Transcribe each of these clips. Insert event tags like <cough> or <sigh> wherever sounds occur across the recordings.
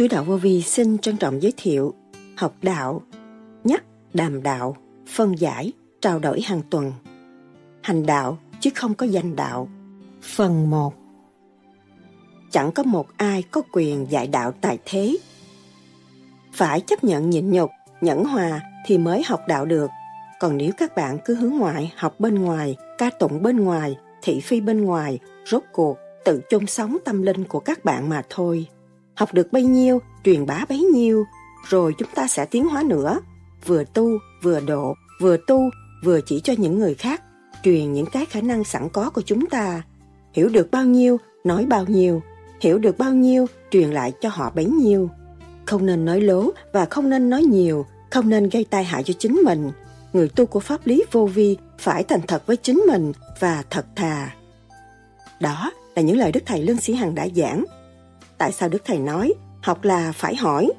Sứ đạo vô vi xin trân trọng giới thiệu học đạo, nhắc, đàm đạo, phân giải, trao đổi hàng tuần. Hành đạo chứ không có danh đạo. Phần 1 Chẳng có một ai có quyền dạy đạo tại thế. Phải chấp nhận nhịn nhục, nhẫn hòa thì mới học đạo được. Còn nếu các bạn cứ hướng ngoại, học bên ngoài, ca tụng bên ngoài, thị phi bên ngoài, rốt cuộc tự chôn sống tâm linh của các bạn mà thôi. Học được bấy nhiêu, truyền bá bấy nhiêu, rồi chúng ta sẽ tiến hóa nữa. Vừa tu, vừa độ, vừa tu, vừa chỉ cho những người khác, truyền những cái khả năng sẵn có của chúng ta. Hiểu được bao nhiêu, nói bao nhiêu, hiểu được bao nhiêu, truyền lại cho họ bấy nhiêu. Không nên nói lố và không nên nói nhiều, không nên gây tai hại cho chính mình. Người tu của pháp lý vô vi phải thành thật với chính mình và thật thà. Đó là những lời Đức Thầy Lương Sĩ Hằng đã giảng. Tại sao Đức Thầy nói, học là phải hỏi.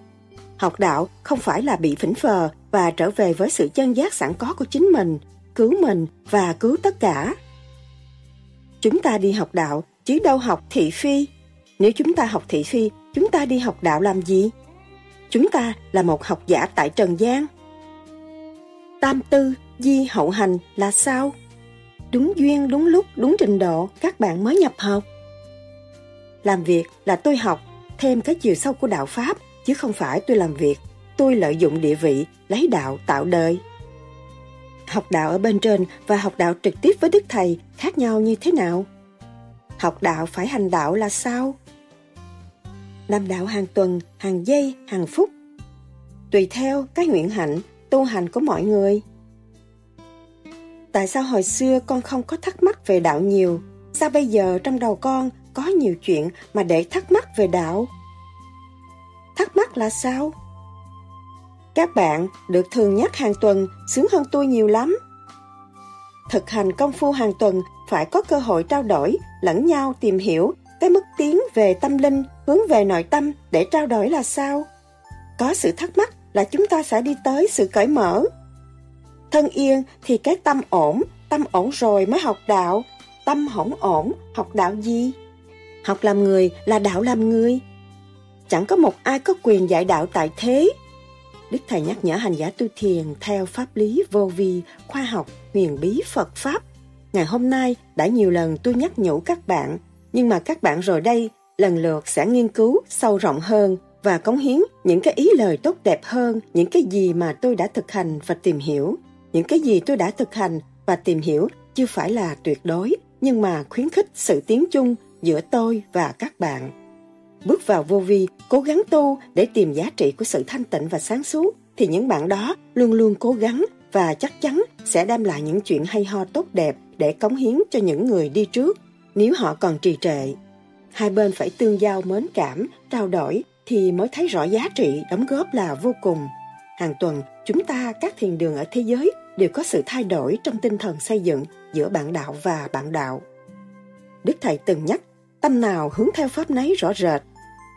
Học đạo không phải là bị phỉnh phờ và trở về với sự chân giác sẵn có của chính mình, cứu mình và cứu tất cả. Chúng ta đi học đạo chứ đâu học thị phi. Nếu chúng ta học thị phi, chúng ta đi học đạo làm gì? Chúng ta là một học giả tại Trần gian. Tam tư, di hậu hành là sao? Đúng duyên, đúng lúc, đúng trình độ, các bạn mới nhập học. Làm việc là tôi học, thêm cái chiều sâu của đạo Pháp, chứ không phải tôi làm việc. Tôi lợi dụng địa vị, lấy đạo tạo đời. Học đạo ở bên trên và học đạo trực tiếp với Đức Thầy khác nhau như thế nào? Học đạo phải hành đạo là sao? Làm đạo hàng tuần, hàng giây, hàng phút. Tùy theo cái nguyện hạnh, tu hành của mọi người. Tại sao hồi xưa con không có thắc mắc về đạo nhiều? Sao bây giờ trong đầu con có nhiều chuyện mà để thắc mắc về đạo? Thắc mắc là sao? Các bạn được thường nhắc hàng tuần sướng hơn tôi nhiều lắm. Thực hành công phu hàng tuần phải có cơ hội trao đổi, lẫn nhau tìm hiểu cái mức tiến về tâm linh, hướng về nội tâm để trao đổi là sao? Có sự thắc mắc là chúng ta sẽ đi tới sự cởi mở. Thân yên thì cái tâm ổn, tâm ổn rồi mới học đạo. Tâm hỗn ổn, học đạo gì? Học làm người là đạo làm người. Chẳng có một ai có quyền dạy đạo tại thế. Đức Thầy nhắc nhở hành giả tu thiền theo pháp lý vô vi, khoa học, huyền bí Phật Pháp. Ngày hôm nay đã nhiều lần tôi nhắc nhủ các bạn, nhưng mà các bạn rồi đây lần lượt sẽ nghiên cứu sâu rộng hơn và cống hiến những cái ý lời tốt đẹp hơn những cái gì mà tôi đã thực hành và tìm hiểu. Những cái gì tôi đã thực hành và tìm hiểu chưa phải là tuyệt đối, nhưng mà khuyến khích sự tiến chung giữa tôi và các bạn. Bước vào vô vi, cố gắng tu để tìm giá trị của sự thanh tịnh và sáng suốt, thì những bạn đó luôn luôn cố gắng và chắc chắn sẽ đem lại những chuyện hay ho tốt đẹp để cống hiến cho những người đi trước nếu họ còn trì trệ. Hai bên phải tương giao mến cảm, trao đổi thì mới thấy rõ giá trị đóng góp là vô cùng. Hàng tuần, chúng ta các thiền đường ở thế giới đều có sự thay đổi trong tinh thần xây dựng giữa bạn đạo và bạn đạo. Đức Thầy từng nhắc, tâm nào hướng theo pháp nấy rõ rệt.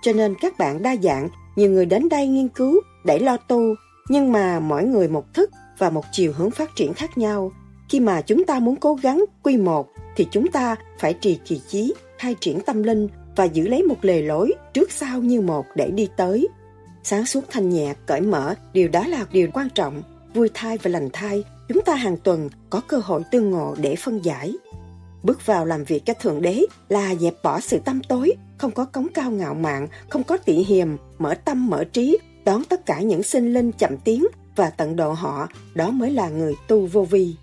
Cho nên các bạn đa dạng, nhiều người đến đây nghiên cứu để lo tu, nhưng mà mỗi người một thức và một chiều hướng phát triển khác nhau. Khi mà chúng ta muốn cố gắng quy một thì chúng ta phải trì kỳ chí, khai triển tâm linh và giữ lấy một lề lối trước sau như một để đi tới. Sáng suốt thanh nhẹ, cởi mở, điều đó là điều quan trọng. Vui thai và lành thai, chúng ta hàng tuần có cơ hội tương ngộ để phân giải. Bước vào làm việc cho Thượng Đế là dẹp bỏ sự tâm tối, không có cống cao ngạo mạn, không có tị hiềm, mở tâm mở trí, đón tất cả những sinh linh chậm tiến và tận độ họ, đó mới là người tu vô vi.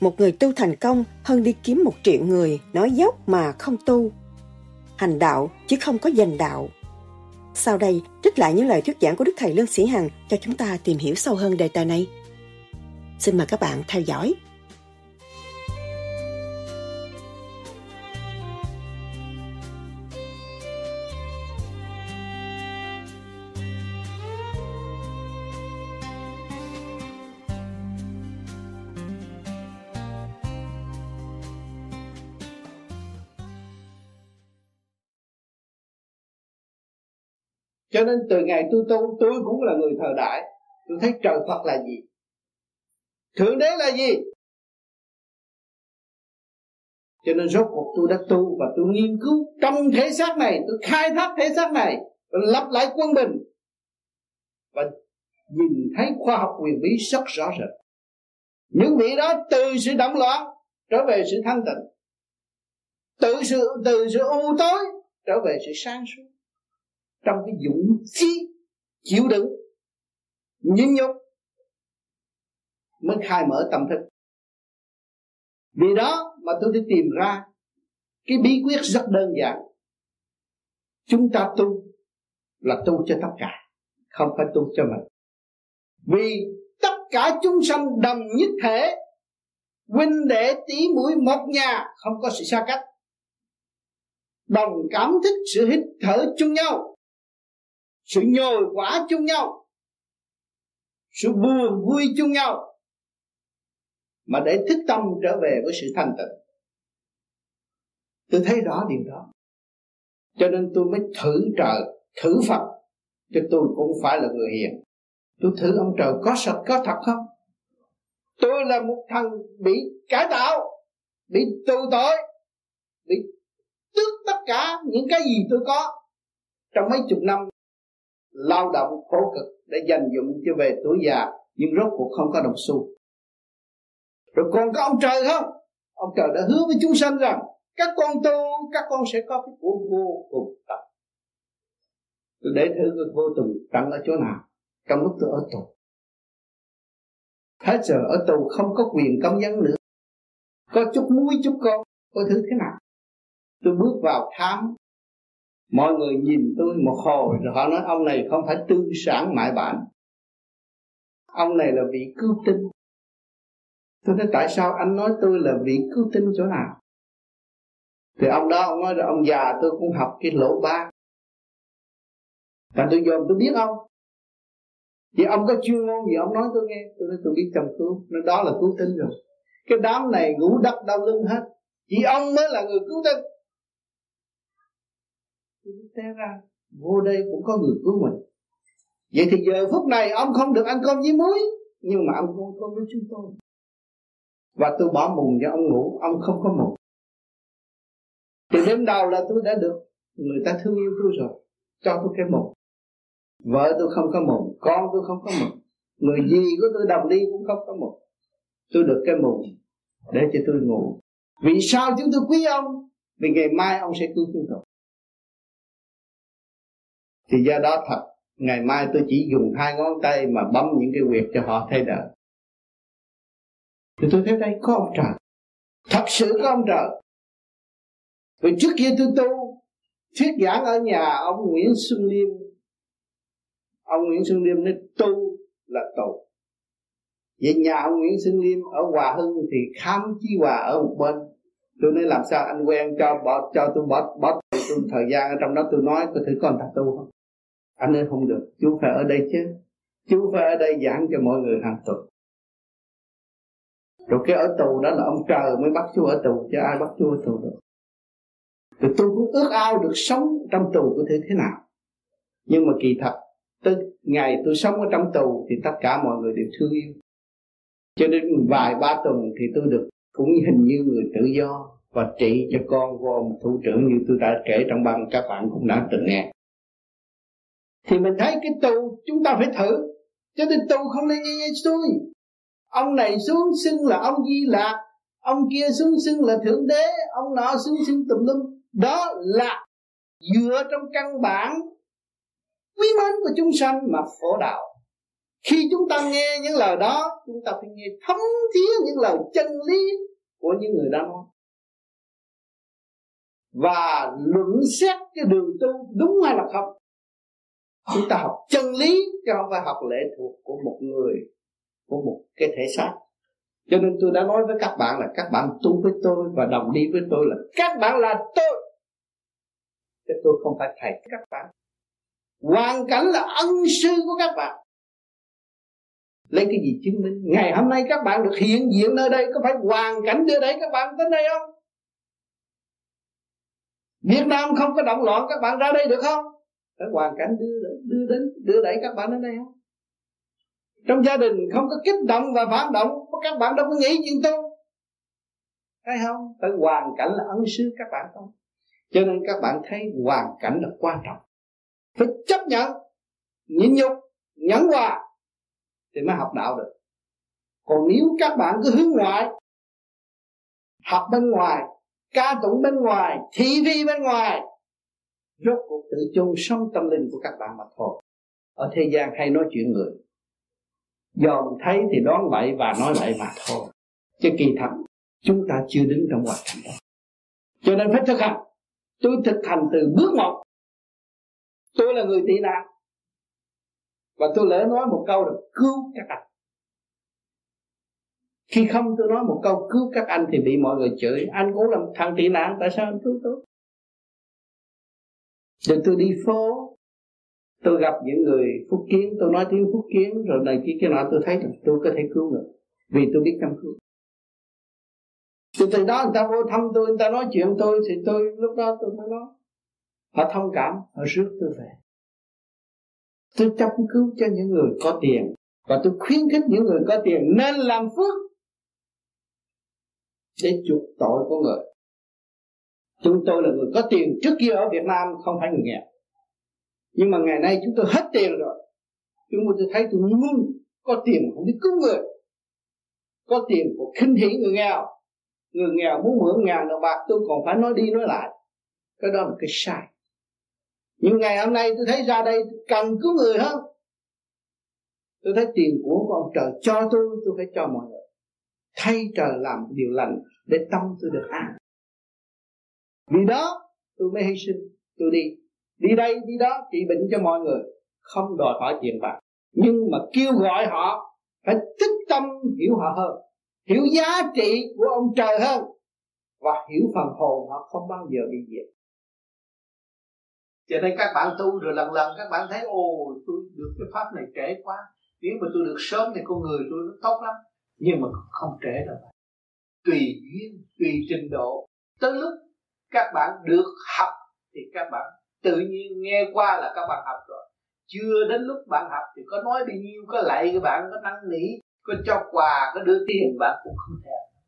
Một người tu thành công hơn đi kiếm một triệu người nói dốc mà không tu. Hành đạo chứ không có dành đạo. Sau đây, trích lại những lời thuyết giảng của Đức Thầy Lương Sĩ Hằng cho chúng ta tìm hiểu sâu hơn đề tài này. Xin mời các bạn theo dõi. Cho nên từ ngày tôi tu, tôi cũng là người thờ đại. Tôi thấy trời phật là gì? Thượng đế là gì? Cho nên rốt cuộc tôi đã tu và tôi nghiên cứu trong thể xác này, tôi khai thác thể xác này lập lại quân bình. Và nhìn thấy khoa học quyền bí rất rõ rệt. Những vị đó từ sự động loạn trở về sự thanh tịnh. Từ sự từ sự u tối trở về sự sáng suốt trong cái dũng chí chịu đựng nhịn nhục mới khai mở tâm thức. Vì đó mà tôi đi tìm ra cái bí quyết rất đơn giản. Chúng ta tu là tu cho tất cả, không phải tu cho mình. Vì tất cả chúng sanh đồng nhất thể, huynh đệ tỷ mũi một nhà không có sự xa cách. Đồng cảm thức sự hít thở chung nhau sự nhồi quả chung nhau. Sự buồn vui chung nhau. Mà để thức tâm trở về với sự thanh tịnh. Tôi thấy rõ điều đó. Cho nên tôi mới thử trời, thử phật. Cho tôi cũng phải là người hiền. Tôi thử ông trời có thật có thật không? Tôi là một thằng bị cải tạo, bị tù tội, bị tước tất cả những cái gì tôi có trong mấy chục năm lao động khổ cực để dành dụng cho về tuổi già, nhưng rốt cuộc không có đồng xu. Rồi còn có ông trời không? Ông trời đã hứa với chúng sanh rằng, các con tu, các con sẽ có cái của vô cùng tận. Tôi để thử cái vô cùng tận ở chỗ nào, trong lúc tôi ở tù. Hết giờ ở tù không có quyền công dân nữa. Có chút muối, chút con, có thứ thế nào? Tôi bước vào thám mọi người nhìn tôi một hồi rồi họ nói, ông này không phải tư sản mại bản. Ông này là vị cứu tinh. Tôi nói, tại sao anh nói tôi là vị cứu tinh chỗ nào? Thì ông đó, ông nói là, ông già tôi cũng học cái lỗ ba Thành tôi dòm tôi biết ông Thì ông có chuyên môn gì, ông nói tôi nghe. Tôi nói, tôi biết chồng cứu. Nó đó là cứu tinh rồi. Cái đám này ngủ đắp đau lưng hết. Chỉ ông mới là người cứu tinh thì té ra, Vô đây cũng có người cứu mình. Vậy thì giờ phút này ông không được ăn cơm với muối, Nhưng mà ông không cơm với chúng tôi. Và tôi bỏ mùng cho ông ngủ, Ông không có mùng. Từ đêm đầu là tôi đã được Người ta thương yêu tôi rồi, Cho tôi cái mùng. Vợ tôi không có mùng, con tôi không có mùng, người gì của tôi, đồng đi cũng không có mùng. Tôi được cái mùng để cho tôi ngủ. Vì sao chúng tôi quý ông? Vì ngày mai ông sẽ cứu chúng tôi thì do đó thật, ngày mai tôi chỉ dùng hai ngón tay mà bấm những cái quyệt cho họ thay đời thì tôi thấy đây có ông trời. Thật sự có ông trời. Vì trước kia tôi tu, thuyết giảng ở nhà ông Nguyễn Xuân Liêm. Ông Nguyễn Xuân Liêm nói tu là tù vậy nhà ông Nguyễn Xuân Liêm ở Hòa Hưng thì khám chí hòa ở một bên. Tôi nói làm sao anh quen cho bỏ, cho tôi bỏ bỏ tôi thời gian ở trong đó tôi nói tôi thử con thật tu không? Anh ơi, không được. Chú phải ở đây chứ. Chú phải ở đây giảng cho mọi người hàng tuần. Rồi cái ở tù đó là ông trời mới bắt chú ở tù, chứ ai bắt chú ở tù được. Rồi tôi cũng ước ao được sống trong tù có thể thế nào. Nhưng mà kỳ thật, từ ngày tôi sống ở trong tù thì tất cả mọi người đều thương yêu. Cho đến vài ba tuần thì tôi được cũng hình như người tự do và trị cho con của ông thủ trưởng như tôi đã kể trong băng các bạn cũng đã từng nghe thì mình thấy cái tu chúng ta phải thử. Cho nên tu không nên nghe, nghe xuôi ông này xuống xưng là ông di lạc ông kia xuống xưng là thượng đế ông nọ xuống xưng tùm lum. Đó là dựa trong căn bản quý mến của chúng sanh mà phổ đạo. Khi chúng ta nghe những lời đó chúng ta phải nghe thấm thía những lời chân lý của những người đã nói. Và luận xét cái đường tu đúng hay là không? Chúng ta học chân lý chứ không phải học lệ thuộc của một người, của một cái thể xác. Cho nên tôi đã nói với các bạn là các bạn tu với tôi và đồng đi với tôi là các bạn là tôi. Chứ tôi không phải thầy các bạn. Hoàn cảnh là ân sư của các bạn. Lấy cái gì chứng minh? Ngày hôm nay các bạn được hiện diện nơi đây, có phải hoàn cảnh đưa đẩy các bạn đến đây không? Việt Nam không có động loạn, các bạn ra đây được không? Phải hoàn cảnh đưa đưa đến, đưa đẩy các bạn đến đây không? Trong gia đình không có kích động và phản động các bạn đâu có nghĩ chuyện tu thấy không? Phải hoàn cảnh là ân sư các bạn không cho nên các bạn thấy hoàn cảnh là quan trọng. Phải chấp nhận, nhịn nhục, nhẫn hòa thì mới học đạo được. Còn nếu các bạn cứ hướng ngoại, học bên ngoài, ca tụng bên ngoài, thị vi bên ngoài rốt cuộc tự chôn sống tâm linh của các bạn mà thôi. Ở thế gian hay nói chuyện người. Dòm thấy thì đoán vậy và nói vậy mà thôi. Chứ kỳ thật, chúng ta chưa đứng trong hoàn cảnh đó. Cho nên phải thực hành. Tôi thực hành từ bước một. Tôi là người tị nạn. Và tôi lỡ nói một câu là cứu các anh. Khi không tôi nói một câu cứu các anh thì bị mọi người chửi. Anh cũng là thằng tị nạn, tại sao anh cứu tôi? Rồi tôi đi phố, tôi gặp những người phúc kiến, tôi nói tiếng phúc kiến, rồi này kia kia nọ, tôi thấy rằng tôi có thể cứu được, vì tôi biết chăm cứu. Từ từ đó người ta vô thăm tôi, người ta nói chuyện tôi, thì tôi lúc đó tôi mới nói, họ thông cảm, họ rước tôi về. Tôi chăm cứu cho những người có tiền, và tôi khuyến khích những người có tiền nên làm phước để chuộc tội của người chúng tôi là người có tiền trước kia ở Việt Nam, không phải người nghèo. Nhưng mà ngày nay chúng tôi hết tiền rồi. Chúng tôi thấy tôi muốn có tiền không biết cứu người. Có tiền của khinh thị người nghèo. Người nghèo muốn mượn ngàn đồng bạc, tôi còn phải nói đi nói lại. Cái đó là cái sai. Nhưng ngày hôm nay tôi thấy ra đây cần cứu người hơn. Tôi thấy tiền của con trời cho tôi tôi phải cho mọi người. Thay trời làm điều lành để tâm tôi được an vì đó, tôi mới hy sinh, tôi đi. Đi đây, đi đó, trị bệnh cho mọi người. Không đòi hỏi tiền bạc. Nhưng mà kêu gọi họ phải tích tâm hiểu họ hơn, hiểu giá trị của ông trời hơn. Và hiểu phần hồn họ không bao giờ bị diệt. Cho nên các bạn tu rồi lần lần, các bạn thấy, ồ, tôi được cái pháp này trễ quá. Nếu mà tôi được sớm thì con người tôi nó tốt lắm. Nhưng mà không trễ đâu. Tùy duyên, tùy trình độ. Tới lúc các bạn được học thì các bạn tự nhiên nghe qua là các bạn học rồi. Chưa đến lúc bạn học thì có nói bao nhiêu có lạy các bạn có năn nỉ có cho quà có đưa tiền bạn cũng không thèm.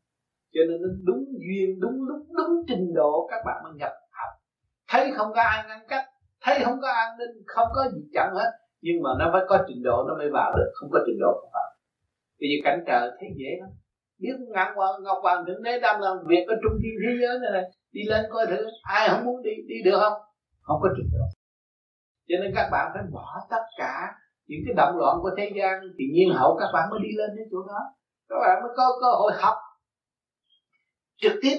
Cho nên nó đúng duyên đúng lúc đúng trình độ các bạn mới nhập học. Thấy không có ai ngăn cách thấy không có an ninh không có gì chặn hết. Nhưng mà nó phải có trình độ nó mới vào được không có trình độ không vào. Bây giờ cảnh trời thấy dễ lắm. Biết ngạn hoàng ngọc hoàng thượng đế đang làm việc ở trung thiên thế giới này, này đi lên coi thử, ai không muốn đi đi được không? Không có trình độ cho nên các bạn phải bỏ tất cả những cái động loạn của thế gian, thì nhiên hậu các bạn mới đi lên đến chỗ đó. Các bạn mới có cơ hội học trực tiếp.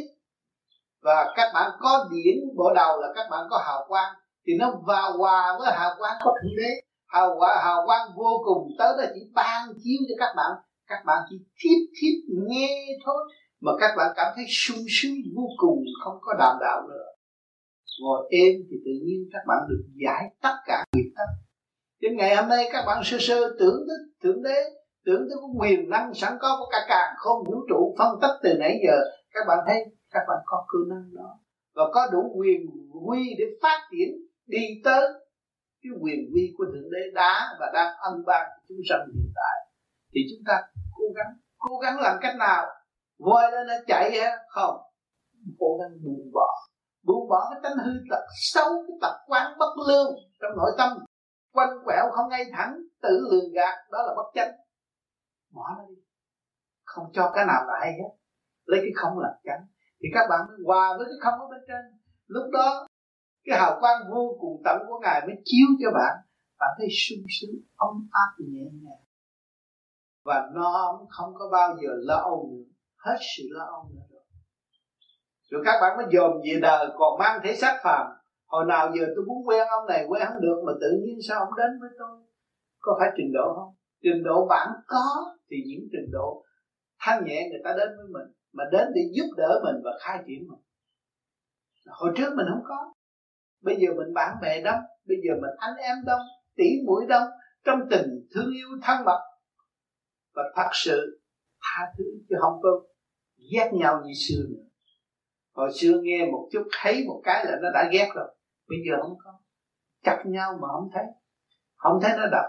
Và các bạn có điển bộ đầu là các bạn có hào quang, thì nó vào hòa với hào quang của thượng đế. Hào quang hào quang vô cùng, tới đó chỉ ban chiếu cho các bạn. Các bạn chỉ thiết thiết nghe thôi mà các bạn cảm thấy sung sướng vô cùng, không có đàm đạo nữa. Ngồi êm thì tự nhiên các bạn được giải tất cả nghiệp tất đến ngày hôm nay các bạn sơ sơ tưởng tới thượng đế tưởng tới cái quyền năng sẵn có của cả càng không vũ trụ phân tích từ nãy giờ. Các bạn thấy, các bạn có cơ năng đó. Và có đủ quyền quy để phát triển, đi tới cái quyền vi của thượng đế đã và đang ân ban chúng sanh hiện tại. Thì chúng ta cố gắng cố gắng làm cách nào voi lên nó chạy á không. Cố gắng buông bỏ buông bỏ cái tánh hư tật, xấu cái tập quán bất lương trong nội tâm. Quanh quẹo không ngay thẳng, tự lường gạt, đó là bất chánh. Bỏ nó đi. Không cho cái nào lại hết. Lấy cái không làm chánh. Thì các bạn mới hòa với cái không ở bên trên. Lúc đó, cái hào quang vô cùng tận của ngài mới chiếu cho bạn. Bạn thấy sung sướng, ấm áp, nhẹ nhàng. Và nó không có bao giờ lo âu nữa hết sự lo âu nữa rồi. Rồi các bạn mới dòm về đời, còn mang thể xác phàm. Hồi nào giờ tôi muốn quen ông này, quen không được, mà tự nhiên sao ông đến với tôi? Có phải trình độ không? Trình độ bạn có, thì những trình độ thanh nhẹ người ta đến với mình, mà đến để giúp đỡ mình và khai triển mình. Hồi trước mình không có. Bây giờ mình bạn bè đông, bây giờ mình anh em đông, tỷ mũi đông, trong tình thương yêu thân mật và thật sự tha thứ chứ không có ghét nhau như xưa nữa. Hồi xưa nghe một chút, thấy một cái là nó đã ghét rồi. Bây giờ không có. Chặt nhau mà không thấy. Không thấy nó đập.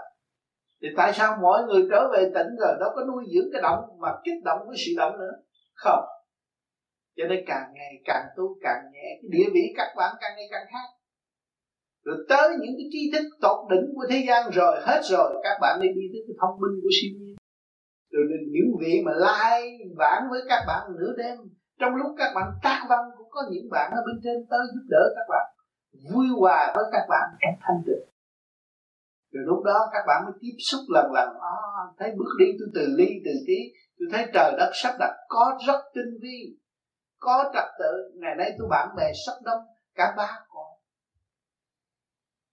Thì tại sao mỗi người trở về tỉnh rồi đâu có nuôi dưỡng cái động mà kích động với sự động nữa? Không. Cho nên càng ngày càng tu, càng nhẹ, cái địa vị các bạn càng ngày càng khác. Rồi tới những cái tri thức tột đỉnh của thế gian rồi, hết rồi, các bạn đi đi tới cái thông minh của siêu rồi những vị mà lai vãn với các bạn nửa đêm trong lúc các bạn tác văn cũng có những bạn ở bên trên tới giúp đỡ các bạn vui hòa với các bạn em thanh tịnh. Rồi lúc đó các bạn mới tiếp xúc lần lần à, thấy bước đi tôi từ ly từ tí tôi thấy trời đất sắp đặt có rất tinh vi có trật tự ngày nay tôi bạn bè sắp đông cả ba con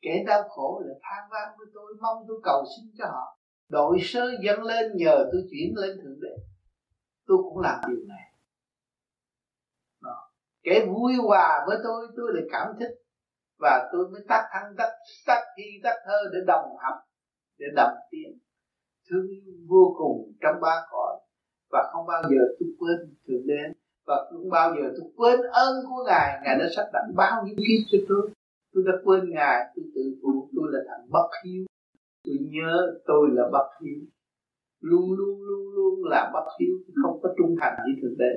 kẻ đau khổ là than van với tôi mong tôi cầu xin cho họ đội sơ dâng lên nhờ tôi chuyển lên thượng đế. Tôi cũng làm điều này. Đó. kẻ vui hòa với tôi tôi lại cảm thích. Và tôi mới tắt thăng tắt tắt thi, tắt thơ để đồng học, để đồng tiến. Thương yêu vô cùng trong ba cõi. Và không bao giờ tôi quên thượng đế. Và không bao giờ tôi quên ơn của ngài. Ngài đã sắp đặt bao nhiêu kiếp cho tôi. Tôi đã quên ngài, tôi tự phụ, tôi là thằng bất hiếu tôi nhớ tôi là bất hiếu. Luôn luôn luôn luôn là bất hiếu, không có trung thành với thượng đế.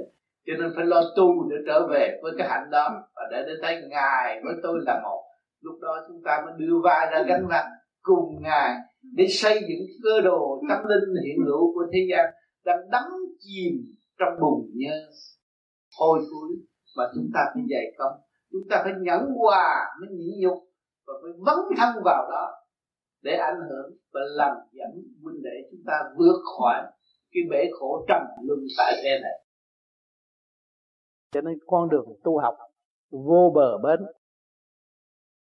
Cho nên phải lo tu để trở về với cái hạnh đó và để để thấy ngài với tôi là một. Lúc đó chúng ta mới đưa vai ra gánh nặng cùng ngài để xây dựng cơ đồ tâm linh hiện hữu của thế gian đang đắm chìm trong bùn nhơ hôi thối. Mà chúng ta phải dày công, chúng ta phải nhẫn hòa mới nhịn nhục và phải vấn thân vào đó để ảnh hưởng và làm dẫn huynh đệ chúng ta vượt khỏi cái bể khổ trầm luân tại thế này. Cho nên con đường tu học vô bờ bến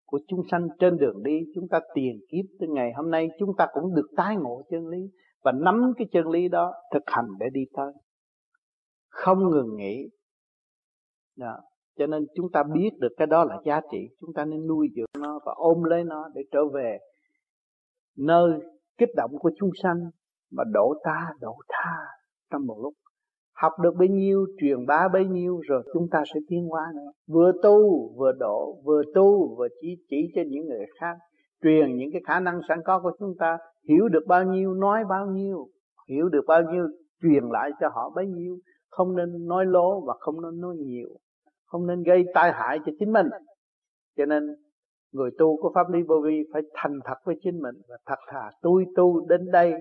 của chúng sanh trên đường đi, chúng ta tiền kiếp tới ngày hôm nay, chúng ta cũng được tái ngộ chân lý và nắm cái chân lý đó thực hành để đi tới. Không ngừng nghỉ. Đó. cho nên chúng ta biết được cái đó là giá trị, chúng ta nên nuôi dưỡng nó và ôm lấy nó để trở về nơi kích động của chúng sanh mà đổ ta, đổ tha trong một lúc. Học được bấy nhiêu, truyền bá bấy nhiêu, rồi chúng ta sẽ tiến hóa nữa. Vừa tu, vừa độ vừa tu, vừa chỉ chỉ cho những người khác, truyền những cái khả năng sẵn có của chúng ta. Hiểu được bao nhiêu, nói bao nhiêu, hiểu được bao nhiêu, truyền lại cho họ bấy nhiêu. Không nên nói lố và không nên nói nhiều. Không nên gây tai hại cho chính mình. Cho nên người tu của pháp lý vô vi phải thành thật với chính mình và thật thà, tôi tu đến đây,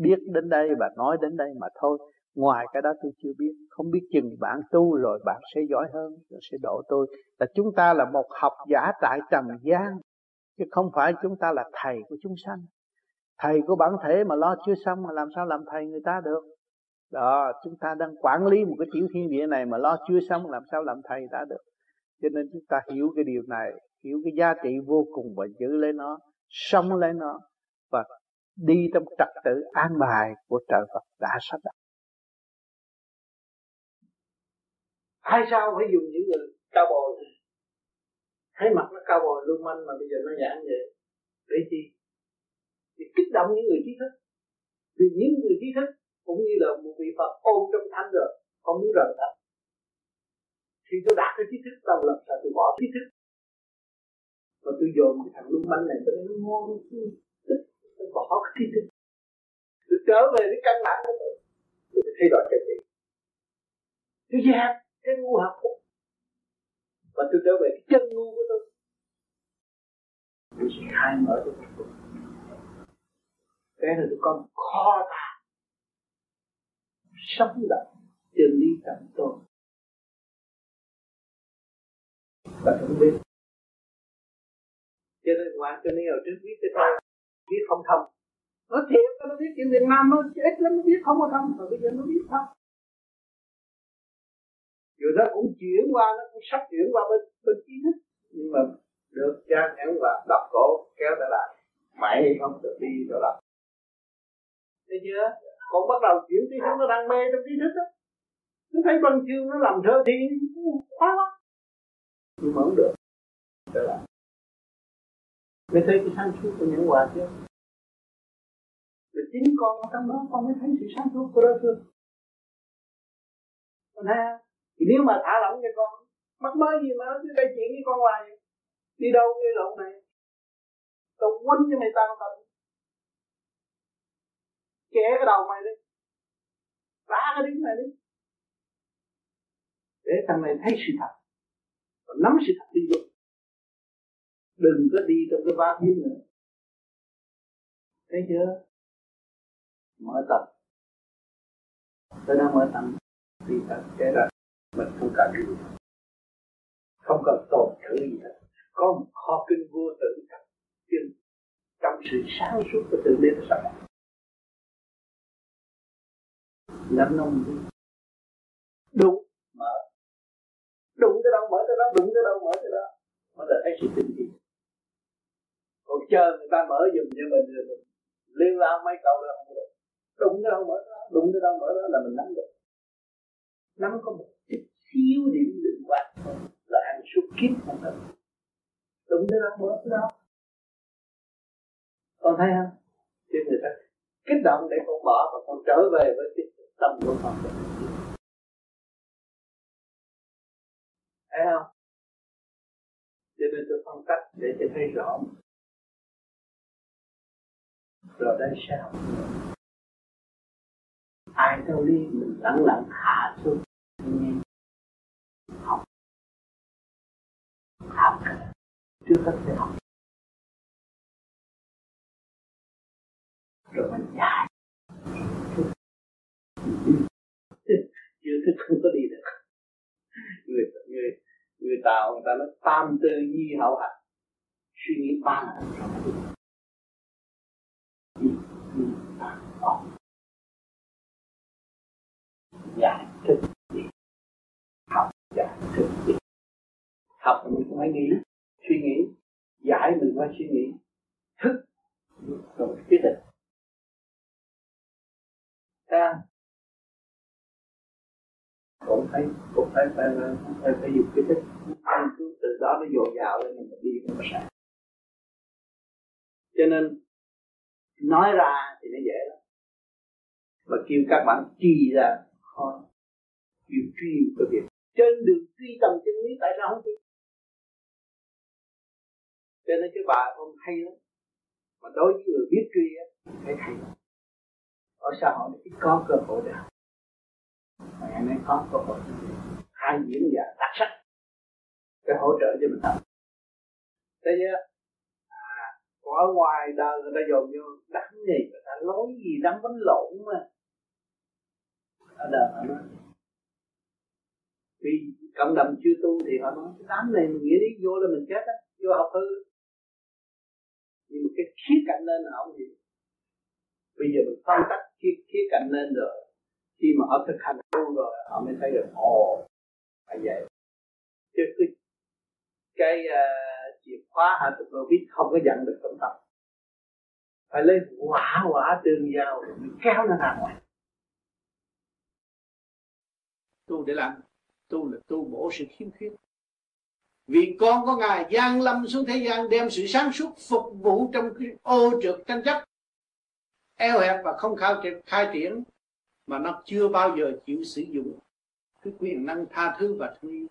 biết đến đây và nói đến đây mà thôi. Ngoài cái đó tôi chưa biết. Không biết chừng bạn tu rồi bạn sẽ giỏi hơn, rồi sẽ độ tôi. Là chúng ta là một học giả tại trần gian, chứ không phải chúng ta là thầy của chúng sanh. Thầy của bản thể mà lo chưa xong mà làm sao làm thầy người ta được? Đó, chúng ta đang quản lý một cái tiểu thiên địa này mà lo chưa xong làm sao làm thầy ta được. Cho nên chúng ta hiểu cái điều này hiểu cái giá trị vô cùng và giữ lấy nó, sống lấy nó và đi trong trật tự an bài của trời Phật đã sắp đặt. Tại sao phải dùng những người cao bồi? Thấy mặt nó cao bồi luôn manh mà bây giờ nó giảm vậy Để chi? Để kích động những người trí thức. Vì những người trí thức cũng như là một vị Phật ôm trong thanh rồi, Không muốn rời thật Thì tôi đạt cái trí thức tao làm sao tôi bỏ trí thức. Và tôi dồn cái thằng lưu manh này tôi nó ngon Tôi bỏ cái trí thức Tôi trở về cái căn bản của tôi. Tôi phải thay đổi cái gì? Tôi dẹp cái ngu học của và tôi trở về cái chân ngu của tôi. Tôi sẽ khai mở cho tôi. Cái này tôi có một kho tàng sống động chân lý tận tôi. Và không biết cho nên ngoan cho nên ở trước biết cái thôi biết không thông. Nó thiệt nó biết chuyện Việt Nam nó ít lắm, nó biết không có thông rồi bây giờ nó biết thông. Rồi nó cũng chuyển qua, nó cũng sắp chuyển qua bên bên trí thức, nhưng mà được cha nhẫn và đập cổ, kéo trở lại mày không được đi rồi lại. thấy chưa? Còn bắt đầu chuyển trí thức nó đang mê trong trí thức đó nó thấy văn chương nó làm thơ thì khóa lắm nhưng mà không được trở lại mới thấy cái sáng suốt của những hòa chứ, rồi chính con ở trong đó con mới thấy sự sáng suốt của đối phương còn ha thì nếu mà thả lỏng cho con mắc mới gì mà nó cứ gây chuyện với con hoài. Đi đâu gây lộn này tao quấn cho mày tao tận kẻ cái đầu mày đi. Đá cái đứng này đi. Để thằng này thấy sự thật. Và nắm sự thật đi dụng đừng có đi trong cái bát víu nữa. Thấy chưa? Mở tập. Tôi đang mở tâm đi tập cái là mình không cần gì. Không cần tồn thử gì hết có một kho kinh vô tự thật nhưng trong sự sáng suốt của tự nhiên sẵn nắm nông đi. Đúng mở. Đúng tới đâu mở tới đó đúng tới đâu mở tới đó. Mới là thấy sự tinh tiến còn chờ người ta mở dùm cho mình rồi mình liên lao mấy câu là không được. Đụng cái đâu mở đó đụng cái đâu mở đó là mình nắm được. Nắm có một chút xíu điểm lượng quạt thôi, là anh suốt kiếp không được đụng cái đâu mở tới đó. Con thấy không? Thì người ta kích động để con bỏ và con trở về với cái tâm của con thấy không? Cho nên tôi phân tích để cho thấy rõ rồi đây sao ai đâu đi mình lặng lặng hạ xuống nghe học học trước hết phải học rồi mình dài chưa thức không có đi được người người người tàu người ta nói tam tư nhi hậu hạnh suy nghĩ ba lần giải thức gì học giải thức gì học mình cũng phải nghĩ suy nghĩ giải mình phải suy nghĩ. Thức. Rồi quyết định ta. Cũng thấy cũng phải phải phải, phải dùng cái thức cứ từ đó nó dồi dào lên mình đi nó sáng cho nên nói ra thì nó dễ lắm. Và kêu các bạn trì ra, khó. Kêu truy cái việc. Trên đường truy tầm chân lý, tại sao không truy? Cho nên cái bài ông hay lắm. Mà đối với người biết truy á phải hay lắm. Ở xã hội ít có cơ hội để học mà ngày nay có cơ hội. Hai diễn giả đặc sắc. Để hỗ trợ cho mình học thế chưa ở ngoài đời người ta dồn vô đắng gì người ta nói gì đắng bánh lộn mà. Ở đời họ nói. Vì cộng đồng chưa tu thì họ nói cái đám này mình nghĩ đi vô là mình chết á vô học hư. Nhưng mà cái khía cạnh lên là không gì bây giờ mình phân tách khía, khía cạnh lên rồi. Khi mà họ thực hành tu rồi họ mới thấy được ồ phải vậy. Chứ cái cái uh, chìa khóa hạ tục rồi biết không có dặn được tâm tâm phải lấy quả quả tương giao mới kéo nó ra ngoài. Tu để làm. Tu là tu bổ sự khiếm khuyết. Vì con có ngài giang lâm xuống thế gian đem sự sáng suốt phục vụ trong cái ô trượt tranh chấp eo hẹp và không khai, khai triển mà nó chưa bao giờ chịu sử dụng. Cái quyền năng tha thứ và thương yêu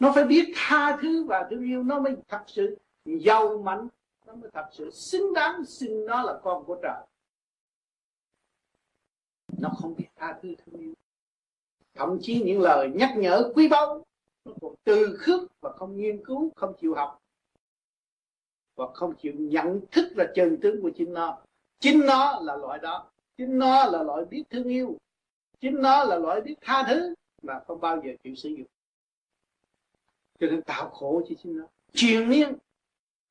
nó phải biết tha thứ và thương yêu nó mới thật sự giàu mạnh, nó mới thật sự xứng đáng xưng nó là con của trời. Nó không biết tha thứ thương yêu. Thậm chí những lời nhắc nhở quý báu, nó còn từ khước và không nghiên cứu, không chịu học. Và không chịu nhận thức là chân tướng của chính nó. Chính nó là loại đó. Chính nó là loại biết thương yêu. Chính nó là loại biết tha thứ mà không bao giờ chịu sử dụng cho nên tạo khổ cho chính nó. Truyền miên,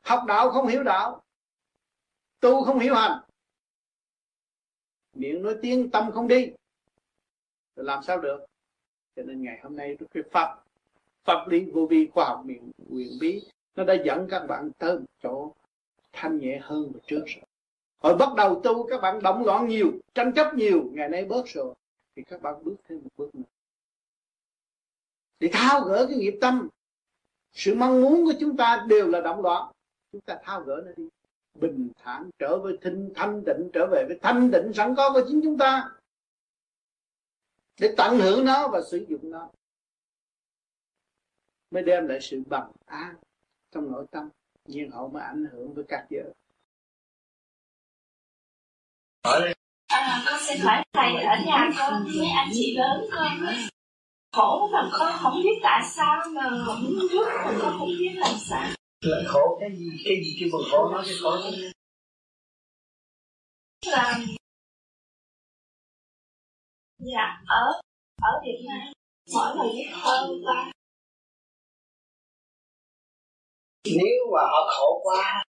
học đạo không hiểu đạo, tu không hiểu hành. Miệng nói tiếng, tâm không đi, rồi làm sao được? Cho nên ngày hôm nay cái pháp pháp lý vô vi khoa học miệng, quyền bí, nó đã dẫn các bạn tới một chỗ thanh nhẹ hơn một trước rồi. Hồi bắt đầu tu, các bạn động loạn nhiều, tranh chấp nhiều, ngày nay bớt rồi, thì các bạn bước thêm một bước nữa. Để thao gỡ cái nghiệp tâm sự mong muốn của chúng ta đều là động loạn chúng ta thao gỡ nó đi. Bình thản trở về thinh thanh định trở về với thanh định sẵn có của chính chúng ta. Để tận hưởng nó và sử dụng nó. Mới đem lại sự bằng an trong nội tâm. Nhiên hậu mới ảnh hưởng với các giới. À, con xin hỏi thầy ở nhà con mấy anh chị lớn con khổ mà con không biết tại sao mà không rút mà con không biết làm sao. Là khổ cái gì cái gì kêu bằng khổ nói cái khổ chứ. Là dạ ở ở Việt Nam mỗi người biết hơn ba nếu mà họ khổ quá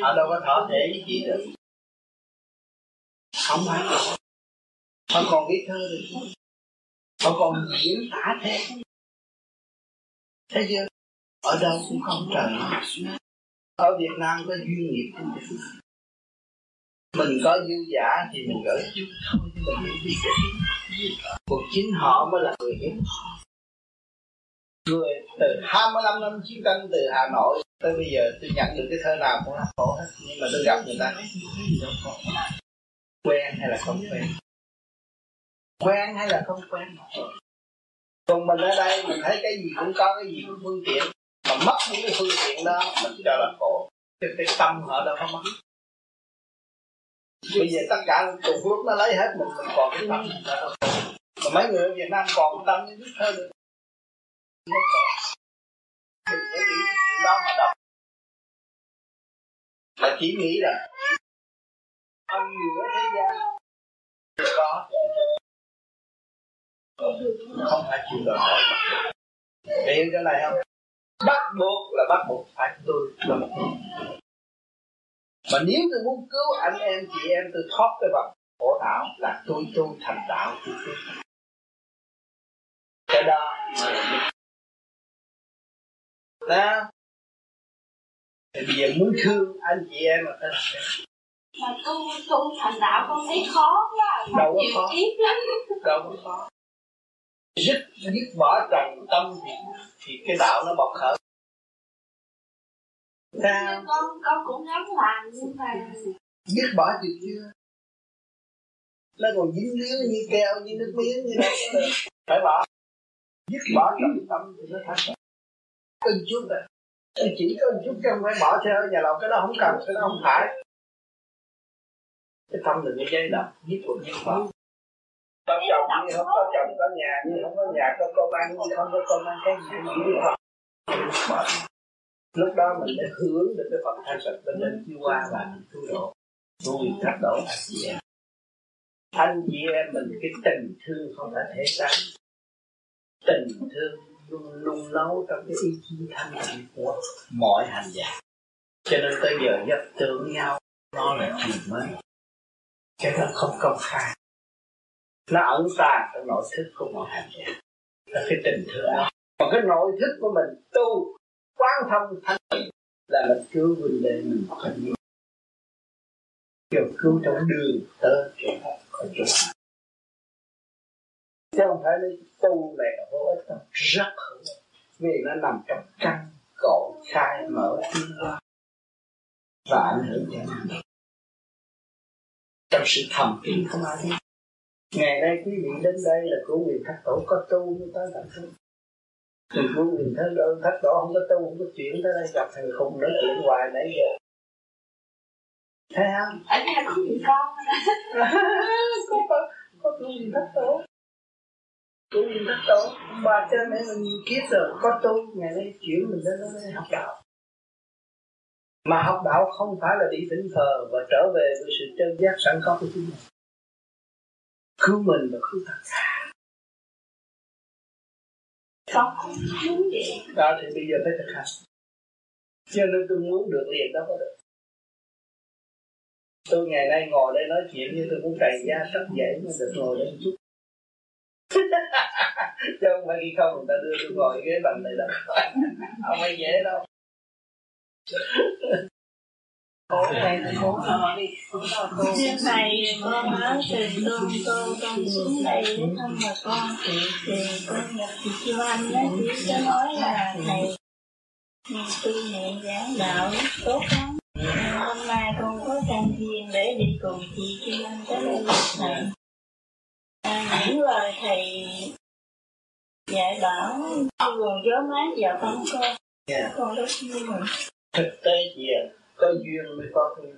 họ đâu có thọ thể gì được. Không phải họ còn biết thơ được mà còn diễn tả thế thấy chưa ở đâu cũng không trời ở Việt Nam có duyên nghiệp mình có dư giả thì mình gửi chút thôi, chứ mình nghĩ đi còn chính họ mới là người hiếm người từ 25 năm chiến tranh từ Hà Nội tới bây giờ, tôi nhận được cái thơ nào cũng là khổ hết. Nhưng mà tôi gặp người ta, quen hay là không quen? Quen hay là không quen? Còn mình ở đây mình thấy cái gì cũng có cái gì cũng phương tiện. Mà mất những cái phương tiện đó mình cho là khổ. Cái, cái tâm họ đâu có mất. Bây giờ tất cả cùng lúc nó lấy hết mình mình còn cái tâm mà mấy người ở Việt Nam còn tâm như biết thơ được đừng có nghĩ chuyện đó mà đọc. Mà chỉ nghĩ là ông nhiều thế gian. Có không phải chịu đòi hỏi. Hiểu cái này không? Bắt buộc là bắt buộc phải tôi là một mà nếu tôi muốn cứu anh em chị em tôi thoát cái vòng khổ đạo là tôi tu thành đạo tôi tu cái đó đó thì bây giờ muốn thương anh chị em mà mà tu tu thành đạo con thấy khó quá đâu có khó. lắm. Đâu có khó dứt dứt bỏ trần tâm thì thì cái đạo nó bộc khởi. Sao? con con cũng gắng làm nhưng mà dứt bỏ được chưa. Nó còn dính líu như keo như nước miếng như đó. Phải bỏ. Dứt bỏ trần tâm thì nó thành cần chút rồi. Chỉ có chút chứ không phải bỏ theo nhà lòng cái đó không cần cái đó không phải. Cái tâm đừng có dây động nhất cuộc nhất bỏ có chồng như không có chồng, có nhà, như không có nhà, có công ăn, như không có công ăn, cái gì cũng không. Lúc đó mình đã hướng được cái phần thanh sạch bên trên chiêu qua và tu độ. Tu các thất độ anh chị em anh chị em mình cái tình thương không phải thể xác. Tình thương luôn luôn nấu trong cái ý chí thanh tịnh của mọi hành giả. Cho nên tới giờ nhất tưởng nhau, nó là chuyện mới. Cái đó không công khai nó ẩn tàng trong nội thức của mọi hành giả. Là cái tình thương đó còn cái nội thức của mình tu, quán thông thanh tịnh là mình cứu huynh đệ mình cần nhiều. Kiểu cứu trong đường tới kẻ khỏi chỗ chứ không phải lấy tu này là vô ích đâu, rất hữu ích. Vì nó nằm trong căn cội khai mở tiến hóa và ảnh hưởng cho nó. Trong sự thầm kín không ai biết ngày nay quý vị đến đây là của quyền thất tổ có tu mới tới làm tu từ của quyền thất tổ thất tổ không có tu không có chuyển tới đây gặp thằng khùng nói chuyện hoài nãy giờ. Thấy không? Ở nhà có người con. <laughs> Có có có tu quyền thất tổ. Tu quyền thất tổ ba cha mẹ mình nhiều kiếp rồi có tu ngày nay chuyển mình đến đây học đạo. Mà học đạo không phải là đi thỉnh thờ và trở về với sự chân giác sẵn có của chúng mình cứu mình và cứu tất cả đó, thì bây giờ phải thực hành. Cho nên tôi muốn được liền đó có được. Tôi ngày nay ngồi đây nói chuyện như tôi cũng cày da sắp dậy mà được ngồi đây một chút. <laughs> Chứ không phải khi không người ta đưa tôi ngồi ghế bằng này đâu. Không phải dễ đâu. Trước này con nói từ tôn tô con xuống đây để thăm bà con thì thì con gặp chị Chiêu Anh đó chị có nói là thầy tu niệm giảng đạo tốt lắm hôm nay con có căn duyên để đi cùng chị Chiêu Anh tới đây thầy à, những lời thầy dạy bảo nguồn gió mát vào con con yeah. con rất vui mừng thực tế gì à? Có duyên mới có cái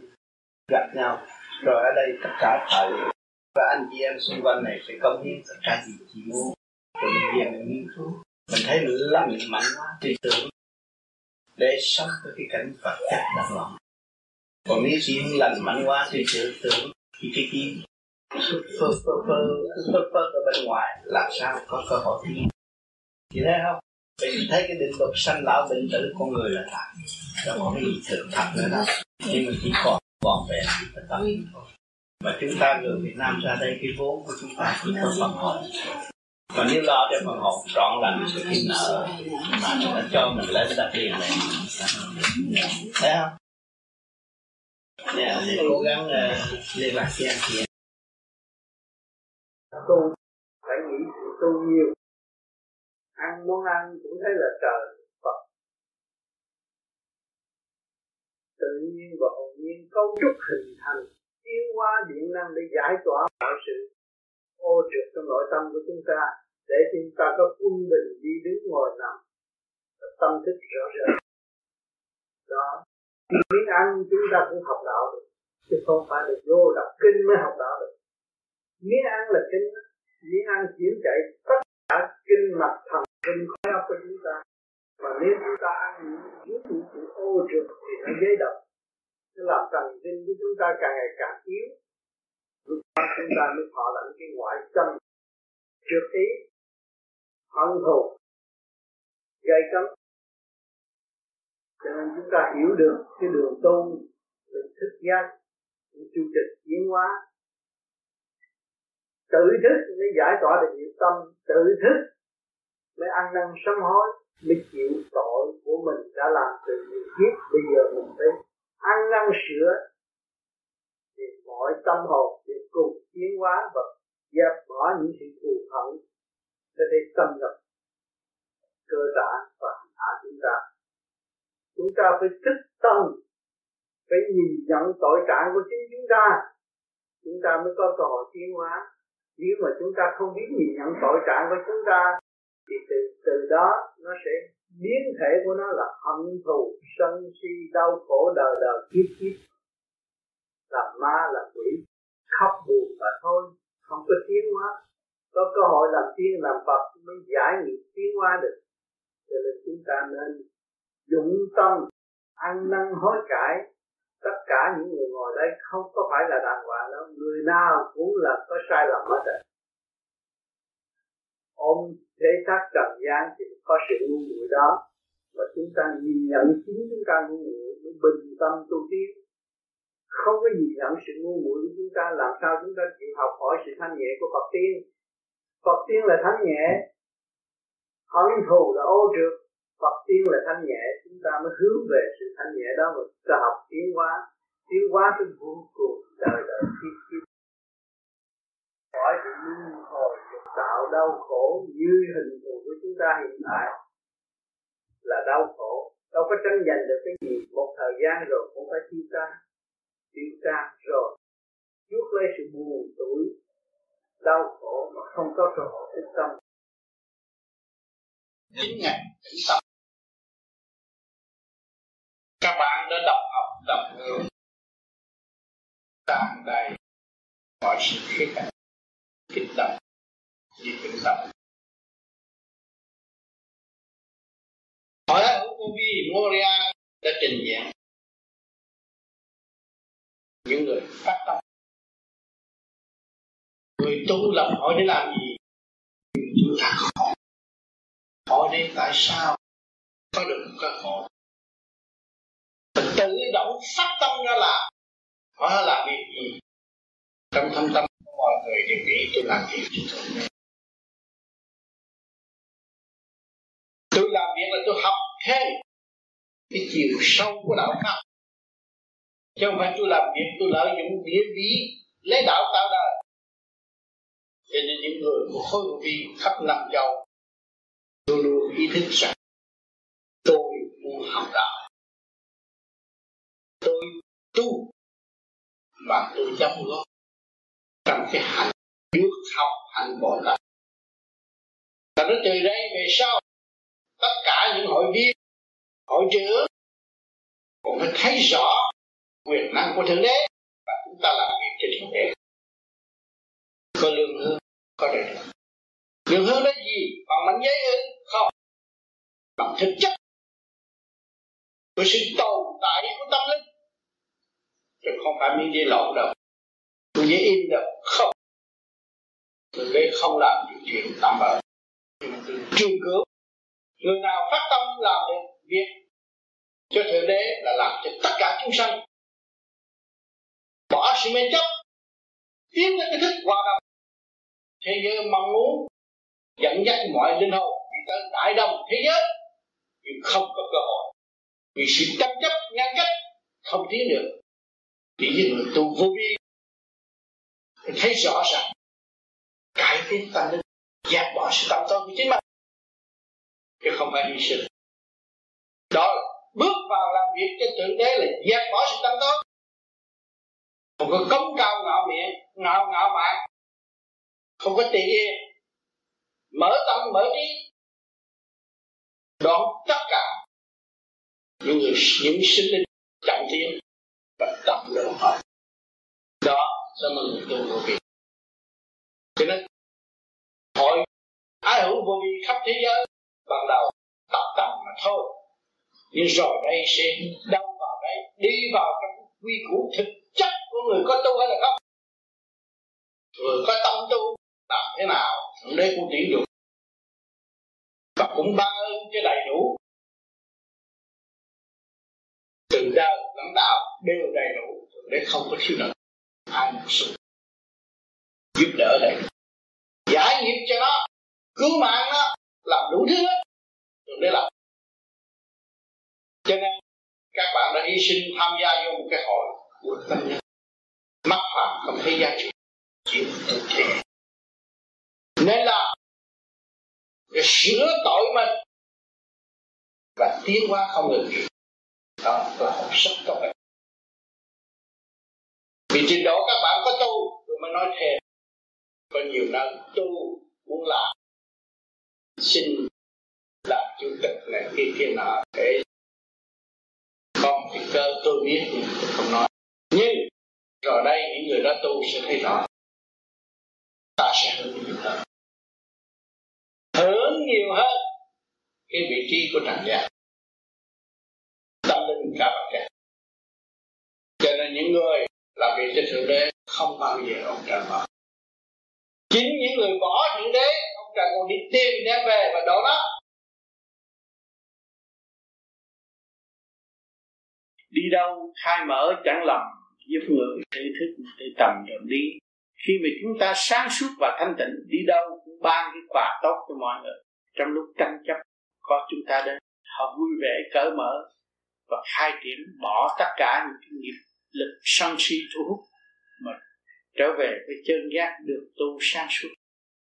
gặp nhau. Rồi ở đây tất cả thầy và anh chị em xung quanh này sẽ công hiến tất cả gì chị muốn. Rồi mình về mình nghiên cứu. Mình thấy mình lắm mình mạnh quá, thì tưởng để sống với cái cảnh vật chất đang lòng còn nếu chỉ lành mạnh quá, thì sự tưởng thì cái cái phơ phơ phơ phơ phơ ở bên ngoài. Làm sao có cơ hội tiến thì thấy không? Vì thấy cái định luật sanh lão bệnh tử con người là thật. Đâu có cái gì thường thật nữa đâu nhưng mà chỉ còn còn về là tâm thôi. Mà chúng ta người Việt Nam ra đây cái vốn của chúng ta chỉ có phần hồn. Mà nếu lo cho phần hồn trọn lành thì cái nợ. Mà nó cho mình lấy đặt tiền này thấy không? Nè để cố gắng uh, liên lạc với anh chị tu phải nghĩ tu nhiều món muốn ăn cũng thấy là trời Phật. Tự nhiên và hồn nhiên cấu trúc hình thành, tiến hóa điện năng để giải tỏa mọi sự ô trượt trong nội tâm của chúng ta, để chúng ta có quân bình đi đứng ngồi nằm. Tâm thức rõ ràng. Đó. Miếng ăn chúng ta cũng học đạo được, chứ không phải là vô đọc kinh mới học đạo được. Miếng ăn là kinh. Miếng ăn chuyển chạy tất cả kinh mạch thần kinh khối óc của chúng ta mà nếu chúng ta ăn những những sự ô trượt thì nó dễ độc nó làm của chúng ta càng ngày càng yếu lúc đó chúng ta mới thọ lãnh cái ngoại tâm trước ý hận thù gây cấm cho nên chúng ta hiểu được cái đường tu được thức giác chu trình tiến hóa. Tự thức mới giải tỏa được nghiệp tâm, tự thức mới ăn năn sám hối, mới chịu tội của mình đã làm từ nhiều kiếp bây giờ mình phải ăn năn sửa thì mọi tâm hồn đều cùng tiến hóa và dẹp bỏ những sự thù hận để thể xâm nhập cơ bản và hạ chúng ta. Chúng ta phải thức tâm, phải nhìn nhận tội trạng của chính chúng ta. Chúng ta mới có cơ hội tiến hóa. Nếu mà chúng ta không biết nhìn nhận tội trạng của chúng ta, thì từ từ đó nó sẽ biến thể của nó là hận thù, sân si, đau khổ đời đời kiếp kiếp làm ma làm quỷ. Khóc buồn và thôi, không có tiến hóa. Có cơ hội làm tiên, làm phật mới giải nghiệp tiến hóa được. Cho nên chúng ta nên dụng tâm, ăn năn hối cải. Tất cả những người ngồi đây không có phải là đàng hoàng đâu. Người nào cũng là có sai lầm hết rồi. Ôm thế xác trần gian thì có sự ngu muội đó. Và chúng ta nhìn nhận chính chúng ta ngu muội bình tâm tu tiến không có gì nhận sự ngu muội của chúng ta. Làm sao chúng ta chịu học hỏi sự thanh nhẹ của Phật tiên? Phật tiên là thanh nhẹ. Hận thù là ô trượt. Phật tiên là thanh nhẹ. Chúng ta mới hướng về sự thanh nhẹ đó mà ta học tiến hóa. Tiến hóa tới vô cùng đời đời. Kiếp kiếp khỏi bị luân hồi tạo đau khổ như hình thù của chúng ta hiện tại là đau khổ. Đâu có tranh giành được cái gì. Một thời gian rồi cũng phải chia tay tiêu tan rồi. Chuốc lấy sự buồn tuổi, đau khổ mà không có cơ hội thức tâm. Chính ngày tĩnh tâm. Các bạn đã đọc học đọc hiểu tràn đầy mọi sự khía cạnh. Kích động như tĩnh tâm. Hỏi ở Kobe Moria đã trình diễn những người phát tâm. Người tu lập hỏi để làm gì? Chúng ta hỏi hỏi đến tại sao có được cơ hội? Tự động phát tâm ra làm. Họ làm việc gì? Trong thâm tâm của mọi người đều nghĩ tôi làm việc gì tôi. Tôi làm việc là tôi học thêm cái chiều sâu của đạo pháp chứ không phải tôi làm việc, tôi lợi dụng địa vị lấy đạo tạo đời cho nên những người của khối vô vi khắp năm châu luôn luôn ý thức rằng tôi muốn học đạo. Tôi tu và tôi đóng góp trong cái hành bước học, hành bồ tát và nó từ đây về sau, tất cả những hội viên, hội trưởng cũng phải thấy rõ quyền năng của thượng đế. Và chúng ta làm việc trên thượng đế. Có lương hương có đời được lương hương là gì? Bằng mảnh giấy ư? Không. Bằng thực chất. Của sự tồn tại của tâm linh. Chứ không phải miếng giấy lộn đâu. Miếng giấy in đâu? Không. Thượng đế không làm những chuyện tạm bỡ chuyên cứu, người nào phát tâm làm được việc, cho thượng đế là làm cho tất cả chúng sanh bỏ sự mê chấp tiến đến cái thức hòa đồng. Thế giới mong muốn dẫn dắt mọi linh hồn đi tới đại đồng thế giới, nhưng không có cơ hội. Vì sự tranh chấp, ngăn cách không tiến được chỉ những người tu vô vi thấy rõ ràng cải tiến tâm linh dẹp bỏ sự tâm tối của chính mình. Chứ không phải hy sinh đó là bước vào làm việc cho thượng đế là dẹp bỏ sự tâm tối không có cống cao ngạo miệng ngạo ngạo mạn. Không có tỳ yên mở tâm, mở trí. Đoạn tất cả những người, những sinh linh trọng thiên và tập lượng họ đó là mình tu vô vi. Cho nên, hội ai hữu vô vi khắp thế giới, ban đầu tập tập mà thôi. Nhưng rồi đây sẽ đâu vào đây, đi vào trong quy củ thực chất của người có tu hay là không? Người có tâm tu làm thế nào? Thượng đế cũng tuyển dụng. Và cũng ban ơn cho đầy đủ. Từ đời lãnh đạo đều đầy đủ. Để không có thiếu nợ. Ai một sự giúp đỡ đầy đủ. Giải nghiệp cho nó. Cứu mạng nó. Làm đủ thứ hết. Để làm. Cho nên các bạn đã hy sinh tham gia vô một cái hội. Của tâm nhân mắc phạm không thấy giá trị. Chịu tự nên là để sửa tội mình và tiến hóa không ngừng. Đó là học sức các bạn vì trình độ các bạn có tu tôi mới nói thêm. Có nhiều nơi tu, muốn làm. Xin làm chủ tịch này, kia kia nọ, để còn cái cơ tôi biết thì tôi không nói. Nhưng rồi đây những người đó tu sẽ thấy rõ. Ta sẽ hưởng nhiều hơn hưởng nhiều hơn cái vị trí của trần gian. Tâm linh cả vật chất cho nên những người làm việc cho thượng đế không bao giờ ông trần bỏ. Chính những người bỏ thượng đế, ông trần còn đi tìm đem về và đổ nó đi đâu, khai mở chẳng lầm, giúp người tự thức tự tầm đường đi. Khi mà chúng ta sáng suốt và thanh tịnh, đi đâu cũng ban cái quà tốt cho mọi người. Trong lúc tranh chấp, có chúng ta đến, họ vui vẻ cởi mở và khai triển bỏ tất cả những cái nghiệp lực sân si thu hút mà trở về với chân giác được tu sáng suốt.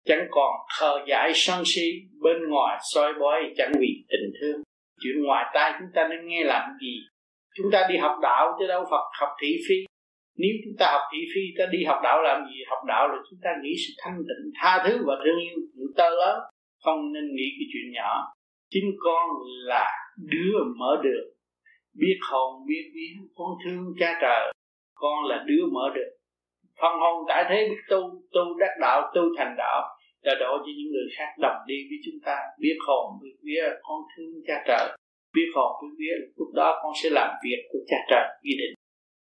Chẳng còn khờ dại sân si, bên ngoài soi bói chẳng vì tình thương. Chuyện ngoài tai chúng ta nên nghe làm gì? Chúng ta đi học đạo chứ đâu Phật học thị phi. Nếu chúng ta học thị phi, ta đi học đạo làm gì? Học đạo là chúng ta nghĩ sự thanh tịnh, tha thứ và thương yêu chúng ta lớn không nên nghĩ cái chuyện nhỏ. Chính con là đứa mở đường. Biết hồn, biết vía con thương cha trời. Con là đứa mở đường. Phân hồn tại thế biết tu tu đắc đạo, tu thành đạo. Là đổ cho những người khác đồng đi với chúng ta. Biết hồn, biết vía con thương cha trời biết hồn biết vía lúc đó con sẽ làm việc của cha trời ghi định.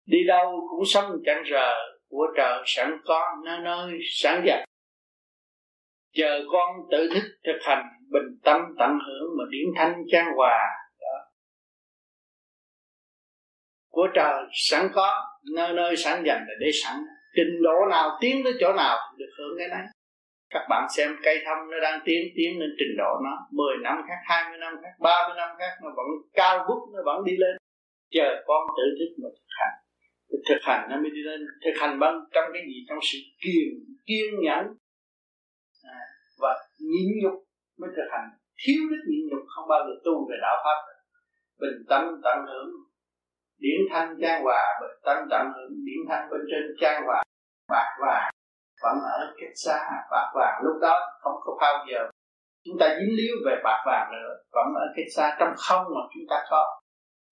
Đi đâu cũng sống chẳng rờ, của trời sẵn có nơi nơi sẵn dành chờ con tự thức thực hành, bình tâm tận hưởng mà điển thanh trang hòa của trời sẵn có nơi nơi sẵn dành là để sẵn. Trình độ nào tiến tới chỗ nào được hưởng cái này các bạn xem cây thông nó đang tiến tiến lên trình độ nó. 10 năm khác 20 năm khác 30 năm khác nó vẫn cao vút nó vẫn đi lên. Chờ con tự thức mà thực hành. Thực hành nó mới đi lên. Thực hành bằng trong cái gì? Trong sự kiên kiên nhẫn. À, và nhịn nhục mới thực hành. Thiếu đức nhịn nhục không bao giờ tu về đạo pháp bình tâm tận hưởng điển thanh trang hòa bình tâm tận hưởng điển thanh bên trên trang hòa bạc vàng vẫn ở cách xa bạc vàng lúc đó không có bao giờ. Chúng ta dính líu về bạc vàng nữa. Vẫn ở cách xa trong không mà chúng ta có.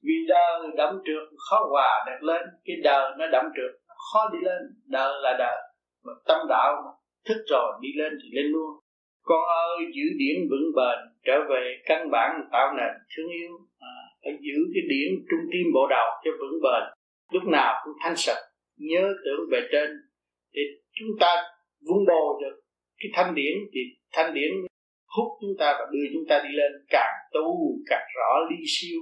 Vì đời đậm trượt khó hòa được lên. Cái đời nó đậm trượt nó khó đi lên. Đời là đời. Mà tâm đạo mà thức rồi đi lên thì lên luôn. Con ơi giữ điển vững bền trở về căn bản tạo nền thương yêu. À, phải giữ cái điển trung tim bộ đầu cho vững bền. Lúc nào cũng thanh sạch. Nhớ tưởng về trên thì chúng ta vun bồi được cái thanh điển thì thanh điển hút chúng ta và đưa chúng ta đi lên càng tu càng rõ ly siêu.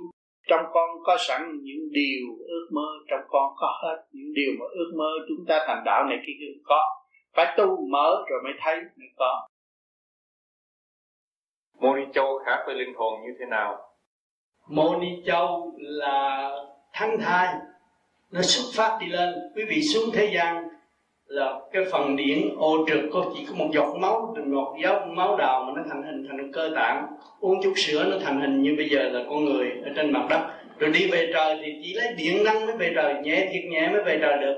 Trong con có sẵn những điều ước mơ trong con có hết những điều mà ước mơ chúng ta thành đạo này kia kia có. Phải tu mở rồi mới thấy mới có. Moni Châu khác với linh hồn như thế nào? Moni Châu là thăng thai. Nó xuất phát đi lên. Quý vị xuống thế gian là cái phần điển, ô trực có chỉ có một giọt máu một giọt máu đào mà nó thành hình, thành cơ tạng. Uống chút sữa nó thành hình như bây giờ là con người ở trên mặt đất. Rồi đi về trời thì chỉ lấy điện năng mới về trời, nhẹ thiệt nhẹ mới về trời được.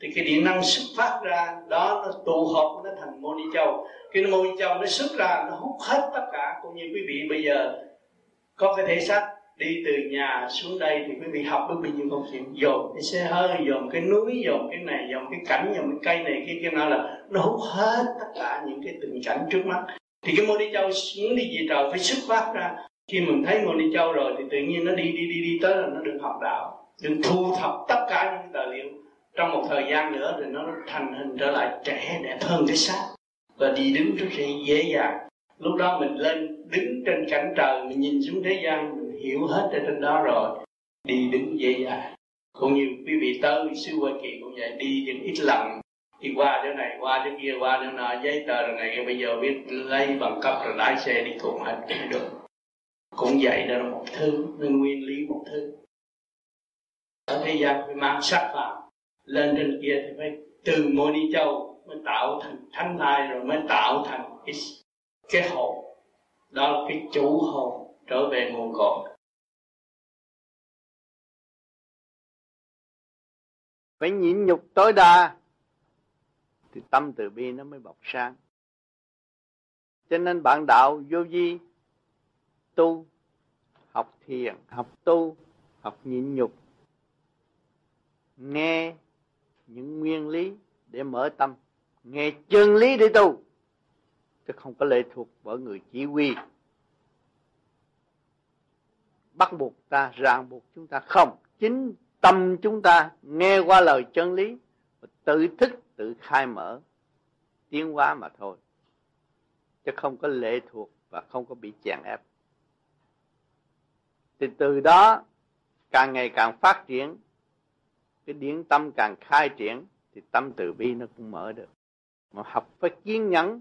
Thì cái điện năng xuất phát ra, đó, nó tụ hợp, nó thành mô ni châu. Cái mô ni châu nó xuất ra, nó hút hết tất cả. Cũng như quý vị bây giờ có cái thể xác đi từ nhà xuống đây thì quý vị học được bao nhiêu công chuyện. Dồn cái xe hơi, dồn cái núi, dồn cái này, dồn cái cảnh, dồn cái cây này kia kia nọ là nó hút hết tất cả những cái tình cảnh trước mắt. Thì cái mô đi châu muốn đi về trời phải xuất phát ra. Khi mình thấy mô đi châu rồi thì tự nhiên nó đi đi đi đi tới là nó được học đạo được thu thập tất cả những tài liệu. Trong một thời gian nữa thì nó thành hình trở lại trẻ, đẹp hơn cái xác và đi đứng rất dễ dàng. Lúc đó mình lên đứng trên cảnh trời, mình nhìn xuống thế gian hiểu hết ở trên đó rồi, đi đứng dễ dàng cũng như quý vị tới sư hoa kỳ cũng vậy, đi những ít lần, đi qua chỗ này, qua chỗ kia, qua chỗ nọ, giấy tờ rồi này bây giờ biết lấy bằng cấp rồi lái xe đi cùng hết được. Cũng vậy đó là một thứ là nguyên lý một thứ. Ở thế gian phải mang sắc vào, lên trên kia thì phải từ mô đi châu mới tạo thành thánh thai rồi mới tạo thành cái cái hồn. Đó là cái chủ hồn trở về nguồn cội. Phải nhịn nhục tối đa thì tâm từ bi nó mới bọc sáng. Cho nên bạn đạo vô vi, tu, học thiền, học tu, học nhịn nhục, nghe những nguyên lý để mở tâm, nghe chân lý để tu, chứ không có lệ thuộc vào người chỉ huy. Bắt buộc ta, ràng buộc chúng ta không, chính tâm chúng ta nghe qua lời chân lý, tự thức, tự khai mở, tiến hóa mà thôi. Chứ không có lệ thuộc và không có bị chèn ép. Thì từ đó, càng ngày càng phát triển, cái điển tâm càng khai triển, thì tâm từ bi nó cũng mở được. Mà học phải kiên nhẫn,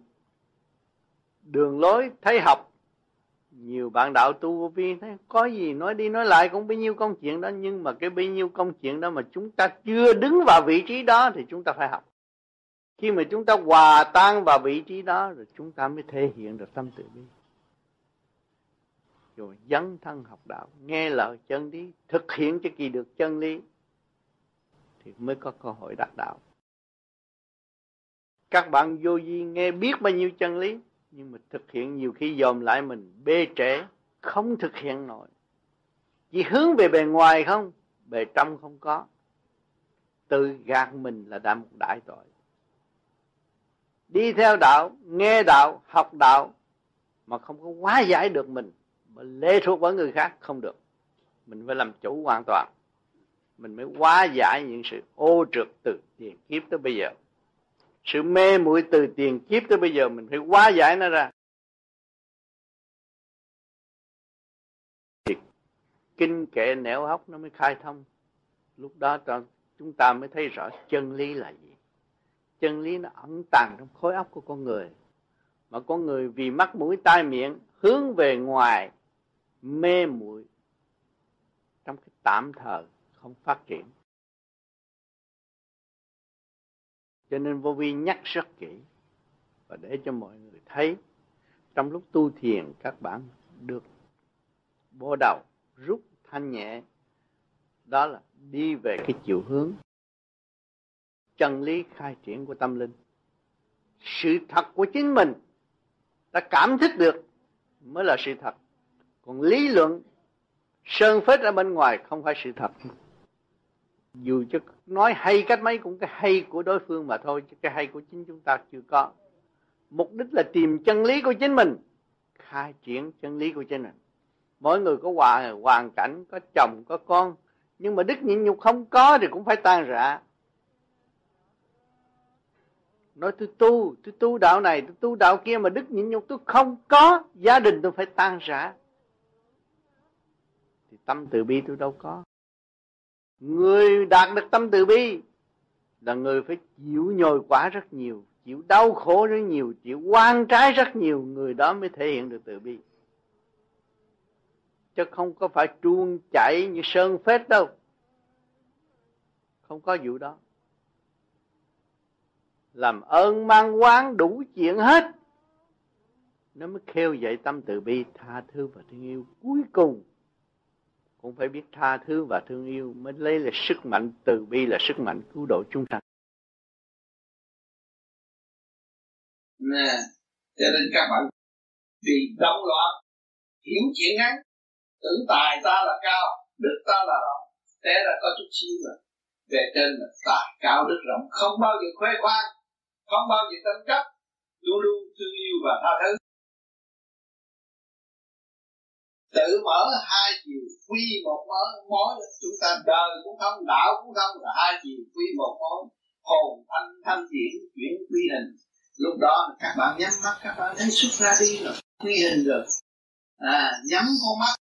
đường lối thấy học nhiều bạn đạo tu vô vi thấy có gì nói đi nói lại cũng bấy nhiêu công chuyện đó, nhưng mà cái bấy nhiêu công chuyện đó mà chúng ta chưa đứng vào vị trí đó thì chúng ta phải học. Khi mà chúng ta hòa tan vào vị trí đó rồi chúng ta mới thể hiện được tâm từ bi. Rồi dấn thân học đạo, nghe lời chân lý, thực hiện cho kỳ được chân lý thì mới có cơ hội đạt đạo. Các bạn vô vi nghe biết bao nhiêu chân lý nhưng mà thực hiện nhiều khi dòm lại mình, bê trễ, không thực hiện nổi. Chỉ hướng về bề ngoài không, bề trong không có. Tự gạt mình là đã một đại tội. Đi theo đạo, nghe đạo, học đạo mà không có hóa giải được mình, mà lê thuộc vào người khác, không được. Mình phải làm chủ hoàn toàn. Mình mới hóa giải những sự ô trượt từ tiền kiếp tới bây giờ sự mê muội từ tiền kiếp tới bây giờ mình phải hóa giải nó ra. Thì kinh kệ nẻo hóc nó mới khai thông. Lúc đó chúng ta mới thấy rõ chân lý là gì. Chân lý nó ẩn tàng trong khối óc của con người. Mà con người vì mắt mũi tai miệng hướng về ngoài, mê muội trong cái tạm thời không phát triển. Cho nên vô vi nhắc rất kỹ và để cho mọi người thấy trong lúc tu thiền các bạn được bố đầu, rút thanh nhẹ, đó là đi về cái chiều hướng chân lý khai triển của tâm linh. Sự thật của chính mình ta cảm thức được mới là sự thật. Còn lý luận sơn phết ở bên ngoài không phải sự thật dù cho nói hay cách mấy cũng cái hay của đối phương mà thôi, chứ cái hay của chính chúng ta chưa có. Mục đích là tìm chân lý của chính mình, khai triển chân lý của chính mình. Mỗi người có hoàn hoàn cảnh, có chồng, có con, nhưng mà đức nhịn nhục không có thì cũng phải tan rã. Nói tôi tu tôi tu đạo này, tôi tu đạo kia mà đức nhịn nhục tôi không có, gia đình tôi phải tan rã. Thì tâm từ bi tôi đâu có người đạt được tâm từ bi là người phải chịu nhồi quả rất nhiều, chịu đau khổ rất nhiều, chịu quan trái rất nhiều, người đó mới thể hiện được từ bi. Chứ không có phải truông chảy như sơn phết đâu. Không có vụ đó. Làm ơn mang quán đủ chuyện hết, nó mới khêu dậy tâm từ bi, tha thứ và thương yêu cuối cùng cũng phải biết tha thứ và thương yêu mới lấy là sức mạnh, từ bi là sức mạnh cứu độ chúng sanh nè, cho nên các bạn vì động loạn, hiểu chuyện ngắn tưởng tài ta là cao, đức ta là rộng té ra có chút xíu rồi về trên là tài, cao, đức, rộng, không bao giờ khoe khoang, không bao giờ tranh chấp, luôn luôn thương yêu và tha thứ. Tự mở hai chiều quy một mối mối chúng ta đời cũng không đạo cũng không là hai chiều quy một mối hồn thanh thanh chuyển chuyển quy hình. Lúc đó các bạn nhắm mắt các bạn thấy xuất ra đi rồi quy hình rồi. À nhắm con mắt.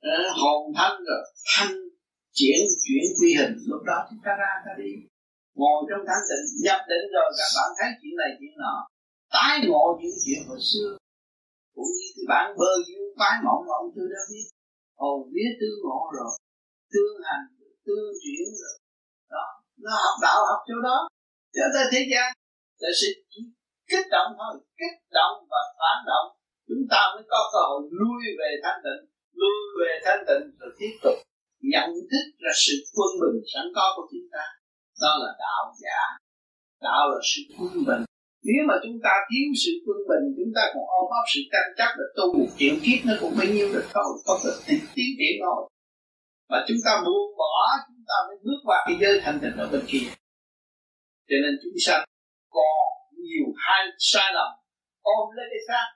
À, hồn thanh rồi thanh chuyển chuyển quy hình. Lúc đó chúng ta ra ta đi. Ngồi trong thanh định nhập định rồi các bạn thấy chuyện này chuyện nọ. Tái ngộ những chuyện hồi xưa cũng như cái bản bơ duyên phái mộng mà ông tư đã biết hồn vía tư ngộ rồi, tương hành, tương chuyển rồi. Đó, nó học đạo học chỗ đó. Cho tới thế gian là sự kích động thôi, kích động và phản động. Chúng ta mới có cơ hội lui về thanh tịnh, lui về thanh tịnh rồi tiếp tục nhận thức ra sự quân bình sẵn có của chúng ta. Đó là đạo giả, đạo là sự quân bình nếu mà chúng ta thiếu sự quân bình, chúng ta còn ôm ấp sự tranh chấp là tu một triệu kiếp, nó cũng bấy nhiêu được thôi không được tiến triển thôi mà chúng ta buông bỏ, chúng ta mới bước qua cái giới thanh tịnh ở bên kia. Cho nên chúng sanh còn nhiều hai sai lầm. Ôm lấy cái xác,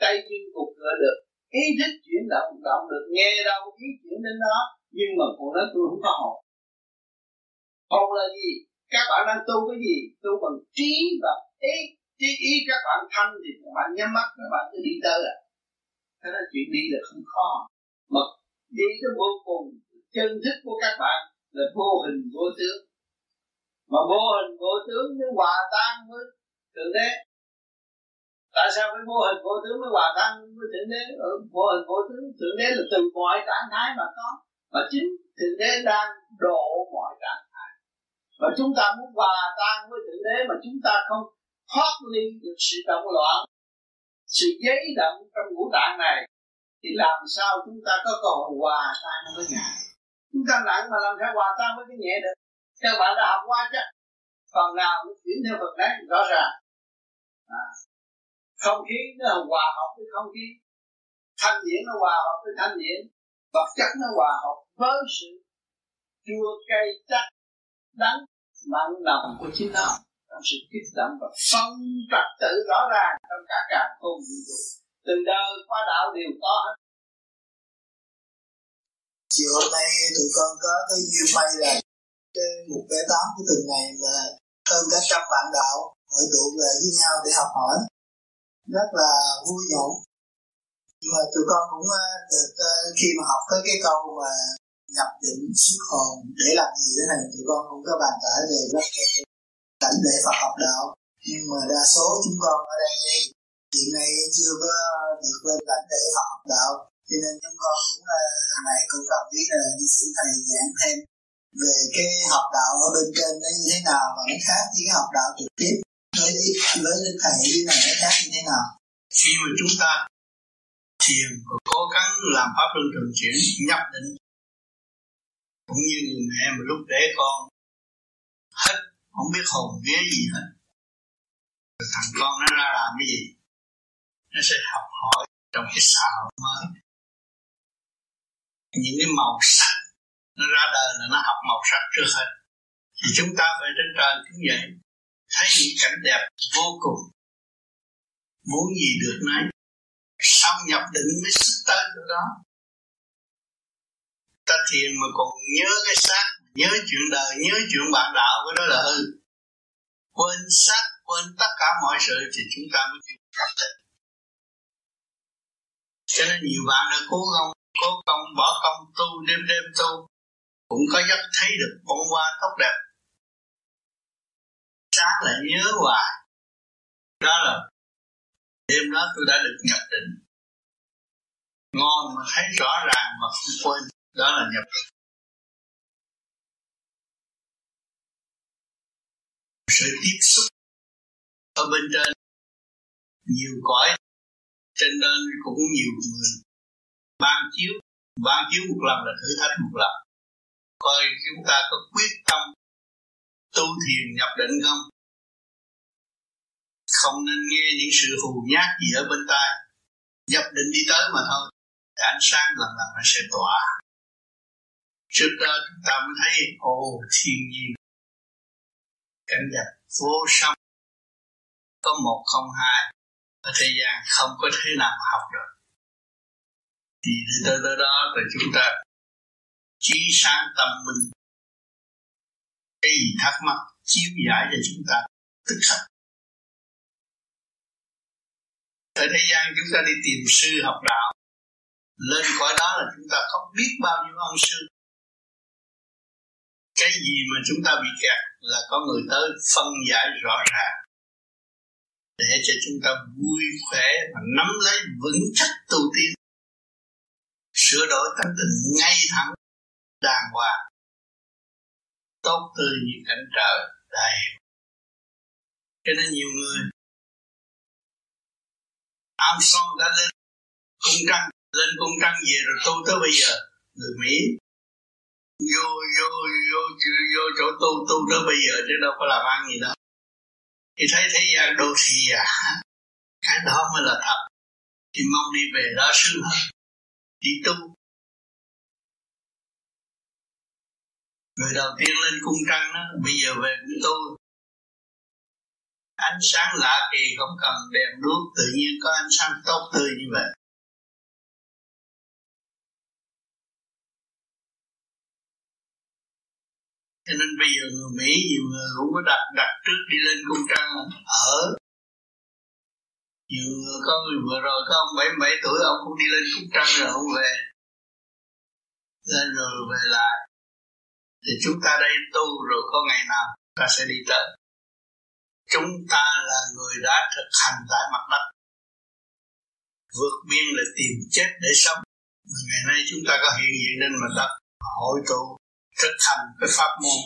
tay chân cục cửa được, ý thức chuyển động động được, nghe đâu ý chuyển đến đó, nhưng mà còn nói tôi không có hồn. Hồn là gì? Các bạn đang tu cái gì? Tu bằng trí và ý trí ý các bạn thanh thì các bạn nhắm mắt, các bạn cứ đi tới à. Thế là chuyện đi là không khó. Mà đi tới vô cùng chân thức của các bạn là vô hình vô tướng. Mà vô hình vô tướng mới hòa tan với thượng đế. Tại sao phải vô hình vô tướng mới hòa tan với thượng đế? Ở vô hình vô tướng, thượng đế là từ mọi trạng thái mà có. Mà chính thượng đế đang độ mọi trạng thái. Và chúng ta muốn hòa tan với thượng đế mà chúng ta không thoát ly được sự động loạn, sự giấy động trong ngũ tạng này, thì làm sao chúng ta có cơ hội hòa tan với ngài? Chúng ta nặng mà làm sao hòa tan với cái nhẹ được? Các bạn đã học qua chứ? Phần nào nó chuyển theo phần đấy, rõ ràng. À. không khí nó hòa hợp với không khí. Thanh điển nó hòa hợp với thanh điển. Vật chất nó hòa hợp với sự chua cay chắc đắng mặn nồng của chính nó trong sự kích động và phong trật tự rõ ràng trong cả cả không vũ trụ từ đời qua đạo đều có hết. Chiều hôm nay tụi con có cái duyên may là cái một bé tám của từng ngày mà hơn cả trăm bạn đạo hội tụ về với nhau để học hỏi. Rất là vui nhộn. Nhưng mà tụi con cũng ờ, được ờ, khi mà học tới cái câu mà nhập định xuất hồn để làm gì thế này, tụi con cũng có bàn tải về rất là cảnh để Phật học đạo. Nhưng mà đa số chúng con ở đây hiện nay chưa có được lên cảnh để Phật học đạo. Cho nên chúng con cũng uh, nãy cũng cần biết là đi xin thầy giảng thêm về cái học đạo ở bên trên nó như thế nào và nó khác với cái học đạo trực tiếp. Với với thầy như này nó khác như thế nào? Khi mà chúng ta thiền và cố gắng làm pháp luân thường chuyển nhập định cũng như người mẹ mà lúc để con không biết hồn vía gì hết. Thằng con nó ra làm cái gì? Nó sẽ học hỏi trong cái xã hội mới. Những cái màu sắc, nó ra đời là nó học màu sắc trước hết. Thì chúng ta phải trên trời cũng vậy. Thấy những cảnh đẹp vô cùng. Muốn gì được nấy. Xong nhập định mới sức tới chỗ đó ta thiền mà còn nhớ cái xác nhớ chuyện đời, nhớ chuyện bạn đạo, cái đó là hư. Quên xác, quên tất cả mọi sự thì chúng ta mới chịu cảm tình cho nên nhiều bạn đã cố gắng, cố công, bỏ công, tu, đêm đêm tu, cũng có giấc thấy được bông hoa tốt đẹp. Sáng lại nhớ hoài. Đó là, đêm đó tôi đã được nhập định. Ngon mà thấy rõ ràng mà không quên, đó là nhập định. Sự tiếp xúc ở bên trên. Nhiều cõi trên nên cũng nhiều người. Ban chiếu ban chiếu một lần là thử thách một lần. Coi chúng ta có quyết tâm tu thiền nhập định không? Không nên nghe những sự hù nhát gì ở bên tai. Nhập định đi tới mà thôi. Ánh sáng lần lần nó sẽ tỏa. Trước đó chúng ta mới thấy, ồ, thiên nhiên cảnh vật vô song có một không hai ở thế gian không có thứ nào mà học được. Thì tới đó, đó rồi chúng ta trí sáng tâm minh. Cái gì thắc mắc chiếu giải cho chúng ta tức khắc ở thế gian chúng ta đi tìm sư học đạo. Lên khỏi đó là chúng ta không biết bao nhiêu ông sư cái gì mà chúng ta bị kẹt là có người tới phân giải rõ ràng. Để cho chúng ta vui khỏe và nắm lấy vững chắc tu tiên sửa đổi tâm tình ngay thẳng đàng hoàng. Tốt tươi như cảnh trời đầy. Cho nên nhiều người, Armstrong đã lên cung trăng, lên cung trăng về rồi tu tới bây giờ, người Mỹ vô vô vô vô, vô chỗ tu tu tới bây giờ chứ đâu có làm ăn gì đâu thì thấy thế gian đô thị à. Cái đó mới là thật. Thì mong đi về đó sướng hơn. Đi tu. Người đầu tiên lên cung trăng đó bây giờ về cũng tu. Ánh sáng lạ kỳ không cần đèn đuốc tự nhiên có ánh sáng tốt tươi như vậy. Cho nên bây giờ người Mỹ nhiều người cũng có đặt đặt trước đi lên cung trăng ở. Nhiều người có người vừa rồi, có ông 77 tuổi, ông cũng đi lên cung trăng rồi, ông về. Lên rồi về lại. Thì chúng ta đây tu rồi có ngày nào ta sẽ đi tới. Chúng ta là người đã thực hành tại mặt đất. Vượt biên là tìm chết để sống. Ngày nay chúng ta có hiện diện trên mặt đất hội tụ thực hành cái pháp môn,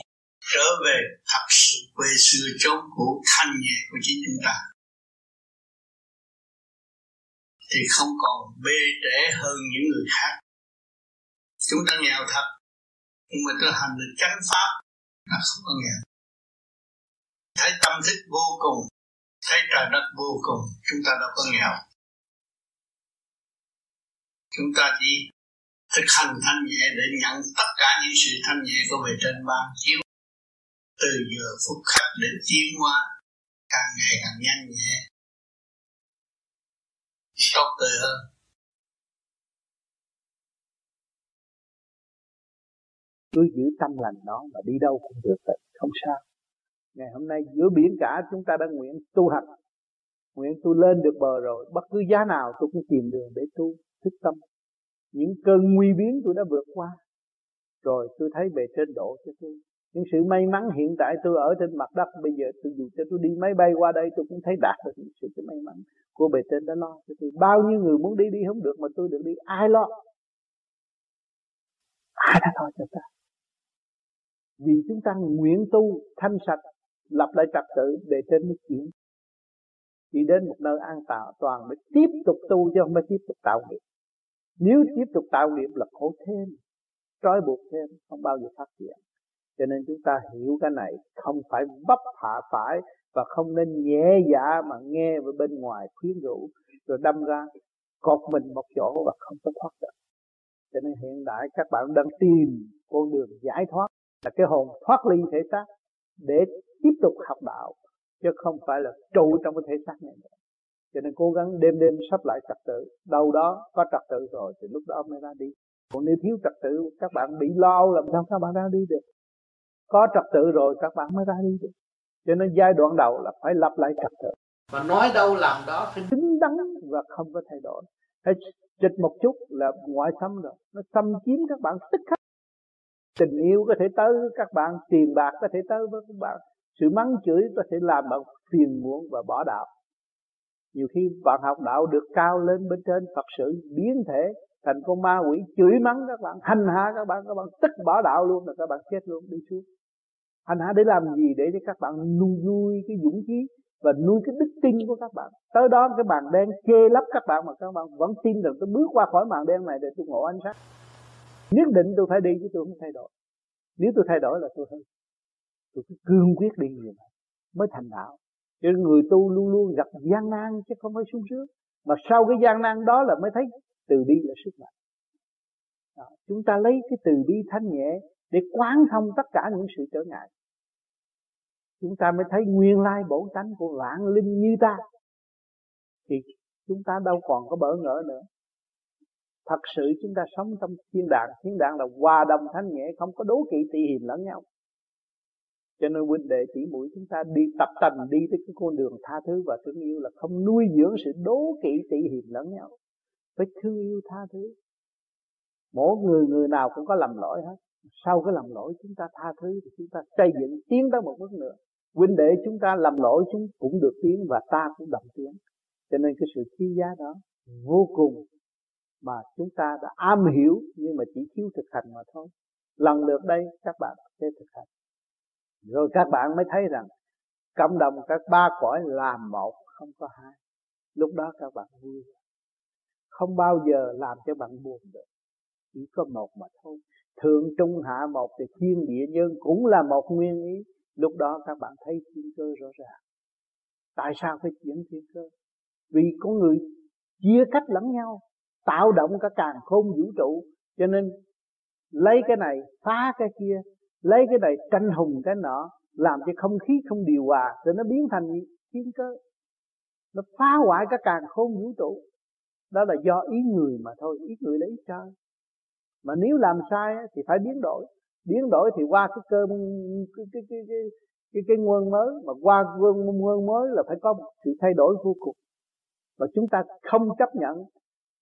trở về thật sự quê xưa chốn cũ, thanh nhẹ của chính chúng ta. Thì không còn bê trễ hơn những người khác. Chúng ta nghèo thật, nhưng mà tôi hành được chánh pháp là không có nghèo. Thấy tâm thức vô cùng, thấy trời đất vô cùng, chúng ta đâu có nghèo. Chúng ta chỉ thực hành thanh nhẹ để nhận tất cả những sự thanh nhẹ của bề trên ban chiếu. Từ giờ phút khắc để tiến hóa, càng ngày càng nhanh nhẹ. Tốt tươi hơn. Cứ giữ tâm lành đó và đi đâu cũng được vậy không sao. Ngày hôm nay giữa biển cả chúng ta đã nguyện tu hành. Nguyện tu lên được bờ rồi, bất cứ giá nào tôi cũng tìm đường để tu, thức tâm những cơn nguy biến tôi đã vượt qua. Rồi tôi thấy bề trên độ cho tôi. Những sự may mắn hiện tại tôi ở trên mặt đất, bây giờ tôi dù cho tôi đi máy bay qua đây, tôi cũng thấy đạt được những sự may mắn của bề trên đã lo cho tôi. Bao nhiêu người muốn đi đi không được mà tôi được đi. Ai lo? Ai đã lo cho ta? Vì chúng ta nguyện tu, thanh sạch, lập lại trật tự để trên mới chuyển. Đi đến một nơi an tạo toàn mới tiếp tục tu chứ không phải tiếp tục tạo nghiệp nếu tiếp tục tạo nghiệp là khổ thêm, trói buộc thêm, không bao giờ phát triển. Cho nên chúng ta hiểu cái này, không phải bấp hạ phải và không nên nhẹ dạ mà nghe với bên ngoài khuyến rũ, rồi đâm ra cột mình một chỗ và không có thoát được. Cho nên hiện đại các bạn đang tìm con đường giải thoát là cái hồn thoát ly thể xác để tiếp tục học đạo, chứ không phải là trụ trong cái thể xác này nữa cho nên cố gắng đêm đêm sắp lại trật tự. Đâu đó có trật tự rồi thì lúc đó mới ra đi. Còn nếu thiếu trật tự các bạn bị lo làm sao các bạn ra đi được? Có trật tự rồi các bạn mới ra đi được. Cho nên giai đoạn đầu là phải lập lại trật tự. Và nói đâu làm đó phải đứng đắn và không có thay đổi. Hay trịch một chút là ngoại xâm rồi. Nó xâm chiếm các bạn tức khắc. Tình yêu có thể tới với các bạn tiền bạc có thể tới với các bạn. Sự mắng chửi có thể làm bạn phiền muộn và bỏ đạo nhiều khi bạn học đạo được cao lên bên trên, Phật sự biến thể thành con ma quỷ, chửi mắng các bạn, hành hạ các bạn các bạn tức bỏ đạo luôn là các bạn chết luôn, đi xuống. Hành hạ để làm gì? Để cho các bạn nuôi nuôi cái dũng khí và nuôi cái đức tin của các bạn. Tới đó cái màn đen che lấp các bạn mà các bạn vẫn tin rằng tôi bước qua khỏi màn đen này để tôi ngộ ánh sáng. Nhất định tôi phải đi chứ tôi không thay đổi. Nếu tôi thay đổi là tôi hơn tôi cứ cương quyết đi như vậy mới thành đạo cho người tu luôn luôn gặp gian nan chứ không phải sung sướng mà sau cái gian nan đó là mới thấy từ bi là sức mạnh. Đó. chúng ta lấy cái từ bi thanh nhẹ để quán thông tất cả những sự trở ngại. Chúng ta mới thấy nguyên lai bổn tánh của vạn linh như ta. Thì chúng ta đâu còn có bỡ ngỡ nữa. Thật sự chúng ta sống trong thiên đàng thiên đàng là hòa đồng thanh nhẹ, không có đố kỵ tị hiềm lẫn nhau cho nên huynh đệ tỷ mũi chúng ta đi tập tành đi tới cái con đường tha thứ và thương yêu là không nuôi dưỡng sự đố kỵ tị hiềm lẫn nhau. Phải thương yêu tha thứ. Mỗi người người nào cũng có lầm lỗi hết. Sau cái lầm lỗi chúng ta tha thứ thì chúng ta xây dựng tiến tới một bước nữa. Huynh đệ chúng ta làm lỗi chúng cũng được tiến và ta cũng đồng tiến. Cho nên cái sự quý giá đó vô cùng mà chúng ta đã am hiểu nhưng mà chỉ thiếu thực hành mà thôi. Lần lượt đây các bạn sẽ thực hành rồi các bạn mới thấy rằng cộng đồng các ba cõi làm một, không có hai. Lúc đó các bạn vui. Không bao giờ làm cho bạn buồn được. Chỉ có một mà thôi. Thượng trung hạ một thì thiên địa nhân cũng là một nguyên ý. Lúc đó các bạn thấy thiên cơ rõ ràng. Tại sao phải chuyển thiên cơ? Vì có người chia cách lẫn nhau, tạo động cả càng khôn vũ trụ. Cho nên lấy cái này, phá cái kia lấy cái này tranh hùng cái nọ làm cho không khí không điều hòa rồi nó biến thành chiến cơ nó phá hoại cả càng khôn vũ trụ. Đó là do ý người mà thôi ý người lấy trời mà nếu làm sai thì phải biến đổi. Biến đổi thì qua cái cơ cái cái cái cái cái, cái nguồn mới mà qua nguồn nguồn mới là phải có một sự thay đổi vô cùng. Và chúng ta không chấp nhận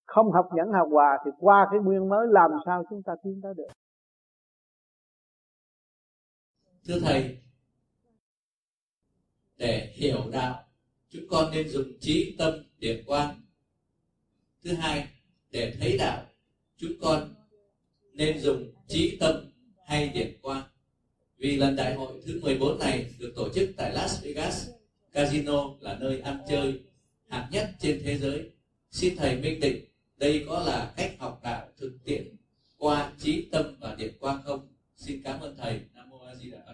không học nhẫn học hòa thì qua cái nguyên mới làm sao chúng ta tiến tới được? Thưa thầy, để hiểu đạo, chúng con nên dùng trí tâm để quan. Thứ hai, để thấy đạo, chúng con nên dùng trí tâm hay điểm quan. Vì lần đại hội thứ 14 này được tổ chức tại Las Vegas casino là nơi ăn chơi hạng nhất trên thế giới. Xin thầy minh định đây có là cách học đạo thực tiễn qua trí tâm và điểm quan không? Xin cảm ơn thầy di đà phật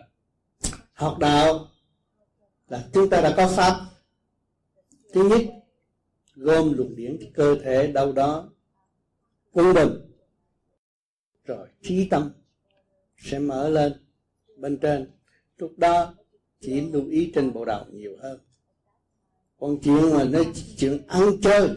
học đạo là chúng ta đã có pháp. Thứ nhất, gom luồng điển cơ thể đâu đó, quân bình. Rồi trí tâm sẽ mở lên bên trên. Lúc đó chỉ lưu ý trên bộ đầu nhiều hơn. Còn chuyện mà nói chuyện ăn chơi,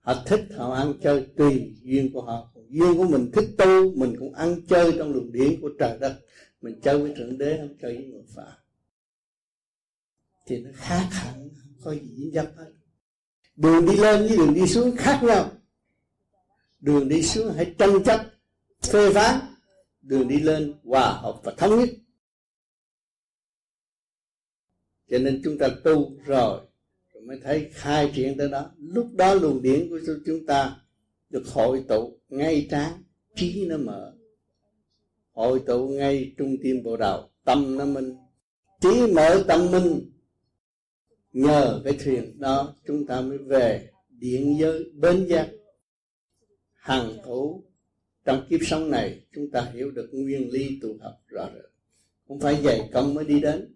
họ thích họ ăn chơi, tùy duyên của họ. Duyên của mình thích tu, mình cũng ăn chơi trong luồng điển của trời đất mình chơi với thượng đế không? Chơi với người phàm. Thì nó khác hẳn, không có gì dính dấp hết. Đường đi lên với đường đi xuống khác nhau. Đường đi xuống hãy tranh chấp, phê phán. Đường đi lên, hòa hợp và thống nhất. Cho nên chúng ta tu rồi rồi mới thấy khai triển tới đó. Lúc đó luồng điển của chúng ta được hội tụ, ngay trán, trí nó mở hội tụ ngay trung tim bộ đầu tâm nó minh. Trí mở tâm minh, nhờ cái thuyền đó chúng ta mới về điện giới bến giác. Hàng thủ trong kiếp sống này chúng ta hiểu được nguyên lý tu học rõ rệt. Không phải dày công mới đi đến,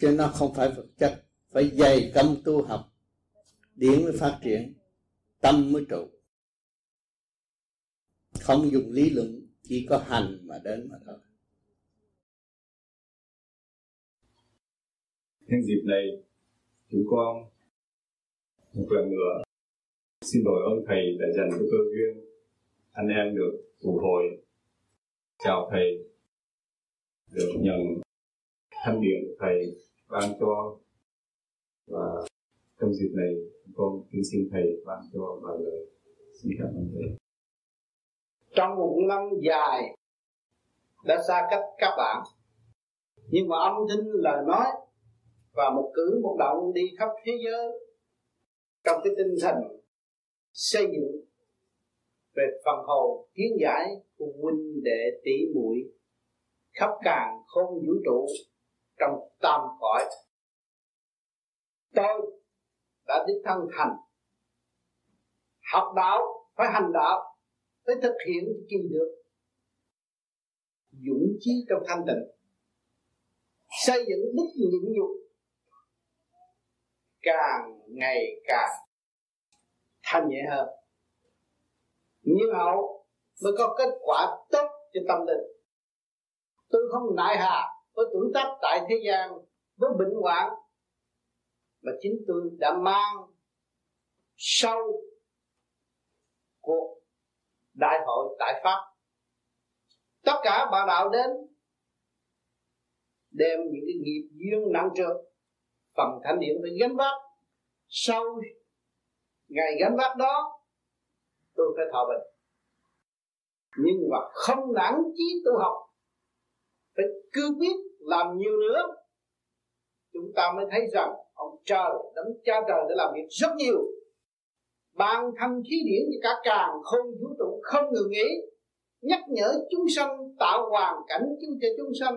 chứ nó không phải vật chất. Phải dày công tu học điển mới phát triển, tâm mới trụ. Không dùng lý luận chỉ có hành mà đến mà thôi. Nhân dịp này, chúng con, một lần nữa, xin đổi ơn thầy đã dành cho cơ duyên anh em được tụ hội chào thầy được nhận thanh điện thầy ban cho. Và trong dịp này con kính xin thầy ban cho vài lời. Xin cảm ơn thầy trong một năm dài đã xa cách các bạn. Nhưng mà âm thanh, lời nói và một cử, một động đi khắp thế giới trong cái tinh thần xây dựng về phần hồn, kiến giải của huynh đệ tỷ muội khắp càng không vũ trụ trong tam cõi. Tôi đã đích thân thành. Học đạo phải hành đạo phải thực hiện kỳ được. Dũng chí trong thanh tịnh. Xây dựng đức nhịn nhục. Càng ngày càng thanh nhẹ hơn. Nhưng hậu mới có kết quả tốt cho tâm linh. Tôi không nại hà với tuổi tác tại thế gian với bệnh hoạn mà chính tôi đã mang sâu cuộc đại hội tại pháp. Tất cả bà đạo đến, đem những cái nghiệp duyên nặng trược phần thánh điện phải gánh vác. Sau ngày gánh vác đó, tôi phải thọ bệnh. Nhưng mà không nản chí tu học, phải cứ biết làm nhiều nữa. Chúng ta mới thấy rằng ông trời, đấng cha trời đã làm việc rất nhiều ban thăm khí điển cho cả càng không vũ trụ không ngừng nghỉ, nhắc nhở chúng sanh tạo hoàn cảnh cho chúng sanh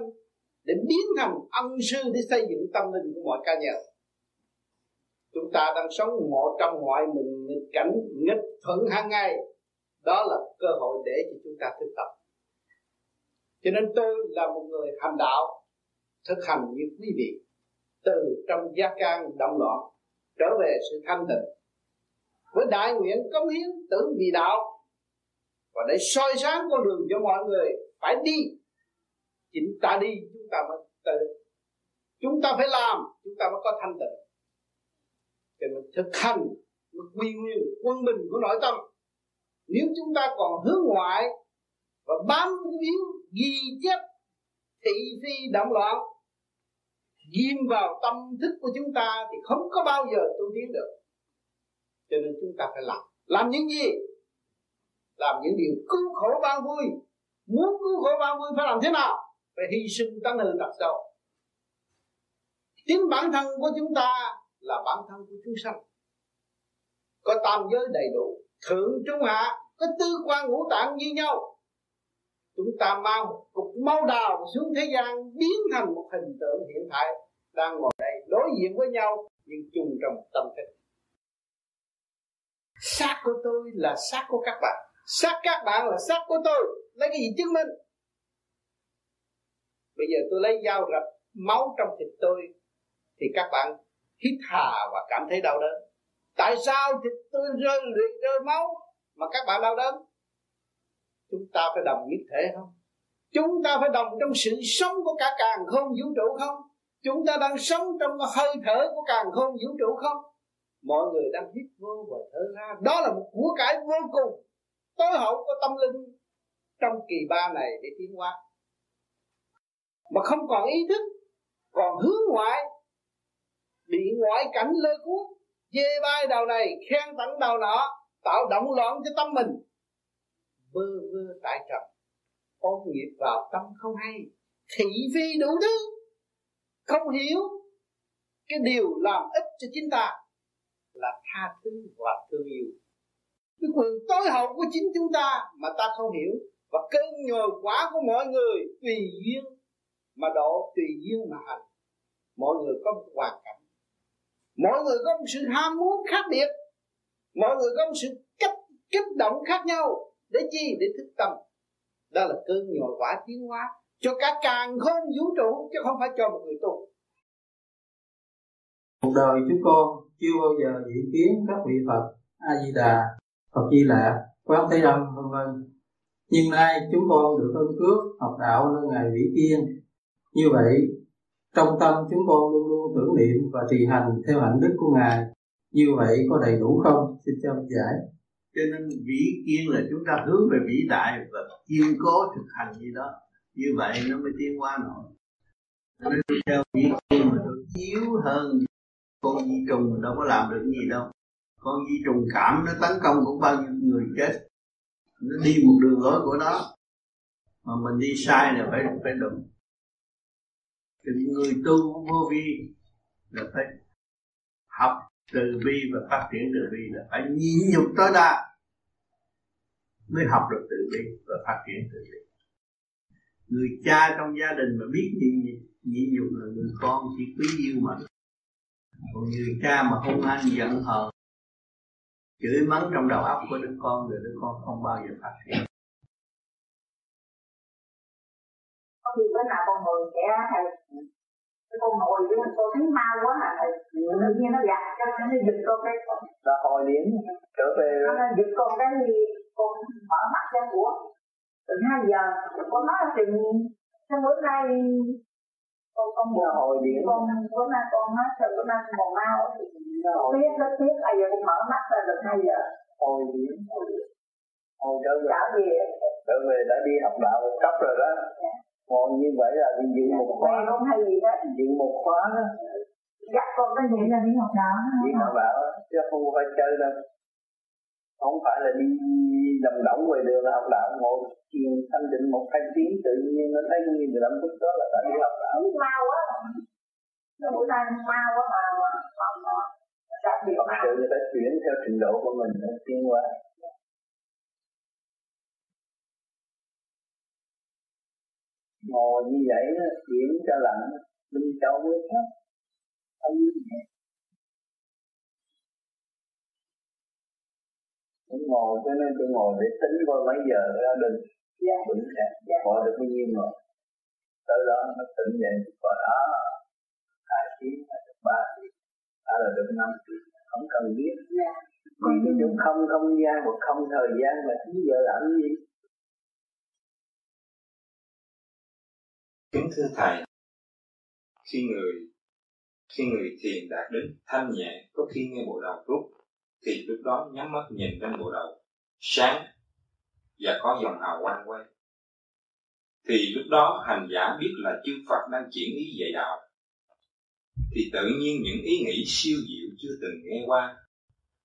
để biến thành ân sư để xây dựng tâm linh của mọi ca nhân. Chúng ta đang sống ngộ trong ngoại mình nghịch cảnh, nghịch thuận hàng ngày. Đó là cơ hội để cho chúng ta thực tập. Cho nên tôi là một người hành đạo, thực hành như quý vị, từ trong gia can động loạn trở về sự thanh tịnh với đại nguyện cống hiến tử vì đạo. Và để soi sáng con đường cho mọi người, phải đi. Chính ta đi, chúng ta mới tự chúng ta phải làm, chúng ta mới có thanh tịnh. Thì mình thực hành một quy nguyên, quân bình của nội tâm. Nếu chúng ta còn hướng ngoại và bám víu ghi chép thị phi động loạn, ghim vào tâm thức của chúng ta thì không có bao giờ tu tiến được cho nên chúng ta phải làm. Làm những gì? Làm những điều cứu khổ ban vui. Muốn cứu khổ ban vui phải làm thế nào? Phải hy sinh tánh hư tật sâu chính bản thân của chúng ta là bản thân của chúng sanh. Có tam giới đầy đủ, thượng, trung, hạ, có tư quan, ngũ tạng như nhau. Chúng ta mang một cục máu đào xuống thế gian, biến thành một hình tượng hiện tại đang ngồi đây đối diện với nhau, nhưng chung trong tâm thức xác của tôi là xác của các bạn. Xác các bạn là xác của tôi. Lấy cái gì chứng minh? Bây giờ tôi lấy dao rạch máu trong thịt tôi, thì các bạn hít hà và cảm thấy đau đớn. Tại sao thịt tôi rơi luyện rơi máu mà các bạn đau đớn? Chúng ta phải đồng nhất thể không? Chúng ta phải đồng trong sự sống của cả càng không vũ trụ không? Chúng ta đang sống trong hơi thở của càng không vũ trụ không? Mọi người đang hít vô và thở ra. Đó là một của cải vô cùng. Tối hậu của tâm linh trong kỳ ba này để tiến hóa. Mà không còn ý thức, còn hướng ngoại, bị ngoại cảnh lôi cuốn, dê vai đầu này, khen tặng đầu nọ, tạo động loạn cho tâm mình. Bơ vơ tại trần, ôm nghiệp vào tâm không hay. Thị phi đủ thứ, không hiểu, cái điều làm ích cho chính ta là tha thứ và thương yêu. Cái quyền tối hậu của chính chúng ta mà ta không hiểu và cơn nhồi quả của mọi người tùy duyên mà độ tùy duyên mà hành. Mọi người có một hoàn cảnh. Mọi người có một sự ham muốn khác biệt. Mọi người có một sự cách kích động khác nhau. Để chi? Để thức tâm. Đó là cơn nhồi quả tiến hóa cho cả càng không vũ trụ chứ không phải cho một người tu. Cuộc đời chúng con chưa bao giờ dự kiến các vị Phật A Di Đà Phật Di Lặc Quán Thế Âm vân vân. Nhưng nay chúng con được ơn cước học đạo nơi ngài vĩ kiên. Như vậy, trong tâm chúng con luôn luôn tưởng niệm và trì hành theo hạnh đức của ngài. Như vậy có đầy đủ không? Xin cho ông giải. Cho nên vĩ kiên là chúng ta hướng về vĩ đại và kiên cố thực hành gì đó. Như vậy nó mới tiến qua nổi. Nên theo vĩ kiên mà tôi yếu hơn con di trùng đâu có làm được gì đâu. Con di trùng cảm nó tấn công cũng bao nhiêu người chết. Nó đi một đường lối của nó. Mà mình đi sai là phải phải đụng. Thì người tu vô vi là phải học từ bi và phát triển từ bi, là phải nhịn nhục tối đa mới học được từ bi và phát triển từ bi. Người cha trong gia đình mà biết nhịn nhịn nhục là người con chỉ quý yêu mà còn người cha mà hung hăng giận hờn chửi mắng trong đầu óc của đứa con rồi đứa con không bao giờ phát triển khi bữa nào con ngồi trẻ hay cái con ngồi với con thấy mau quá là tự nhiên nó gạt cho nó giật con cái là hồi điểm trở về nó giật con cái thì con mở mắt ra của. Từ hai giờ con nói là chừng sao bữa nay con con là hồi điểm. con bữa nay con bữa nay con còn mau biết rất tiếc bây giờ con mở mắt ra được hai giờ? Hồi điểm hồi trở về. Trở về. Trở về đã đi học đạo một cấp rồi đó. Còn như vậy là đi dựng một khóa. không hay gì đó. Dựng một khóa đó. Dắt con cái vậy là đi học đạo đi học đạo chứ không phải chơi đâu không phải là đi đầm động ngoài đường là học đạo ngồi thiền thanh định một hai tiếng tự nhiên nó thấy như mười lăm phút đó là đã đi học đạo. Mau quá bữa nay mau quá mà thật sự người ta chuyển theo trình độ của mình để tiến qua ngồi như vậy nó chuyển cho lạnh linh châu mới thấp không nhẹ cũng ngồi cho nên tôi ngồi để tính coi mấy giờ ra đình dạ. vững sẽ gọi được bao nhiêu rồi tới đó nó tỉnh dậy coi đó hai tiếng hay được ba tiếng. Đã là được năm tiếng không cần biết. Dạ. vì cái chỗ không không gian và không thời gian mà chín giờ làm gì. Kính thưa thầy khi người khi người thiền đạt đến thanh nhẹ có khi nghe bộ đầu rút thì lúc đó nhắm mắt nhìn lên bộ đầu, sáng và có dòng hào quang quay. Thì lúc đó hành giả biết là chư Phật đang chuyển ý dạy đạo. Thì tự nhiên những ý nghĩ siêu diệu chưa từng nghe qua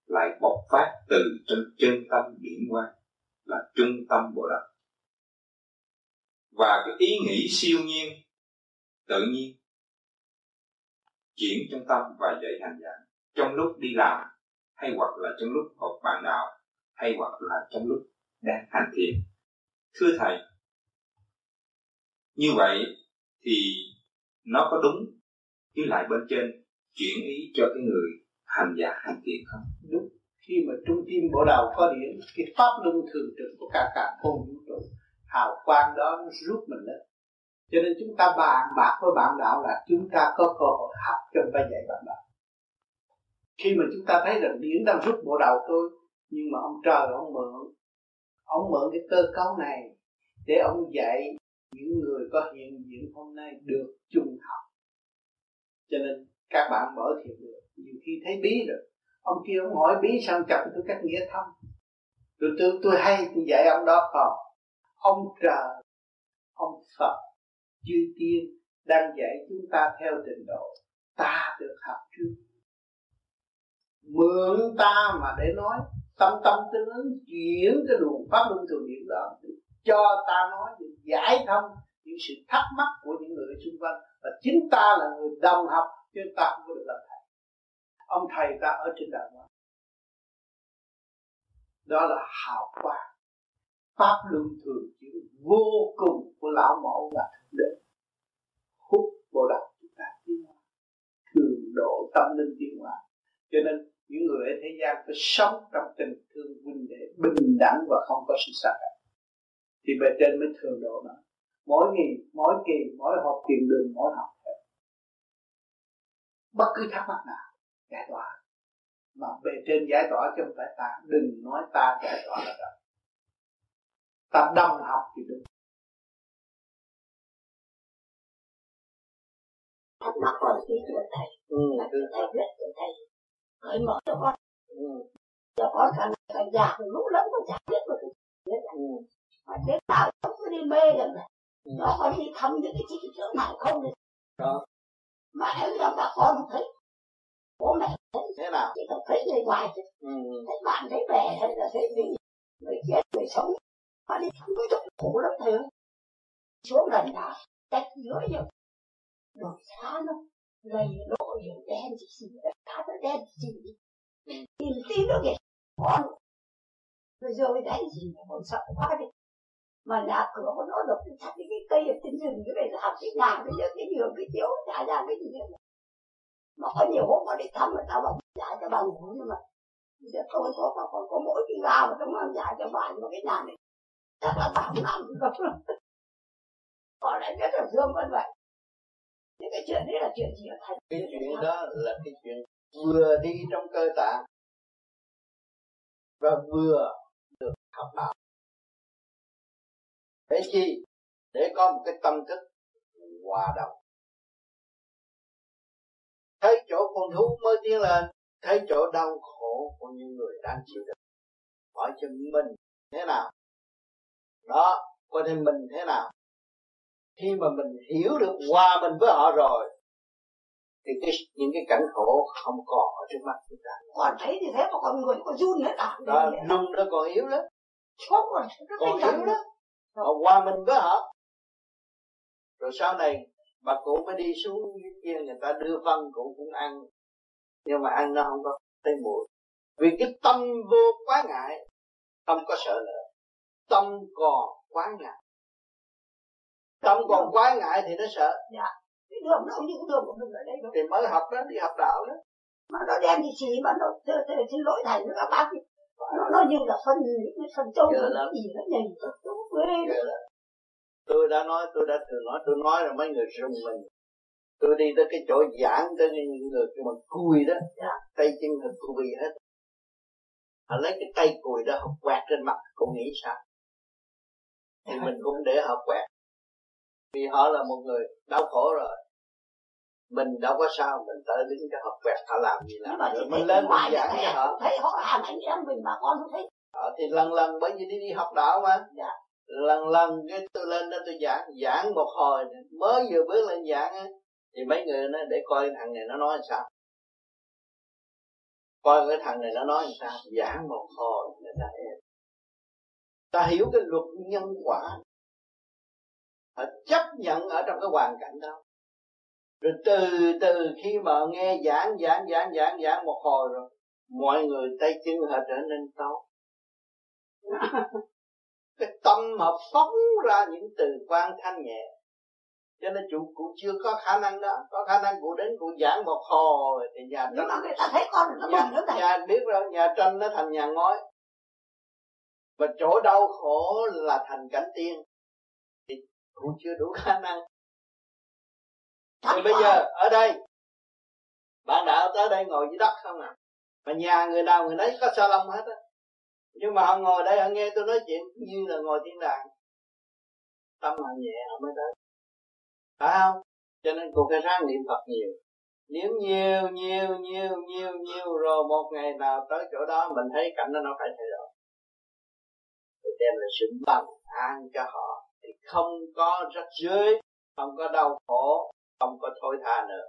lại bộc phát từ trong chân tâm điển qua, là trung tâm bộ đạo và cái ý nghĩ siêu nhiên, tự nhiên, chuyển trong tâm và dạy hành giả. Trong lúc đi làm hay hoặc là trong lúc học bạn đạo, hay hoặc là trong lúc đang hành thiền. Thưa thầy, như vậy thì nó có đúng với lại bên trên chuyển ý cho cái người hành giả hành thiền không? Đúng. Khi mà trung tim bộ đầu có điện, cái pháp luân thường trực của cả cả không vũ trụ, hào quang đó nó rút mình lên. Cho nên chúng ta bàn bạc với bạn đạo là chúng ta có cơ hội học trong người dạy bạn đạo khi mà chúng ta thấy rằng điển đang rút bộ đầu tôi, nhưng mà ông trời ông mượn ông mượn cái cơ cấu này để ông dạy những người có hiện diện hôm nay được trung học. Cho nên các bạn mở thiệt được, nhiều khi thấy bí rồi. Ông kia ông hỏi bí sao chậm, tôi cách nghĩa thông. Rồi tôi tôi hay tôi dạy ông đó, còn ông trời, ông phật, chư tiên đang dạy chúng ta theo trình độ ta được học trước mượn ta mà để nói, tâm tâm tương ứng, chuyển cái luồng pháp luân thường điện đó, cho ta nói để giải thông những sự thắc mắc của những người xung quanh. Và chính ta là người đồng học, chứ ta không có được làm thầy. Ông thầy ta ở trên đời đó đó là hào quang. Pháp luân thường chuyển vô cùng của lão mẫu là thượng đế. Hút bộ đạo chúng ta tiến hóa. Thường độ tâm linh tiến hóa. Cho nên những người ở thế gian phải sống trong tình thương huynh đệ bình đẳng và không có sự xa cách. Thì bề trên mới thường độ nó mỗi ngày mỗi kỳ mỗi hộp tiền đường mỗi học bất cứ thắc mắc nào giải tỏa. Mà bề trên giải tỏa chứ không phải ta. Đừng nói ta giải tỏa là được. Ta đồng học thì đúng thắc mắc rồi biết của thầy. Ừ. là thầy của thầy cởi mở cho con. Cho con càng càng già từ lúc lớn con chả biết được cái ừ. mà thế nào không có đi mê rồi này. Ừ. nó con đi thăm những cái chi chỗ nào không đó. Mà em rằng bà con thấy. Bố mẹ thấy. Thế nào? Chỉ cần thấy người ngoài thôi ừ. thấy bạn thấy bè hay là thấy người người chết người sống. Mà đi thăm cái chỗ khổ lắm thầy xuống gần nào cách giữa nhiều đồi xa nó lầy lội nhiều đen chỉ xì cả nó đen chỉ tìm tin nó kìa con rồi rồi đấy gì mà còn sợ quá đi mà nhà cửa của nó được chặt cái cây ở trên rừng cái này làm cái nhà cái nhớ cái đường cái chiếu trả ra cái gì nữa mà có nhiều hôm mà đi thăm người ta bảo trả cho bà ngủ nhưng mà giờ tôi có có có, có mỗi cái gà mà tôi mang trả cho bà mà cái nhà này chắc là bà không làm được có lẽ rất là thương vẫn vậy những cái chuyện đấy là chuyện gì ở thành cái chuyện đó là cái chuyện vừa đi trong cơ tạng và vừa được học đạo. Để chi? Để có một cái tâm thức hòa đồng. Thấy chỗ con thú mới tiến lên, thấy chỗ đau khổ của những người đang chịu đựng. Hỏi cho mình thế nào? Đó, coi thêm mình thế nào? Khi mà mình hiểu được hòa mình với họ rồi thì cái những cái cảnh khổ không còn ở trước mắt chúng ta. Còn thấy thì thế mà con người có run nữa. À đó run nó còn yếu lắm. Còn, còn yếu đó họ hòa mình với họ. Rồi sau này bà cụ mới đi xuống dưới kia người ta đưa phân cụ cũng ăn. Nhưng mà ăn nó không có thấy mùi. Vì cái tâm vô quá ngại không có sợ nữa tâm còn quá ngại tâm còn quá ngại thì nó sợ. Dạ. Cái đường như cái đường của mình ở đây đâu. Thì mới học đó đi học đạo đó. Mà nó đem thì chỉ mà nó xin lỗi thầy nữa các bác nó, nó như là phân những phần trâu cái gì nó nhảy nó quê tôi đã nói tôi đã thường nói tôi nói là mấy người rùng mình. Tôi đi tới cái chỗ giảng tới những người mà cùi đó. Dạ. tay chân thật cùi hết. Họ lấy cái tay cùi đó họ quẹt trên mặt cũng nghĩ sao. Thì mình cũng để họ quẹt vì họ là một người đau khổ rồi. Mình đâu có sao mình tới đứng cho họ quẹt họ làm gì làm rồi mình lên mình giảng cho họ. Thấy họ làm anh em mình mà con thấy. Ờ, thì lần lần bởi vì đi đi học đạo mà. Dạ. lần lần cái tôi lên đó tôi giảng giảng một hồi mới vừa bước lên giảng á thì mấy người nó để coi thằng này nó nói sao. Coi cái thằng này nó nói sao. Giảng một hồi người ta ta hiểu cái luật nhân quả họ chấp nhận ở trong cái hoàn cảnh đó. Rồi từ từ khi mà nghe giảng giảng giảng giảng giảng một hồi rồi mọi người tay chân họ trở nên tốt <laughs> cái tâm họ phóng ra những từ quan thanh nhẹ. Cho nên chủ cụ chưa có khả năng đó. Có khả năng cụ đến cụ giảng một hồi thì nhà nhưng mà người ta thấy con nó nhà, nữa nhà biết rồi nhà tranh nó thành nhà ngói. Và chỗ đau khổ là thành cảnh tiên cụ chưa đủ khả năng. Thì bây giờ ở đây bạn đạo tới đây ngồi dưới đất không à mà nhà người nào người nấy có sa lông hết á. Nhưng mà họ ngồi đây họ nghe tôi nói chuyện như là ngồi thiên đàng tâm họ nhẹ họ mới tới. Phải không? Cho nên cô phải ráng niệm phật nhiều. Niệm nhiều nhiều nhiều nhiều nhiều rồi một ngày nào tới chỗ đó mình thấy cảnh đó nó phải thay đổi. Thì đem lại sự bằng an cho họ thì không có rắc rưới không có đau khổ không có thôi tha nữa.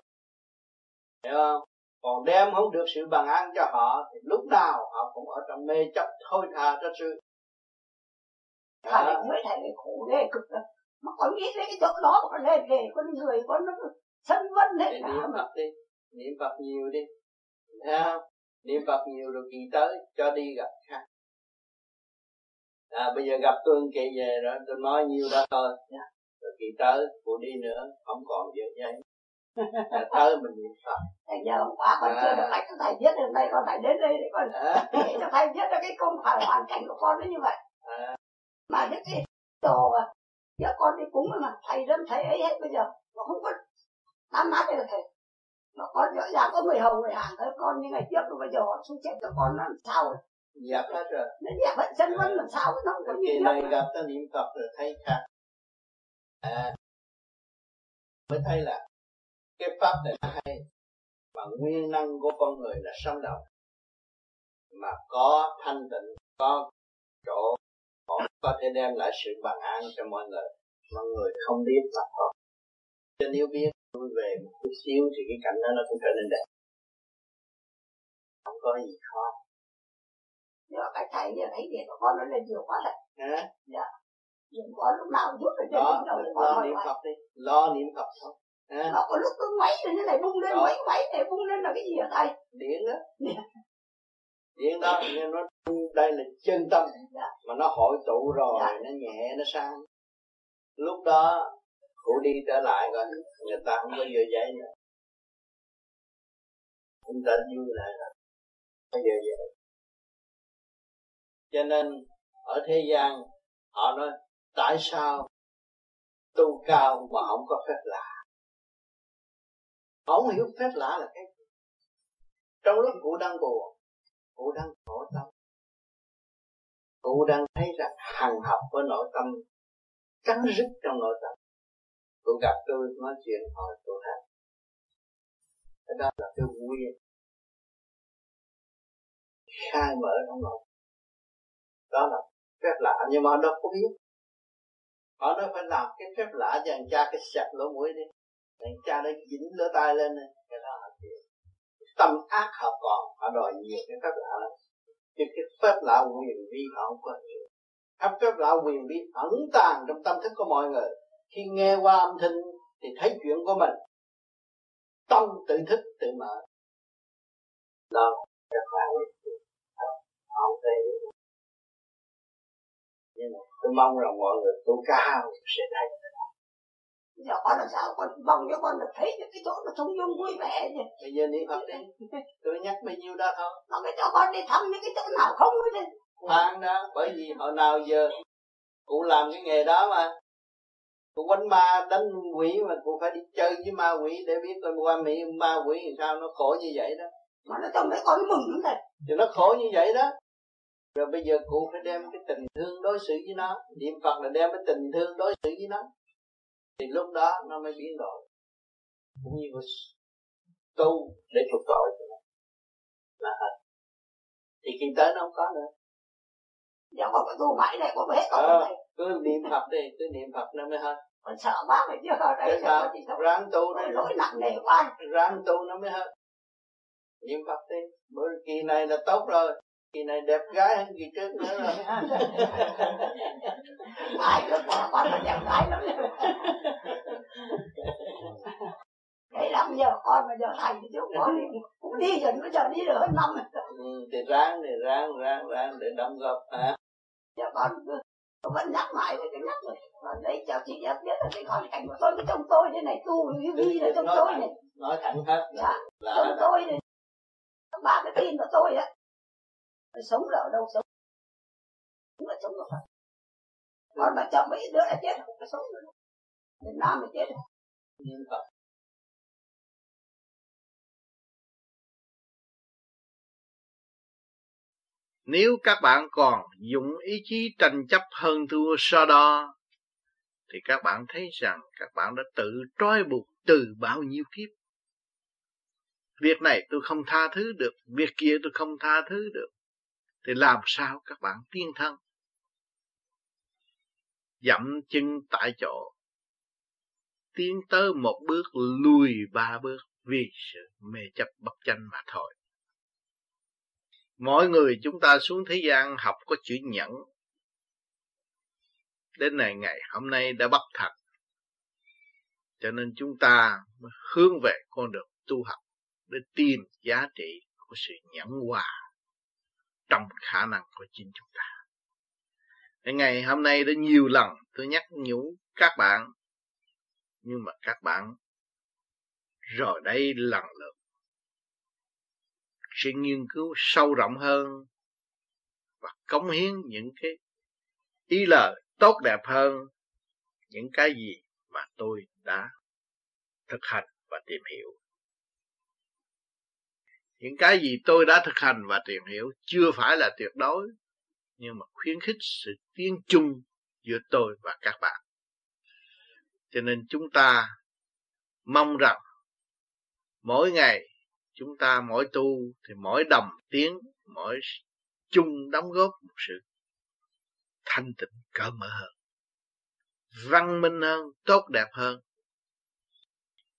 Hiểu không? Còn đem không được sự bằng an cho họ thì lúc nào họ cũng ở trong mê chấp thôi tha rất sự thầy mới thầy khổ ghê cực lắm. Mà con nghĩ đến cái chỗ đó mà lên về con người con nó sân vân hết cả. niệm phật đi niệm phật nhiều đi. Thấy không? Niệm phật nhiều rồi kỳ tới cho đi gặp khác à bây giờ gặp tôi kỳ về rồi tôi nói nhiều đó thôi nha rồi kỳ tới cô đi nữa không còn việc giấy tới mình niệm phật Thầy giờ hôm qua con à. chưa được cho thầy viết được đây con phải đến đây để con à. cho thầy viết ra cái công phải hoàn cảnh của con nó như vậy à. mà những cái đồ giờ con đi cúng mà thầy đến thầy ấy hết bây giờ nó không có tám đây là thầy mà con rõ ràng có người hầu người hàng thôi con như ngày trước rồi bây giờ họ xuống chết cho con làm sao rồi dẹp hết rồi. Nó dẹp hết chân vẫn làm sao nó không có gì này gặp ta niệm phật rồi thấy khác à mới thấy là cái pháp này nó hay. Mà nguyên năng của con người là sống động. Mà có thanh tịnh có chỗ có thể đem lại sự bằng an cho mọi người. Mọi người không biết tập họ cho nếu biết về một chút xíu thì cái cảnh đó nó cũng trở nên đẹp. Không có gì khó nhưng mà cái thầy giờ thấy điện của con nó lên nhiều quá rồi. Hả? dạ. Điện con lúc nào cũng được đó lo niệm phật đi lo niệm phật thôi. À. nó có lúc cứ máy này thế này bung lên máy máy này bung lên là cái gì hả thầy? Điện đó điện đó nên nó đây là chân tâm. Dạ. mà nó hội tụ rồi dạ. nó nhẹ nó sang. Lúc đó cụ đi trở lại rồi người ta không có giờ dậy nữa. Người ta vui lại rồi không giờ dậy cho nên ở thế gian họ nói tại sao tu cao mà không có phép lạ? Họ không hiểu phép lạ là cái gì. Trong lúc cụ đang buồn cụ đang khổ tâm cụ đang thấy rằng hằng học với nội tâm cắn rứt trong nội tâm. Cụ gặp tôi nói chuyện hỏi tôi hát, cái đó là cái nguyên khai mở trong nội đó là phép lạ. Nhưng mà họ đâu có biết. Họ đâu phải làm cái phép lạ cho anh cha cái sạch lỗ mũi đi. Anh cha nó dính lỗ tai lên này. cái đó là chuyện tâm ác họ còn. Họ đòi nhiều cái phép lạ lắm. Nhưng cái phép lạ quyền vi họ không có hiểu. Pháp phép lạ quyền vi ẩn tàng trong tâm thức của mọi người. Khi nghe qua âm thanh thì thấy chuyện của mình. Tâm tự thức tự mở. Đó. Tôi mong rằng mọi người tu cao sẽ thấy giờ con làm sao con mong cho con được thấy được cái chỗ nó thông dung vui vẻ chứ bây giờ niệm phật đi tôi nhắc bao nhiêu đó thôi nó cái cho con đi thăm những cái chỗ nào không đi. Khoan đó bởi vì hồi nào giờ cụ làm cái nghề đó mà. Cụ quánh ma đánh quỷ mà cụ phải đi chơi với ma quỷ để biết coi qua mỹ ma quỷ làm sao nó khổ như vậy đó. Mà nó trong đấy con mừng lắm này. Thì nó khổ như vậy đó rồi bây giờ cụ phải đem cái tình thương đối xử với nó. Niệm phật là đem cái tình thương đối xử với nó. Thì lúc đó nó mới biến đổi. Cũng như là tu để chuộc tội cho nó. Là hết. Thì khi tới nó không có nữa. Giờ con phải tu mãi này con hết ờ, cứ niệm phật đi cứ niệm phật nó mới hết. Con sợ quá rồi chứ ở đây sao? ráng tu đi. lỗi nặng nề quá. Ráng tu nó mới hết. Niệm phật đi. Bữa kỳ này là tốt rồi kỳ này đẹp gái hơn kỳ trước nữa rồi. <laughs> Ai cứ bỏ con là đẹp gái lắm. Đấy lắm giờ con mà giờ thành thì chú con đi. Cũng đi rồi bây giờ đi được hơn năm. Ừ, thì ráng thì ráng ráng ráng để đóng góp hả? Giờ con con vẫn nhắc mãi với cái nhắc rồi. Còn đấy cháu chỉ nhắc biết là cái con cảnh của tôi cái trong tôi thế này tu như vi là trong tôi này. nói thẳng hết dạ trong tôi này. Ba cái tin của tôi á sống là ở đâu sống? Chúng là sống ở Phật. Còn mà chồng mấy đứa là chết không có sống nữa. Việt Nam là chết. Nhưng Phật. Nếu các bạn còn dùng ý chí tranh chấp hơn thua so đo, thì các bạn thấy rằng các bạn đã tự trói buộc từ bao nhiêu kiếp. Việc này tôi không tha thứ được, việc kia tôi không tha thứ được. Thì làm sao các bạn tiên thân? Dậm chân tại chỗ, tiến tới một bước lùi ba bước vì sự mê chấp bất tranh mà thôi. Mỗi người chúng ta xuống thế gian học có chữ nhẫn. Đến này ngày hôm nay đã bắt thật. Cho nên chúng ta hướng về con đường tu học để tìm giá trị của sự nhẫn hòa trong khả năng của chính chúng ta. Ngày hôm nay đã nhiều lần tôi nhắc nhủ các bạn, nhưng mà các bạn rồi đây lần lượt sẽ nghiên cứu sâu rộng hơn và cống hiến những cái ý lời tốt đẹp hơn những cái gì mà tôi đã thực hành và tìm hiểu. Những cái gì tôi đã thực hành và tìm hiểu chưa phải là tuyệt đối, nhưng mà khuyến khích sự tiến chung giữa tôi và các bạn. Cho nên chúng ta mong rằng mỗi ngày chúng ta mỗi tu thì mỗi đồng tiếng mỗi chung đóng góp một sự thanh tịnh cởi mở hơn văn minh hơn tốt đẹp hơn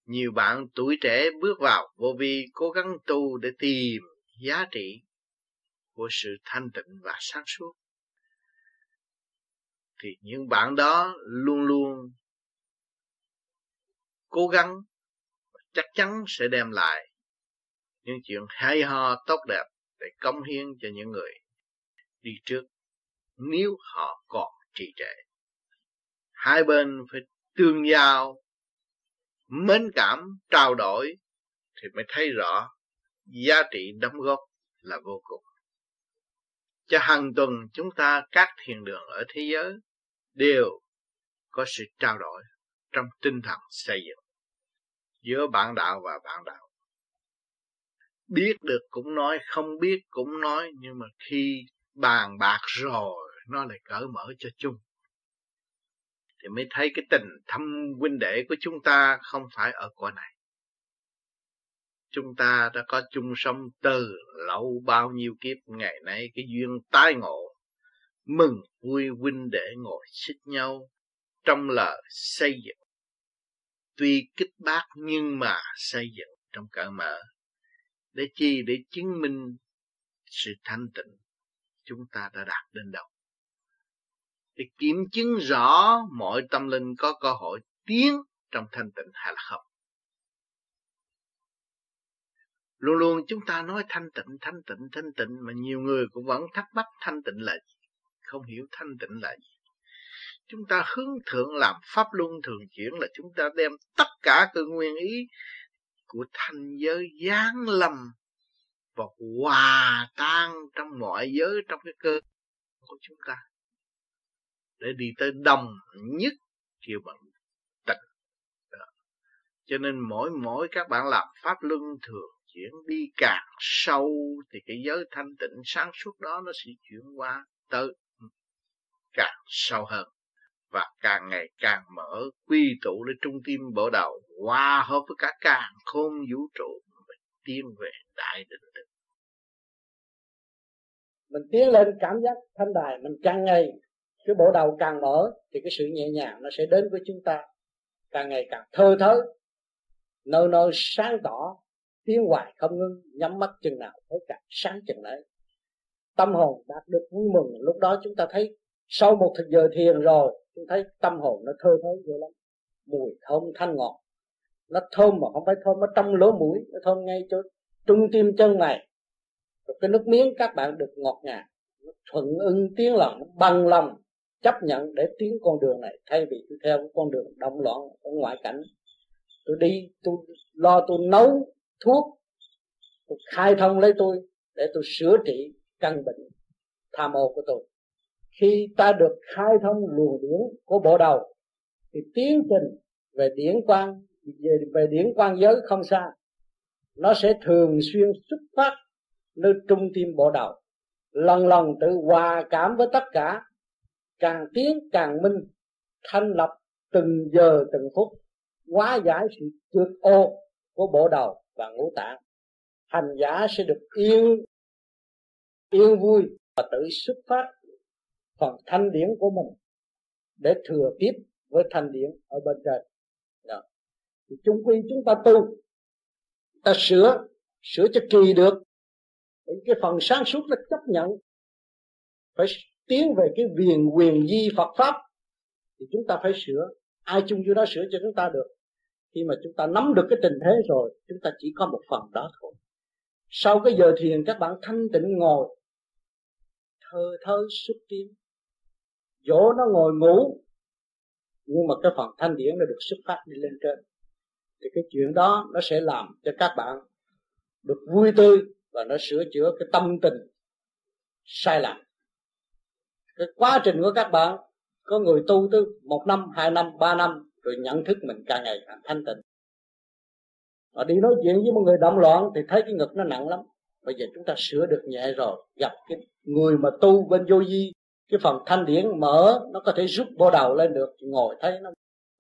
nhiều bạn tuổi trẻ bước vào, vô vi cố gắng tu để tìm giá trị của sự thanh tịnh và sáng suốt. Thì những bạn đó luôn luôn cố gắng, chắc chắn sẽ đem lại những chuyện hay ho tốt đẹp để công hiến cho những người đi trước nếu họ còn trì trệ. Hai bên phải tương giao mến cảm, trao đổi, thì mới thấy rõ giá trị đóng góp là vô cùng. Cho hàng tuần chúng ta các thiền đường ở thế giới đều có sự trao đổi trong tinh thần xây dựng giữa bạn đạo và bạn đạo. Biết được cũng nói, không biết cũng nói, nhưng mà khi bàn bạc rồi, nó lại cởi mở cho chung thì mới thấy cái tình thâm huynh đệ của chúng ta không phải ở cõi này. Chúng ta đã có chung sống từ lâu bao nhiêu kiếp, ngày nay cái duyên tái ngộ, mừng vui huynh đệ ngồi xích nhau trong lời xây dựng. Tuy kích bác nhưng mà xây dựng trong cỡ mở, để chi? Để chứng minh sự thanh tịnh chúng ta đã đạt đến đâu để kiểm chứng rõ mọi tâm linh có cơ hội tiến trong thanh tịnh hay là không. Luôn luôn chúng ta nói thanh tịnh thanh tịnh thanh tịnh mà nhiều người cũng vẫn thắc mắc thanh tịnh là gì, không hiểu thanh tịnh là gì. Chúng ta hướng thượng làm pháp luân thường chuyển là chúng ta đem tất cả cơ nguyên ý của thanh giới giáng lâm và hòa tan trong mọi giới trong cái cơ của chúng ta để đi tới đồng nhất kêu bằng tịnh cho nên mỗi mỗi các bạn làm pháp luân thường chuyển đi càng sâu thì cái giới thanh tịnh sáng suốt đó nó sẽ chuyển qua tới càng sâu hơn. Và càng ngày càng mở quy tụ lên trung tim bộ đầu, hòa hợp với cả càng khôn vũ trụ mình tiến về đại định mình tiến lên cảm giác thanh đài mình càng ngày cái bộ đầu càng mở thì cái sự nhẹ nhàng nó sẽ đến với chúng ta càng ngày càng thơ thớ nơi nơi sáng tỏ tiến hoài không ngưng, nhắm mắt chừng nào thấy càng sáng chừng đấy tâm hồn đạt được vui mừng, lúc đó chúng ta thấy sau một thời giờ thiền rồi, chúng thấy tâm hồn nó thơ thớ dữ lắm. Mùi thơm thanh ngọt. Nó thơm mà không phải thơm ở trong lỗ mũi, nó thơm ngay chỗ trung tim chân mày. Rồi cái nước miếng các bạn được ngọt ngào thuận ưng, tiếng lòng bằng lòng chấp nhận để tiến con đường này thay vì tôi theo con đường động loạn ở ngoại cảnh. Tôi đi tôi lo tôi nấu thuốc tôi khai thông lấy tôi để tôi sửa trị căn bệnh tham ô của tôi. Khi ta được khai thông luồng điển của bộ đầu thì tiến trình về điển quan về, về điển quan giới không xa. Nó sẽ thường xuyên xuất phát nơi trung tim bộ đầu lần lần tự hòa cảm với tất cả càng tiến càng minh, thanh lập từng giờ từng phút, hóa giải sự trượt ô của bộ đầu và ngũ tạng. Hành giả sẽ được yên yên vui và tự xuất phát phần thanh điển của mình để thừa tiếp với thanh điển ở bên trên. Đó. thì chung quy chúng ta tu, ta sửa sửa cho kỳ được. Cái phần sáng suốt nó chấp nhận, phải tiến về cái viền quyền di Phật pháp, thì chúng ta phải sửa. Ai chung vô đó sửa cho chúng ta được. Khi mà chúng ta nắm được cái tình thế rồi, chúng ta chỉ có một phần đó thôi. Sau cái giờ thiền, các bạn thanh tịnh ngồi. Thơ thơ xuất tiến. Dỗ nó ngồi ngủ. Nhưng mà cái phần thanh điển nó được xuất phát đi lên trên. Thì cái chuyện đó nó sẽ làm cho các bạn được vui tươi và nó sửa chữa cái tâm tình sai lầm cái quá trình của các bạn, có người tu tới một năm, hai năm, ba năm, rồi nhận thức mình càng ngày càng thanh tịnh. Họ đi nói chuyện với một người động loạn thì thấy cái ngực nó nặng lắm. Bây giờ chúng ta sửa được nhẹ rồi, gặp cái người mà tu bên vô vi, cái phần thanh điển mở, nó có thể giúp bộ đầu lên được ngồi thấy nó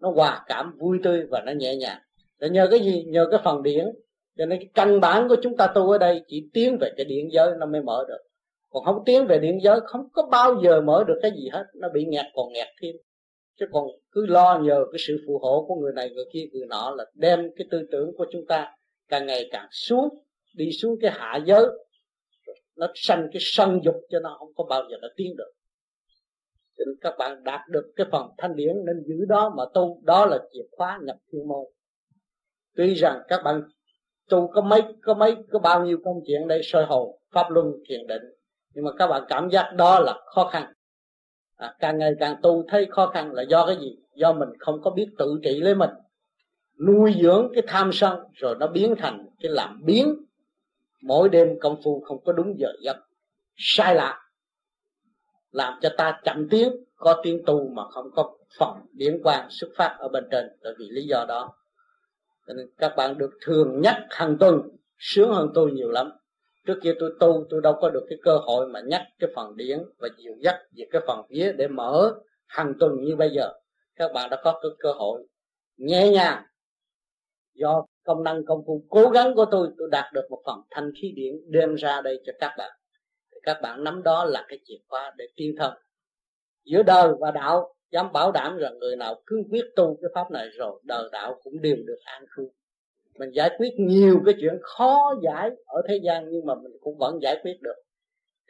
nó hòa cảm, vui tươi và nó nhẹ nhàng. Để nhờ cái gì? Nhờ cái phần điển. Cho nên cái căn bản của chúng ta tu ở đây chỉ tiến về cái điện giới nó mới mở được còn không tiến về điện giới, không có bao giờ mở được cái gì hết. Nó bị nghẹt còn nghẹt thêm. Chứ còn cứ lo nhờ cái sự phù hộ của người này, người kia, người nọ là đem cái tư tưởng của chúng ta càng ngày càng xuống, đi xuống cái hạ giới. Nó sanh cái sân dục cho nó không có bao giờ nó tiến được. Cho nên các bạn đạt được cái phần thanh điển nên giữ đó mà tu, đó là chìa khóa nhập thiên môn. Tuy rằng các bạn tu có mấy có mấy, có bao nhiêu công chuyện đây, soi hồn, pháp luân, thiền định nhưng mà các bạn cảm giác đó là khó khăn. À, càng ngày càng tu thấy khó khăn là do cái gì? Do mình không có biết tự trị lấy mình. Nuôi dưỡng cái tham sân rồi nó biến thành cái làm biến. Mỗi đêm công phu không có đúng giờ giấc. Sai lạc. Làm cho ta chậm tiến có tiến tu mà không có phần điển quang xuất phát ở bên trên bởi vì lý do đó. Nên các bạn được thường nhắc hàng tuần sướng hơn tôi nhiều lắm trước kia tôi tu, tôi đâu có được cái cơ hội mà nhắc cái phần điển và dịu dắt về cái phần vía để mở hàng tuần như bây giờ. Các bạn đã có cái cơ hội nhẹ nhàng. Do công năng công phu cố gắng của tôi tôi đạt được một phần thanh khí điển đem ra đây cho các bạn. Thì các bạn nắm đó là cái chìa khóa để tiên thân. Giữa đời và đạo, dám bảo đảm rằng người nào cứ quyết tu cái pháp này rồi, đời đạo cũng đều được an cư mình giải quyết nhiều cái chuyện khó giải ở thế gian nhưng mà mình cũng vẫn giải quyết được.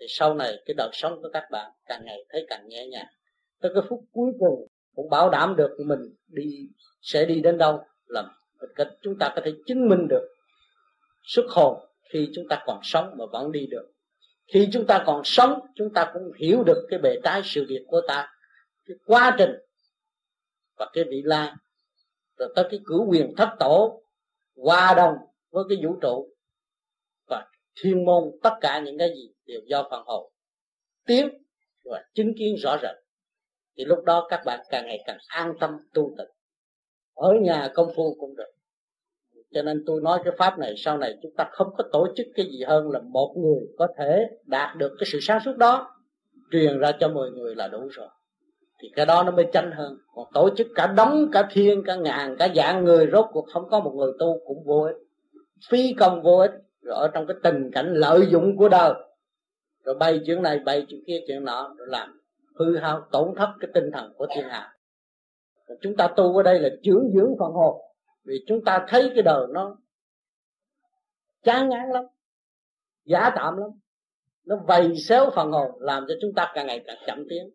Thì sau này cái đời sống của các bạn càng ngày thấy càng nhẹ nhàng. Tới cái phút cuối cùng cũng bảo đảm được mình đi, sẽ đi đến đâu là chúng ta có thể chứng minh được xuất hồn khi chúng ta còn sống mà vẫn đi được. Khi chúng ta còn sống, chúng ta cũng hiểu được cái bề trái sự việc của ta, cái quá trình và cái vị lai, rồi tới cái cửu quyền thất tổ hòa đồng với cái vũ trụ và thiên môn, tất cả những cái gì đều do phần hồn tiến và chứng kiến rõ rệt. Thì lúc đó các bạn càng ngày càng an tâm, tu tịnh. Ở nhà công phu cũng được. Cho nên tôi nói cái pháp này, sau này chúng ta không có tổ chức cái gì hơn là một người có thể đạt được cái sự sáng suốt đó. Truyền ra cho 10 người là đủ rồi thì cái đó nó mới tranh hơn. Còn tổ chức cả đống cả thiên, cả ngàn, cả dạng người rốt cuộc không có một người tu cũng vô ích. Phi công vô ích. Rồi ở trong cái tình cảnh lợi dụng của đời. Rồi bay chuyện này, bay chuyện kia chuyện nọ, rồi làm hư hao, tổn thất cái tinh thần của thiên hạ. Chúng ta tu ở đây là trưởng dưỡng phần hồn. Vì chúng ta thấy cái đời nó chán ngán lắm, giả tạm lắm. Nó vầy xéo phần hồn, làm cho chúng ta càng ngày càng chậm tiến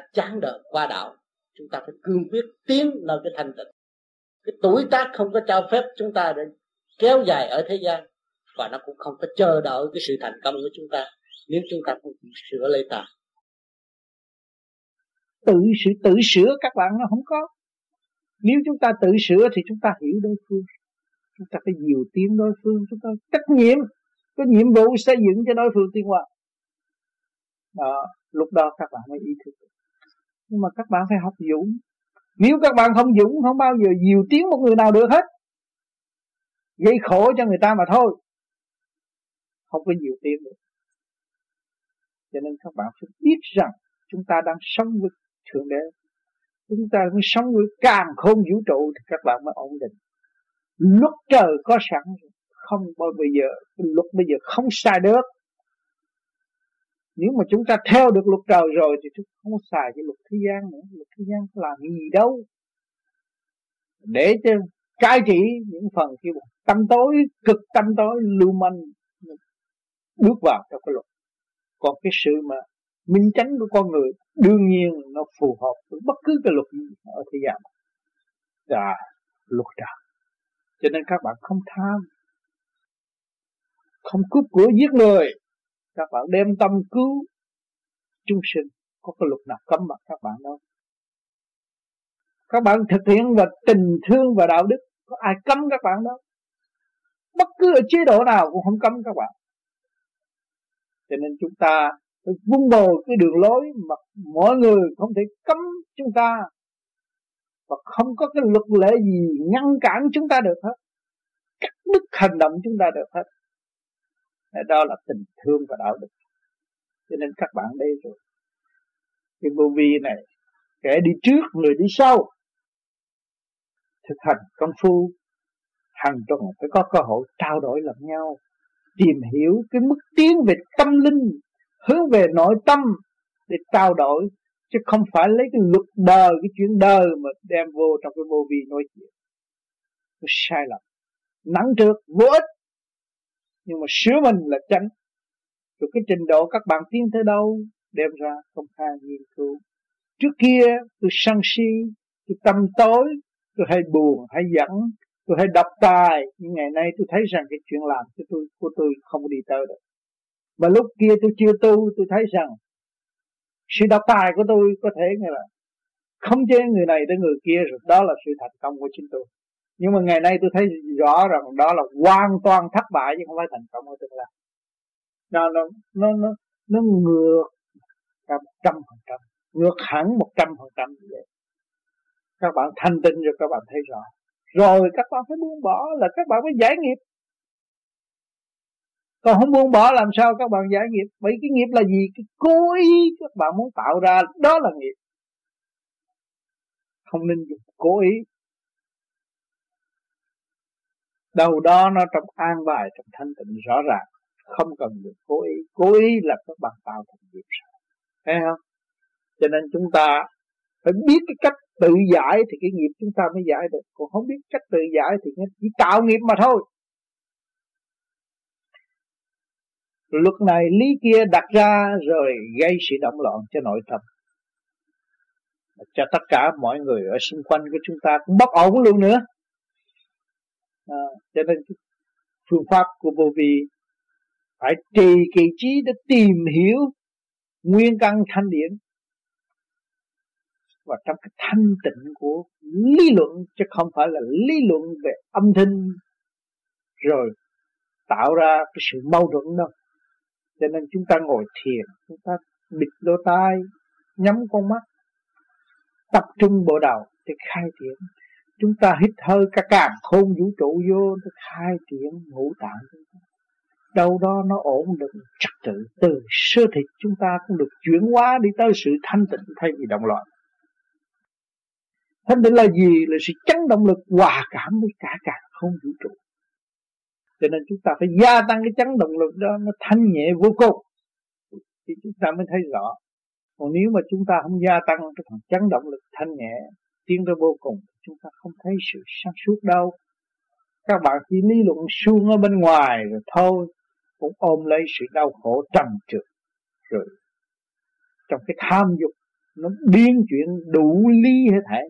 ta chán đời qua đạo chúng ta phải cương quyết tiến nơi cái thanh tịnh. Cái tuổi tác không có cho phép chúng ta để kéo dài ở thế gian, và nó cũng không có chờ đợi cái sự thành công của chúng ta nếu chúng ta không sửa lấy ta tự sự, tự sửa các bạn nó không có. Nếu chúng ta tự sửa thì chúng ta hiểu đối phương. Chúng ta phải nhiều tiếng đối phương. Chúng ta trách nhiệm, có nhiệm vụ xây dựng cho đối phương tiên hoa đó, lúc đó các bạn mới ý thức nhưng mà các bạn phải học dũng. Nếu các bạn không dũng, không bao giờ nhiều tiếng một người nào được hết. Gây khổ cho người ta mà thôi. Không có nhiều tiếng được cho nên các bạn phải biết rằng chúng ta đang sống với thượng đế. Chúng ta mới sống với càng khôn vũ trụ thì các bạn mới ổn định. Luật trời có sẵn, không bao giờ, luật bây giờ không sai được nếu mà chúng ta theo được luật trời rồi thì chúng không xài cái luật thế gian nữa. Luật thế gian có làm gì đâu. Để cho cai trị những phần kia tâm tối, cực tâm tối, lưu manh, bước vào trong cái luật. Còn cái sự mà minh chánh của con người, đương nhiên nó phù hợp với bất cứ cái luật gì ở thế gian. Là luật trời. Cho nên các bạn không tham, không cướp của giết người các bạn đem tâm cứu chúng sinh. Có cái luật nào cấm bạn các bạn đâu? Các bạn thực hiện và tình thương và đạo đức, có ai cấm các bạn đâu? Bất cứ ở chế độ nào cũng không cấm các bạn. Cho nên chúng ta phải vun bồi cái đường lối mà mọi người không thể cấm chúng ta. Và không có cái luật lệ gì ngăn cản chúng ta được hết. Cắt đứt hành động chúng ta được hết đó là tình thương và đạo đức. Cho nên các bạn đây rồi. Cái vô vi này, kẻ đi trước, người đi sau, thực hành công phu, hàng tuần phải có cơ hội trao đổi lẫn nhau, tìm hiểu cái mức tiến về tâm linh, hướng về nội tâm để trao đổi, chứ không phải lấy cái luật đời, cái chuyện đời mà đem vô trong cái vô vi nói chuyện. Sai lầm. Nắng trước, vô ích nhưng mà sửa mình là tránh rồi cái trình độ các bạn tiến tới đâu, đem ra công khai nghiên cứu. Trước kia, tôi sân si, tôi tâm tối, tôi hay buồn, hay giận, tôi hay đọc tài. Nhưng ngày nay tôi thấy rằng cái chuyện làm của tôi của tôi không đi tới được. Và lúc kia tôi chưa tu, tôi thấy rằng sự đập tài của tôi có thể như là không chế người này tới người kia rồi. Đó là sự thành công của chính tôi nhưng mà ngày nay tôi thấy rõ rằng đó là hoàn toàn thất bại chứ không phải thành công ở tương lai. Nó nó nó nó nó ngược cả một trăm phần trăm, ngược hẳn một trăm phần trăm như vậy. Các bạn thanh tinh rồi các bạn thấy rõ. Rồi các bạn phải buông bỏ là các bạn phải giải nghiệp. Còn không buông bỏ làm sao các bạn giải nghiệp? Bởi cái nghiệp là gì? Cái cố ý các bạn muốn tạo ra, đó là nghiệp. Không nên dùng cố ý đâu đó nó trong an bài, trong thanh tịnh rõ ràng. Không cần được cố ý. Cố ý là các bạn tạo thành nghiệp sai thấy không? Cho nên chúng ta phải biết cái cách tự giải thì cái nghiệp chúng ta mới giải được. Còn không biết cách tự giải thì chỉ tạo nghiệp mà thôi. Luật này, lý kia đặt ra rồi gây sự động loạn cho nội tâm. Cho tất cả mọi người ở xung quanh của chúng ta cũng bất ổn luôn nữa à, cho nên phương pháp của vô vi phải trì kỳ trí để tìm hiểu nguyên căn thanh điển. Và trong cái thanh tịnh của lý luận chứ không phải là lý luận về âm thanh rồi tạo ra cái sự mâu thuẫn đâu. Cho nên chúng ta ngồi thiền chúng ta bịt lỗ tai nhắm con mắt tập trung bộ đầu để khai triển chúng ta hít hơi cả càng khôn vũ trụ vô, nó khai triển ngũ tạng chúng ta. Đâu đó nó ổn định trật tự. Từ sơ thịt chúng ta cũng được chuyển hóa đi tới sự thanh tịnh thay vì động loạn. Thanh tịnh là gì? Là sự chấn động lực, hòa cảm với cả càng không vũ trụ. Cho nên chúng ta phải gia tăng cái chấn động lực đó, nó thanh nhẹ vô cùng. Thì chúng ta mới thấy rõ. Còn nếu mà chúng ta không gia tăng cái phần chấn động lực thanh nhẹ, tiến tới vô cùng chúng ta không thấy sự sáng suốt đâu. Các bạn chỉ lý luận suông ở bên ngoài rồi thôi cũng ôm lấy sự đau khổ trầm trượt. Rồi trong cái tham dục nó biến chuyển đủ lý hết thể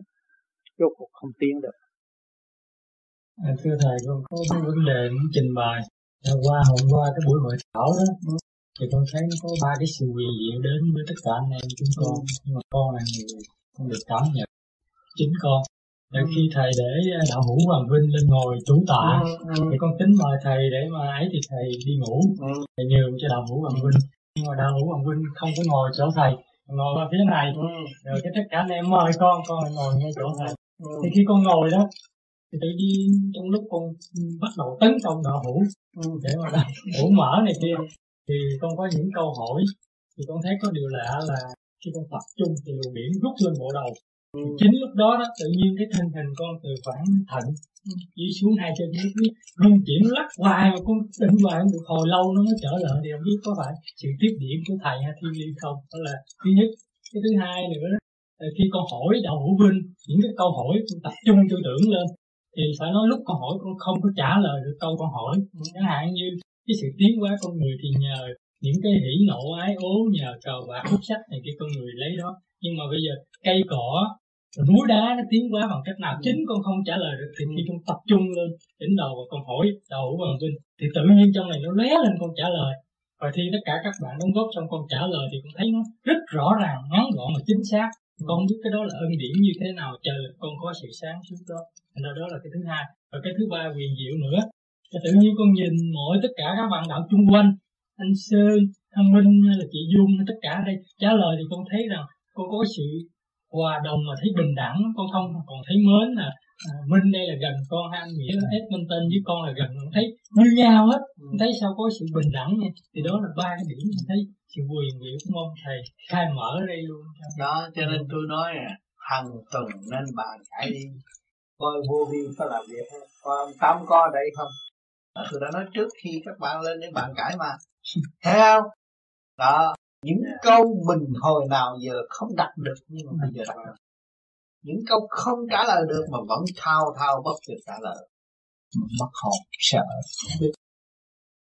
rốt cuộc không tiến được. À, thưa thầy con có cái vấn đề muốn trình bày. Hôm qua hôm qua cái buổi hội thảo đó thì con thấy nó có ba cái sự quyền diệu đến với tất cả anh em chúng con. Nhưng mà con là người con được cảm nhận chính con để khi thầy để đạo hữu hoàng vinh lên ngồi chủ tọa ừ, ừ. thì con tính mời thầy để mà ấy thì thầy đi ngủ ừ. thầy nhường cho đạo hữu hoàng vinh nhưng mà đạo hữu hoàng vinh không có ngồi chỗ thầy ngồi qua phía này ừ. rồi cái tất cả anh em mời con con ngồi ngay chỗ thầy ừ. thì khi con ngồi đó thì tự nhiên trong lúc con bắt đầu tấn công đạo hữu ừ. để mà đạo hữu mở này kia thì con có những câu hỏi thì con thấy có điều lạ là khi con tập trung thì luồng điểm rút lên bộ đầu. Ừ. chính lúc đó đó, tự nhiên cái thân hình con từ khoảng thận chỉ xuống hai chân nó cứ rung chuyển lắc hoài mà con định hoài một hồi lâu nó mới trở lại thì không biết có phải sự tiếp điểm của thầy hay thiên liên không. Đó là thứ nhất. Cái thứ hai nữa là khi con hỏi đạo hữu vinh những cái câu hỏi con tập trung tư tưởng lên, thì phải nói lúc con hỏi con không có trả lời được câu con hỏi. Chẳng hạn như cái sự tiến hóa con người thì nhờ những cái hỉ nộ ái ố, nhờ cờ bạc hút sách này kia con người lấy đó. Nhưng mà bây giờ cây cỏ núi đá nó tiến hóa bằng cách nào? Chính con không trả lời được thì khi con tập trung lên đỉnh đầu và con hỏi đầu bằng vinh thì tự nhiên trong này nó lóe lên con trả lời. Và khi tất cả các bạn đóng góp xong con trả lời thì con thấy nó rất rõ ràng ngắn gọn và chính xác. Con không biết cái đó là ân điển như thế nào trời con có sự sáng suốt đó. Thành ra đó là cái thứ hai. Và cái thứ ba quyền diệu nữa. Và tự nhiên con nhìn mọi tất cả các bạn đạo chung quanh anh sơn thằng minh hay là chị dung hay tất cả đây trả lời thì con thấy rằng con có sự hòa đồng mà thấy bình đẳng con không còn thấy mến là à, minh đây là gần con hay anh nghĩa là Edmonton với con là gần. Con thấy như nhau hết. Mình thấy sao có sự bình đẳng này. thì đó là ba cái điểm mình thấy sự quyền diệu của ông thầy khai mở ở đây luôn. Đó cho nên tôi nói à hàng tuần nên bàn cãi đi coi vô vi có làm việc không? Còn tam co đây không? Tôi đã nói trước khi các bạn lên để bạn cãi mà. Thấy không? Đó những câu mình hồi nào giờ không đặt được nhưng mà bây giờ đặt được. Những câu không trả lời được mà vẫn thao thao bất tuyệt trả lời. Mất hồn, sợ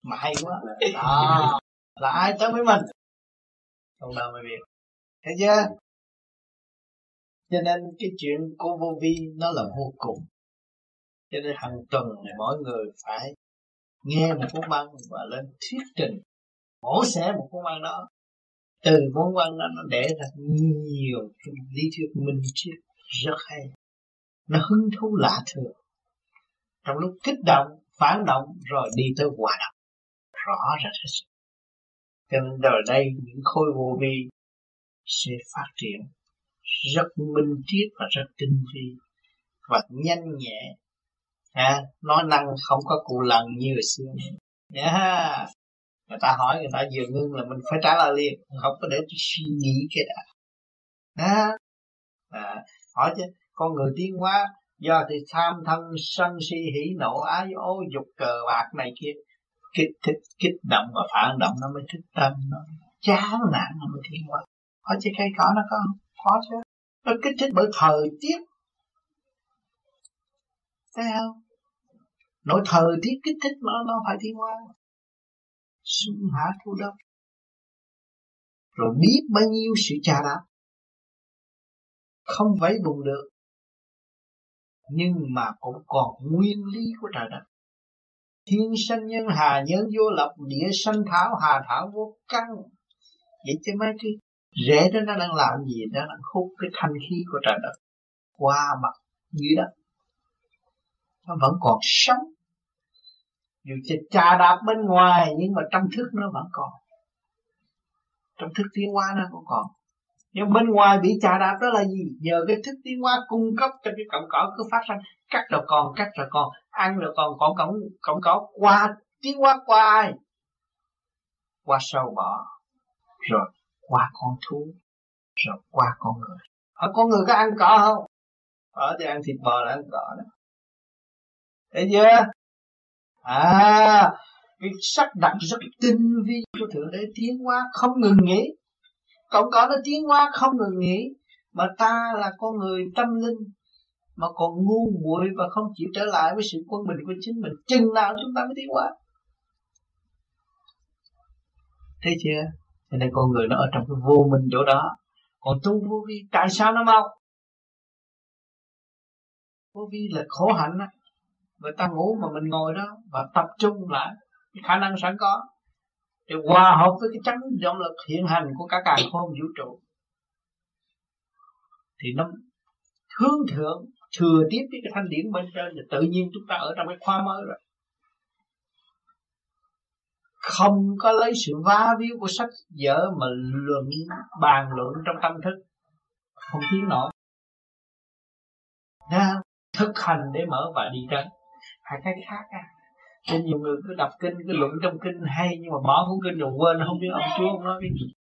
mà hay quá. Đó. Là ai tới với mình? Không đâu mới biết thấy chưa? Cho nên cái chuyện của vô vi nó là vô cùng. Cho nên hàng tuần này mỗi người phải nghe một cuốn băng và lên thuyết trình, mổ xẻ một cuốn băng đó từ món quan đó nó để ra nhiều cái lý thuyết minh triết rất hay. Nó hứng thú lạ thường. Trong lúc kích động phản động rồi đi tới hòa đồng. Rõ rệt hết sức. Cho nên rồi đây những khối vô vi sẽ phát triển rất minh triết và rất tinh vi và nhanh nhẹ. À, nói năng không có cụ lần như hồi xưa nữa. Yeah người ta hỏi người ta vừa ngưng là mình phải trả lời liền không có để suy nghĩ cái đã. À, à, hỏi chứ con người tiến hóa do thì tham thân sân si hỉ nộ ái ố dục cờ bạc này kia. Kích thích kích động và phản động nó mới thích tâm nó chán nản nó mới tiến hóa. Hỏi chứ cây cỏ nó có không? Có chứ. Nó kích thích bởi thời tiết. Thấy không? Nội thời tiết kích thích nó nó phải tiến hóa xuân hạ thu đông rồi biết bao nhiêu sự trà đạp? Không vẫy vùng được. Nhưng mà cũng còn nguyên lý của trời đất. Thiên sanh nhân hà nhân vô lập, địa sanh thảo hà thảo vô căn. Vậy chứ mấy cái rễ đó nó đang làm gì? Nó đang hút cái thanh khí của trời đất qua mặt dưới đất. Nó vẫn còn sống dù chỉ trà đạp bên ngoài, nhưng mà trong thức nó vẫn còn. Trong thức tiến hóa nó cũng còn. Nhưng bên ngoài bị trà đạp đó là gì? Nhờ cái thức tiến hóa cung cấp cho cái cọng cỏ cứ phát sinh cắt rồi còn, cắt rồi còn, ăn rồi còn cọng cọng cọng cỏ qua, tiến hóa qua ai? Qua sâu bọ. Rồi, qua con thú. Rồi, qua con người. Ở con người có ăn cỏ không? Ở thì ăn thịt bò là ăn cỏ đó. Thấy chưa? À cái sắc đặt rất tinh vi. Của thượng đế tiến hóa không ngừng nghỉ. Còn có nó tiến hóa không ngừng nghỉ, mà ta là con người tâm linh, mà còn ngu muội và không chịu trở lại với sự quân bình của chính mình. Chừng nào chúng ta mới tiến hóa? Thấy chưa? Cho nên con người nó ở trong cái vô minh chỗ đó. Còn tu vô vi, tại sao nó mau? Vô vi là khổ hạnh á người ta ngủ mà mình ngồi đó và tập trung lại cái khả năng sẵn có. Để hòa hợp với cái chấn động lực hiện hành của cả càng khôn vũ trụ. Thì nó hướng thượng thừa tiếp với cái thanh điển bên trên thì tự nhiên chúng ta ở trong cái khoa mới rồi. Không có lấy sự va víu của sách vở mà luận bàn luận trong tâm thức. Không thiếu nổi. Nha, thực hành để mở và đi tránh hai cái khác à nên nhiều người cứ đọc kinh, cứ luận trong kinh hay, nhưng mà bỏ cuốn kinh rồi quên, không biết ông chúa ông nói cái gì.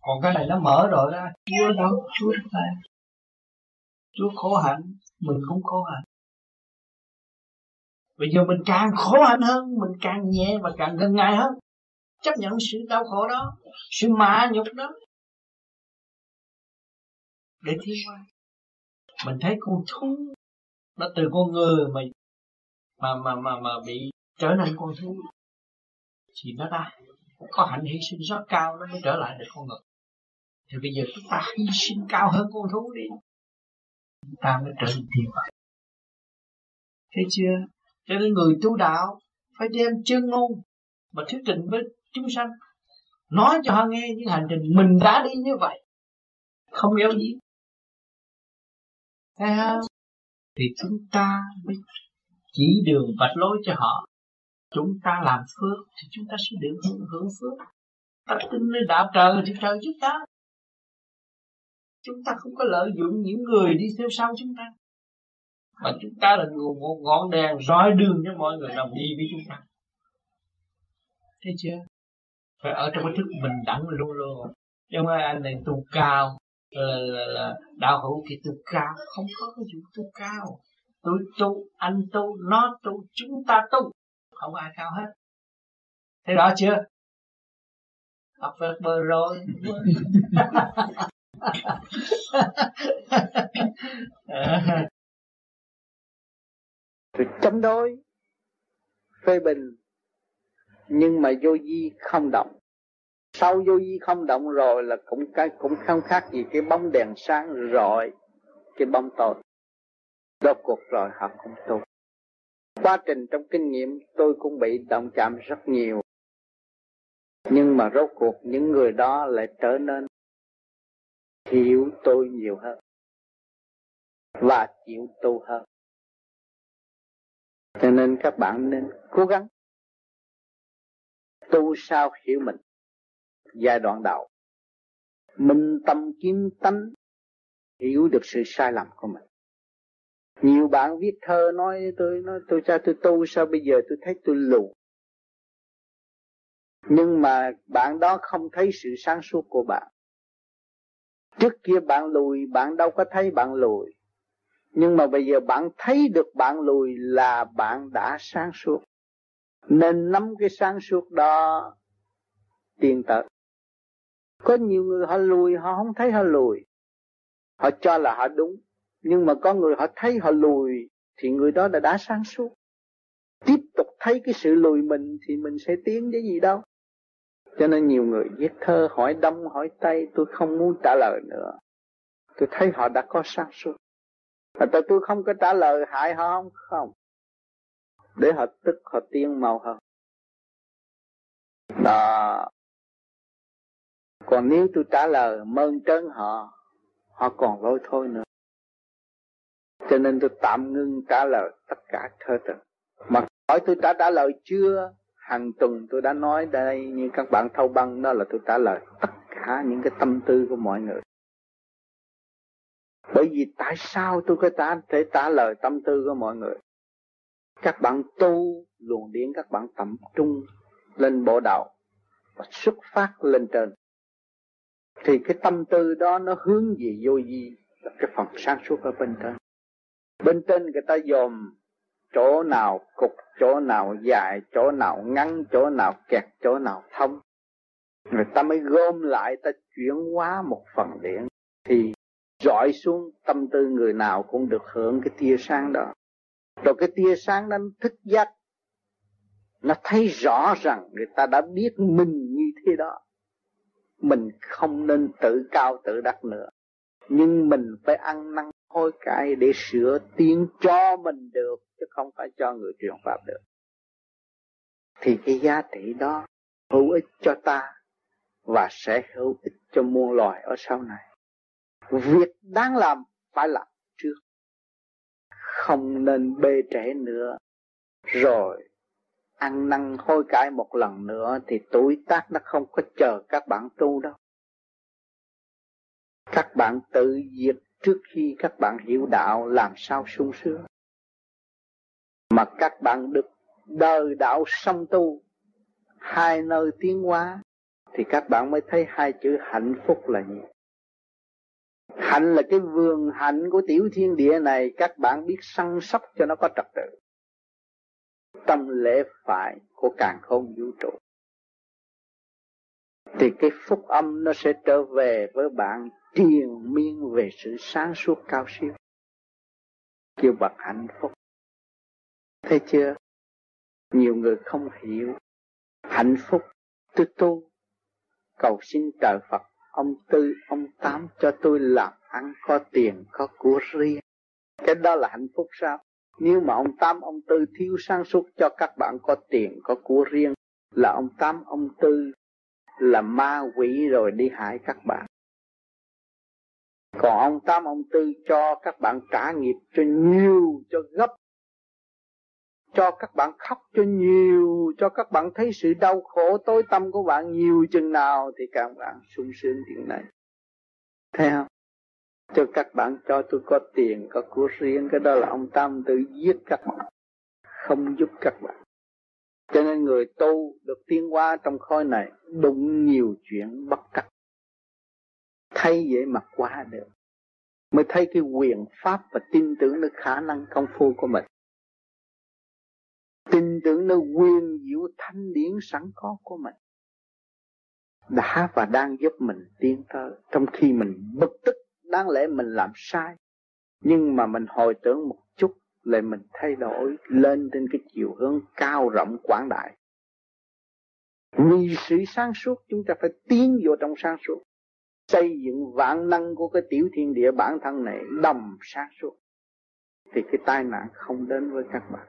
Còn cái này nó mở rồi đó. Chúa đâu chúa đâu tại chúa khổ hạnh, mình cũng khổ hạnh. Bây giờ mình càng khổ hạnh hơn, mình càng nhẹ và càng gần ngài hơn. Chấp nhận sự đau khổ đó, sự mạ nhục đó. Để thiên qua mình thấy con thú, nó từ con người mà mà mà mà mà bị trở nên con thú thì nó đã có hạnh hy sinh rất cao nó mới trở lại được con người. Thì bây giờ chúng ta hy sinh cao hơn con thú đi. Chúng ta mới trở thành thiên vậy thấy chưa? Cho nên người tu đạo phải đem chân ngôn mà thuyết trình với chúng sanh, nói cho họ nghe những hành trình mình đã đi như vậy. Không yếu gì thấy không? Thì chúng ta mới chỉ đường vạch lối cho họ. Chúng ta làm phước thì chúng ta sẽ được hưởng, hưởng phước. Ta tin nơi đạo trời thì trời giúp ta. Chúng ta không có lợi dụng những người đi theo sau chúng ta. Mà chúng ta là một ngọn đèn soi đường cho mọi người đồng đi với chúng ta. Thấy chưa? Phải ở trong cái thức bình đẳng luôn luôn. Nhưng mà anh này tu cao là, là, là đạo hữu thì tu cao. Không có cái vụ tu cao tôi tu, anh tu, nó tu, chúng ta tu. Không ai cao hết. Thấy đó chưa? Học vượt bờ rồi. Tôi chống đối phê bình, nhưng mà vô di không động. Sau vô di không động rồi là cũng cái, cũng không khác gì cái bóng đèn sáng rọi, cái bóng tối rốt cuộc rồi, họ cũng tu. Quá trình trong kinh nghiệm tôi cũng bị động chạm rất nhiều. Nhưng mà rốt cuộc những người đó lại trở nên hiểu tôi nhiều hơn và chịu tu hơn. Cho nên các bạn nên cố gắng tu sao hiểu mình. Giai đoạn đầu, minh tâm kiếm tánh hiểu được sự sai lầm của mình nhiều bạn viết thơ nói tôi nói tôi cha tôi tu, sao bây giờ tôi thấy tôi lù. Nhưng mà bạn đó không thấy sự sáng suốt của bạn. Trước kia bạn lùi, bạn đâu có thấy bạn lùi. Nhưng mà bây giờ bạn thấy được bạn lùi là bạn đã sáng suốt. Nên nắm cái sáng suốt đó tiền tới có nhiều người họ lùi, họ không thấy họ lùi. Họ cho là họ đúng nhưng mà có người họ thấy họ lùi, thì người đó đã đã sáng suốt. Tiếp tục thấy cái sự lùi mình, thì mình sẽ tiến cái gì đâu. Cho nên nhiều người viết thơ, hỏi đông, hỏi tây, tôi không muốn trả lời nữa. Tôi thấy họ đã có sáng suốt. Và tại tôi không có trả lời hại họ không? Không. Để họ tức, họ tiên màu hơn. Đó. Còn nếu tôi trả lời mơn trớn họ họ còn lôi thôi nữa cho nên tôi tạm ngưng trả lời tất cả thơ tình mà hỏi tôi đã trả lời chưa? Hàng tuần tôi đã nói đây, như các bạn thâu băng, đó là tôi trả lời tất cả những cái tâm tư của mọi người. Bởi vì tại sao tôi có trả, thể trả lời tâm tư của mọi người? Các bạn tu, luồng điển các bạn tập trung lên bộ đạo và xuất phát lên trên. Thì cái tâm tư đó nó hướng về vô vi, là cái phần sáng suốt ở bên trên bên trên người ta dòm chỗ nào cục, chỗ nào dài, chỗ nào ngắn, chỗ nào kẹt, chỗ nào thông. Người ta mới gom lại, ta chuyển hóa một phần điện. Thì dọi xuống, tâm tư người nào cũng được hưởng cái tia sáng đó. Rồi cái tia sáng nó thức giác nó thấy rõ rằng người ta đã biết mình như thế đó. Mình không nên tự cao tự đắc nữa. Nhưng mình phải ăn năn hối cải để sửa tiến cho mình được, chứ không phải cho người truyền pháp được. Thì cái giá trị đó hữu ích cho ta và sẽ hữu ích cho muôn loài ở sau này. Việc đáng làm phải làm trước. Không nên bê trễ nữa. Rồi, ăn năn hối cải một lần nữa thì tuổi tác nó không có chờ các bạn tu đâu. Các bạn tự diệt trước khi các bạn hiểu đạo, làm sao sung sướng? Mà các bạn được đời đạo song tu, hai nơi tiến hóa, thì các bạn mới thấy hai chữ hạnh phúc là gì? Hạnh là cái vườn hạnh của tiểu thiên địa này, các bạn biết săn sóc cho nó có trật tự. Tâm lễ phải của càng không vũ trụ. Thì cái phúc âm nó sẽ trở về với bạn triền miên về sự sáng suốt cao siêu. Kêu bậc hạnh phúc. Thấy chưa? Nhiều người không hiểu. Hạnh phúc tôi tu. Cầu xin trời Phật, ông tư, ông tám cho tôi làm ăn có tiền, có của riêng. Cái đó là hạnh phúc sao? Nếu mà ông tám, ông tư thiếu sáng suốt cho các bạn có tiền, có của riêng, là ông tám, ông tư là ma quỷ rồi đi hại các bạn còn ông tám, ông tư cho các bạn trả nghiệp cho nhiều, cho gấp, cho các bạn khóc cho nhiều, cho các bạn thấy sự đau khổ tối tâm của bạn nhiều chừng nào thì các bạn sung sướng chuyện này. Thấy không? Cho các bạn cho tôi có tiền, có của riêng, cái đó là ông tam tự giết các bạn, không giúp các bạn. Cho nên người tu được tiến hóa trong khối này đụng nhiều chuyện bất cập thấy vậy mà qua được. Mới thấy cái quyền pháp và tin tưởng nơi khả năng công phu của mình. Tin tưởng nơi quyền diệu thanh điển sẵn có của mình. Đã và đang giúp mình tiến tới. Trong khi mình bực tức, đáng lẽ mình làm sai. Nhưng mà mình hồi tưởng một chút, lại mình thay đổi, lên trên cái chiều hướng cao rộng quảng đại. Vì sự sáng suốt, chúng ta phải tiến vô trong sáng suốt xây dựng vạn năng của cái tiểu thiên địa bản thân này đầm sáng suốt thì cái tai nạn không đến với các bạn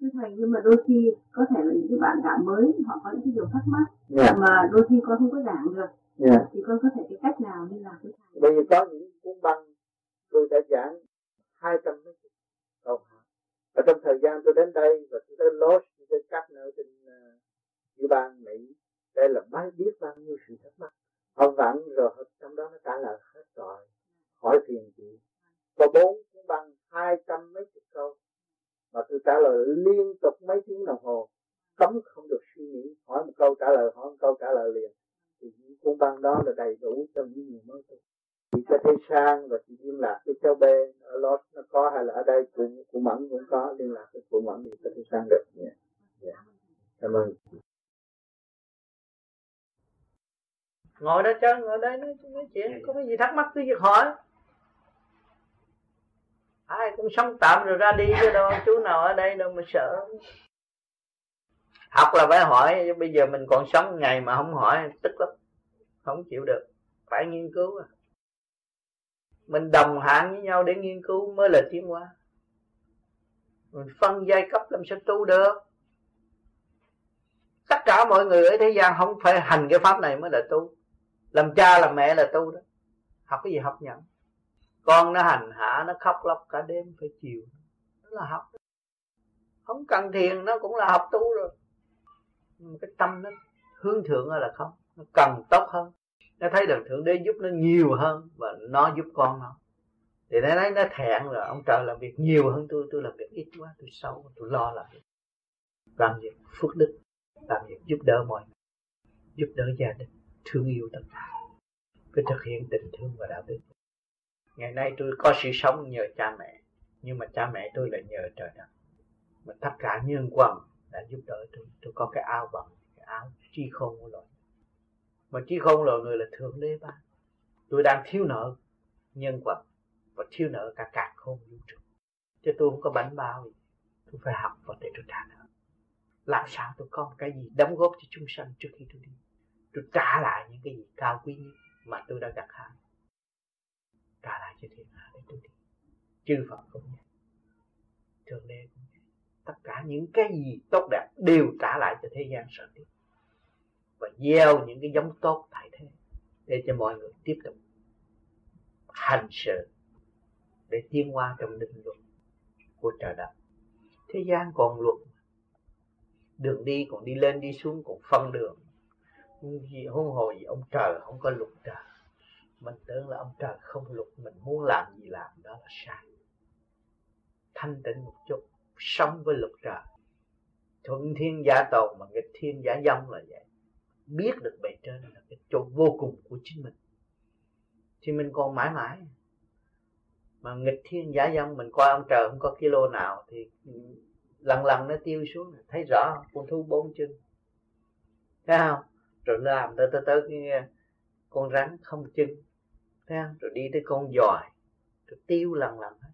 Thưa thầy, nhưng mà đôi khi có thể là những cái bạn đạo mới họ có những cái điều thắc mắc yeah. Dạ. mà đôi khi con không có giảng được yeah. Dạ. thì con có thể cái cách nào liên lạc với thầy bây giờ có những cuốn băng tôi đã giảng hai trăm mấy câu hỏi ở trong thời gian tôi đến đây và tôi tới Los tới các nơi trên uh, bang Mỹ đây là bao biết bao nhiêu sự thắc mắc. Họ vặn rồi, trong đó nó trả lời hết rồi. Hỏi phiền chị. Có bốn cuốn băng, hai trăm mấy chục câu. Mà tôi trả lời liên tục mấy tiếng đồng hồ. Cấm không được suy nghĩ. Hỏi một câu trả lời, hỏi một câu trả lời liền. Thì những cuốn băng đó là đầy đủ cho những người mới tu. Chị cho thấy sang và chị liên lạc với cháu B. Ở Los nó có hay là ở đây? Cũng cụ Mẫn cũng có. Liên lạc với cụ Mẫn thì có thể sang được. Yeah. Yeah. cảm ơn ngồi đó chơi ngồi đây nói, nói chuyện có cái gì thắc mắc cứ việc hỏi. Ai cũng sống tạm rồi ra đi chứ đâu chú nào ở đây đâu mà sợ. Học là phải hỏi bây giờ mình còn sống ngày mà không hỏi tức lắm không chịu được phải nghiên cứu à. Mình đồng hạng với nhau để nghiên cứu mới là tiến hóa. Mình phân giai cấp làm sao tu được. Tất cả mọi người ở thế gian không phải hành cái pháp này mới là tu làm cha làm mẹ là tu đó. Học cái gì học nhận con nó hành hạ, nó khóc lóc cả đêm phải chiều đó là học không cần thiền, nó cũng là học tu rồi. Nhưng cái tâm nó hướng thượng là không. Nó cần tốt hơn. Nó thấy được thượng đế giúp nó nhiều hơn và nó giúp con nó. Thì nó thấy nó thẹn rồi, ông trời làm việc nhiều hơn tôi tôi làm việc ít quá, tôi xấu, tôi lo làm việc. Làm việc phước đức, làm việc giúp đỡ mọi người, giúp đỡ gia đình thương yêu tất cả. Phải thực hiện tình thương và đạo đức. Ngày nay tôi có sự sống nhờ cha mẹ, nhưng mà cha mẹ tôi là nhờ trời đất. Mà tất cả nhân quần đã giúp đỡ tôi. Tôi có cái áo bằng cái áo chi khôn của loài mà chi khôn loài người là thượng đế ban tôi đang thiếu nợ nhân quần và thiếu nợ cả cả khôn vũ trụ. Chứ tôi không có bánh bao gì. Tôi phải học và để tôi trả nợ. Làm sao tôi có một cái gì đóng góp cho chúng sanh trước khi tôi đi? Tôi trả lại những cái gì cao quý nhất mà tôi đã gặt hái. Trả lại cho thiên hạ để tôi đi. Chư Phật cũng vậy Thượng Đế cũng vậy tất cả những cái gì tốt đẹp đều trả lại cho thế gian sở tiếp và gieo những cái giống tốt tại thế để cho mọi người tiếp tục hành sự để tiến qua trong định luật của trời đất. Thế gian còn luật đường đi còn đi lên đi xuống còn phân đường gì, huống hồ gì ông trời không có luật trời. Mình tưởng là ông trời không luật, mình muốn làm gì làm, đó là sai. Thanh tịnh một chút, sống với luật trời. Thuận thiên giả tồn mà nghịch thiên giả dông là vậy. Biết được bề trên là cái chỗ vô cùng của chính mình. Thì mình còn mãi mãi. Mà nghịch thiên giả dông mình coi ông trời không có kilo nào thì lần lần nó tiêu xuống. Thấy rõ, con thú bốn chân. Thấy không? Rồi làm tới tới tới cái à, con rắn không chân. Thấy không? Rồi đi tới con giòi. Rồi tiêu lần lần hết.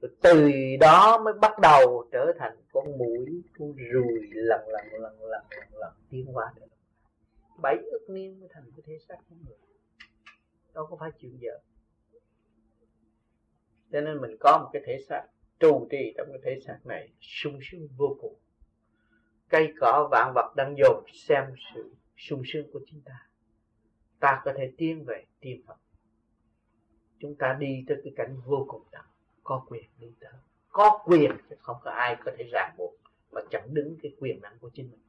Rồi từ đó mới bắt đầu trở thành con mũi, con ruồi lần lần lần lần lần lần tiến hóa được. Bảy ức niên mới thành cái thế xác của người. Đâu có phải chuyện giờ cho nên mình có một cái thể xác, trụ trì trong cái thể xác này sung sướng vô cùng. Cây cỏ vạn vật đang dồn xem sự sung sướng của chúng ta. Ta có thể tiến về tiên Phật. Chúng ta đi tới cái cảnh vô cùng tận có quyền đi tới. Có quyền không có ai có thể ràng buộc mà chặn đứng cái quyền năng của chính mình.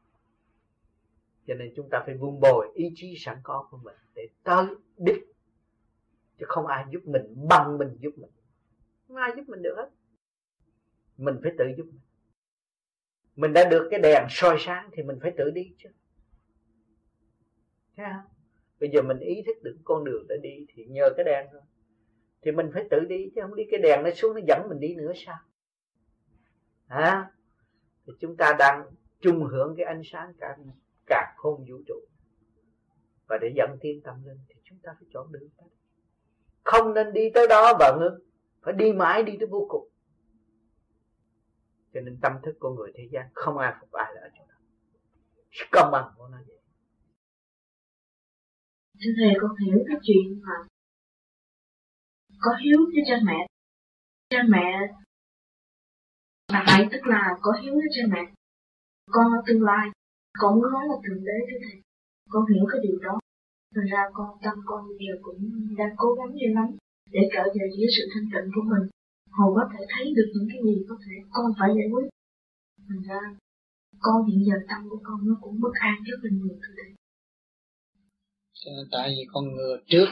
Cho nên chúng ta phải vun bồi ý chí sẵn có của mình để tới đích. Chứ không ai giúp mình bằng mình giúp mình. Không ai giúp mình được hết. Mình phải tự giúp mình. Mình đã được cái đèn soi sáng thì mình phải tự đi chứ thấy không? Bây giờ mình ý thức được con đường để đi thì nhờ cái đèn thôi. Thì mình phải tự đi chứ không đi cái đèn nó xuống nó dẫn mình đi nữa sao? Hả? À, thì chúng ta đang chung hưởng cái ánh sáng cả cả không vũ trụ. Và để dẫn thiên tâm lên thì chúng ta phải chọn đường đó. không nên đi tới đó và ngưng. Phải đi mãi đi tới vô cùng. Cho nên tâm thức của người thế gian không ai phục ai là ở chỗ đó. Công bằng của nó vậy thưa thầy con hiểu cái chuyện mà có hiếu với cha mẹ. Cha mẹ là vậy tức là có hiếu với cha mẹ. Con tương lai, con muốn nói là thượng đế thưa thầy con hiểu cái điều đó. Thành ra con tâm con bây giờ cũng đang cố gắng như lắm để trở về với sự thanh tịnh của mình. Hầu có thể thấy được những cái gì có thể con phải giải quyết. Thành ra con hiện giờ tâm của con nó cũng bất an rất là nhiều thưa thầy Ờ, tại vì con ngừa trước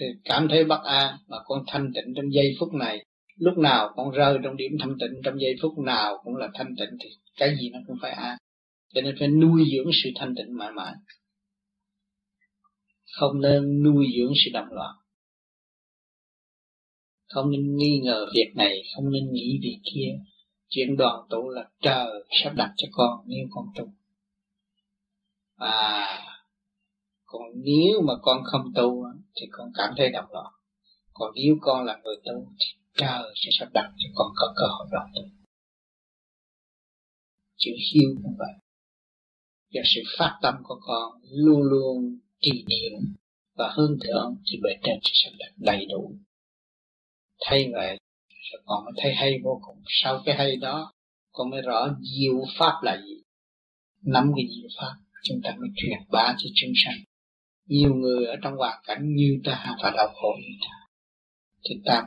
thì cảm thấy bất an mà con thanh tịnh trong giây phút này. Lúc nào con rơi trong điểm thanh tịnh, trong giây phút nào cũng là thanh tịnh thì cái gì nó cũng phải an. Cho nên phải nuôi dưỡng sự thanh tịnh mãi mãi. Không nên nuôi dưỡng sự động loạn không nên nghi ngờ việc này, không nên nghĩ việc kia. Chuyện đoàn tụ là trời sắp đặt cho con, nếu con tu. À còn nếu mà con không tu thì con cảm thấy động loạn còn nếu con là người tu, thì trời sẽ sắp đặt cho con có cơ hội đoàn tu. Chữ hiếu cũng vậy. Và sự phát tâm của con luôn luôn trì niệm và hướng thượng thì bề trên sẽ sắp đặt đầy đủ. Thay vậy rồi con mới thấy hay vô cùng. Sau cái hay đó, con mới rõ diệu pháp là gì. Nắm cái diệu pháp, chúng ta mới truyền bá cho chúng sanh nhiều người ở trong hoàn cảnh như ta và đau khổ như ta. Thì ta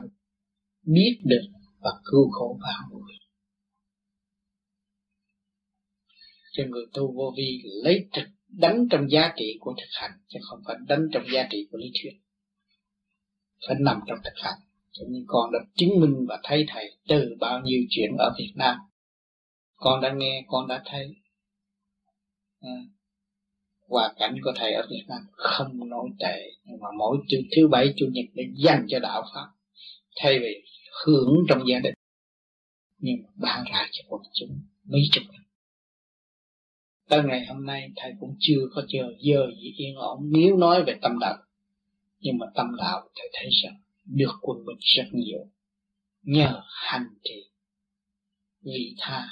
biết được và cứu khổ bao người. Cho người tu vô vi lấy thực đánh trong giá trị của thực hành chứ không phải đánh trong giá trị của lý thuyết. Phải nằm trong thực hành. Cho nên con đã chứng minh và thấy thầy từ bao nhiêu chuyện ở Việt Nam. Con đã nghe con đã thấy. À, hoàn cảnh của thầy ở Việt Nam không nói tệ, nhưng mà mỗi thứ thứ bảy, chủ nhật để dành cho đạo pháp, thay vì hưởng trong gia đình. Nhưng mà ban ra cho quần chúng mấy chục năm. Tới ngày hôm nay, thầy cũng chưa có chờ giờ gì yên ổn, nếu nói về tâm đạo. Nhưng mà tâm đạo, thầy thấy rằng được quân bình rất nhiều, nhờ hành trì, vị tha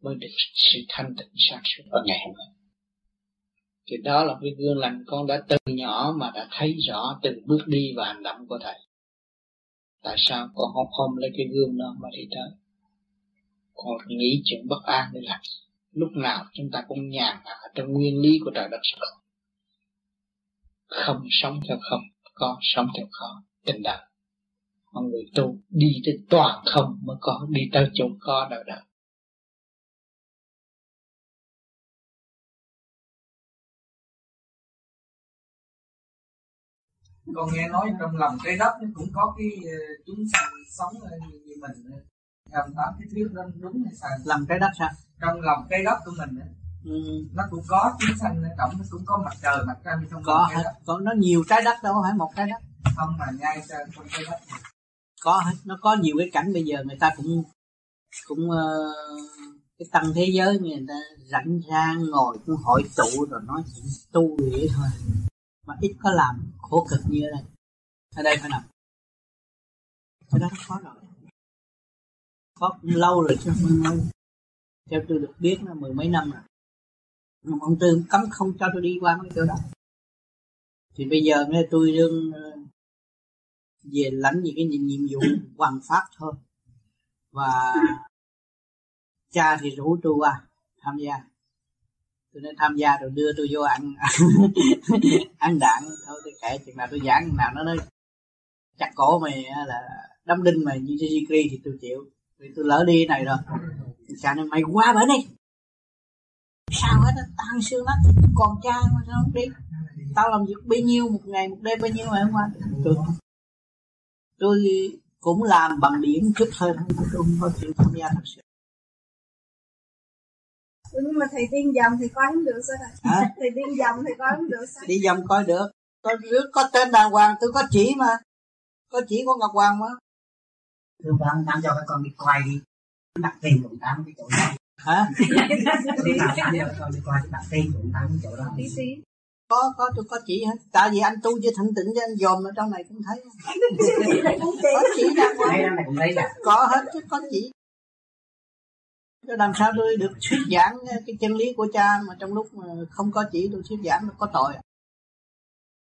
mới được sự thanh tịnh sáng suốt ở ngày hôm nay thì đó là cái gương lành con đã từ nhỏ mà đã thấy rõ từng bước đi và hành động của thầy. Tại sao con không ôm lấy cái gương đó mà đi tới? Con nghĩ chuyện bất an để làm lúc nào chúng ta cũng nhàn hạ trong nguyên lý của trời đất không không sống theo không, có sống theo khó tình đạo mọi người tu đi tới toàn không mới có, đi tới chỗ có đời đời. Con nghe nói trong lòng trái đất cũng có cái ờ, chúng sanh sống như mình làm tám cái thuyết đó đúng hay sai? Lòng trái đất sao? Trong lòng trái đất của mình ừ. nó cũng có chúng sanh ở trong nó cũng có mặt trời mặt trăng trong có hết có nó nhiều trái đất đâu phải một trái đất. Không mà ngay trong trái đất có hết nó có nhiều cái cảnh bây giờ người ta cũng cũng uh, cái tăng thế giới người ta rảnh rang ngồi cũng hội tụ rồi nói chuyện tu vậy thôi mà ít có làm khổ cực như ở đây ở đây phải nằm. Cái đó khó rồi. Khó lâu rồi chứ không mới theo tôi được biết là mười mấy năm rồi. Mà ông tư cấm không cho tôi đi qua mấy chỗ đó. Thì bây giờ nghe tôi đương ờ, về lãnh những cái nhiệm vụ <coughs> hoàn pháp thôi. Và cha thì rủ tôi qua tham gia tôi nên tham gia rồi đưa tôi vô ăn. <laughs> Ăn đạn thôi tôi kệ chừng nào tôi giảng nào nó nói chặt cổ mày là đâm đinh mày như Jigri thì tôi chịu. Vì tôi lỡ đi này rồi. Cha nói mày qua bển đi sao hết tan xương lắm còn cha mà sao không đi tao làm việc bao nhiêu một ngày một đêm bao nhiêu mà không qua tôi tôi cũng làm bằng điểm chút thôi tôi không có chịu tham gia thật sự nhưng mà thầy tiên dòng thì coi không được sao? <laughs> Thầy à? thầy tiên dòng thì coi không được sao? Đi dòng coi được. Có có tên đàng hoàng tôi có chỉ mà. Có chỉ của ngọc hoàng mà. Thưa bạn tám cho các con đi quay đi. Đặt tiền của tám cái chỗ đó. Hả? Tám cho các con đi quay đặt tiền của tám cái chỗ đó. Có có tôi có chỉ hết tại vì anh tu chưa thanh tịnh cho anh dòm ở trong này cũng thấy. <laughs> Có chỉ đàng hoàng. cũng có hết chứ có chỉ. Chứ làm sao tôi được thuyết giảng, cái chân lý của cha mà trong lúc mà không có chỉ, tôi thuyết giảng nó có tội.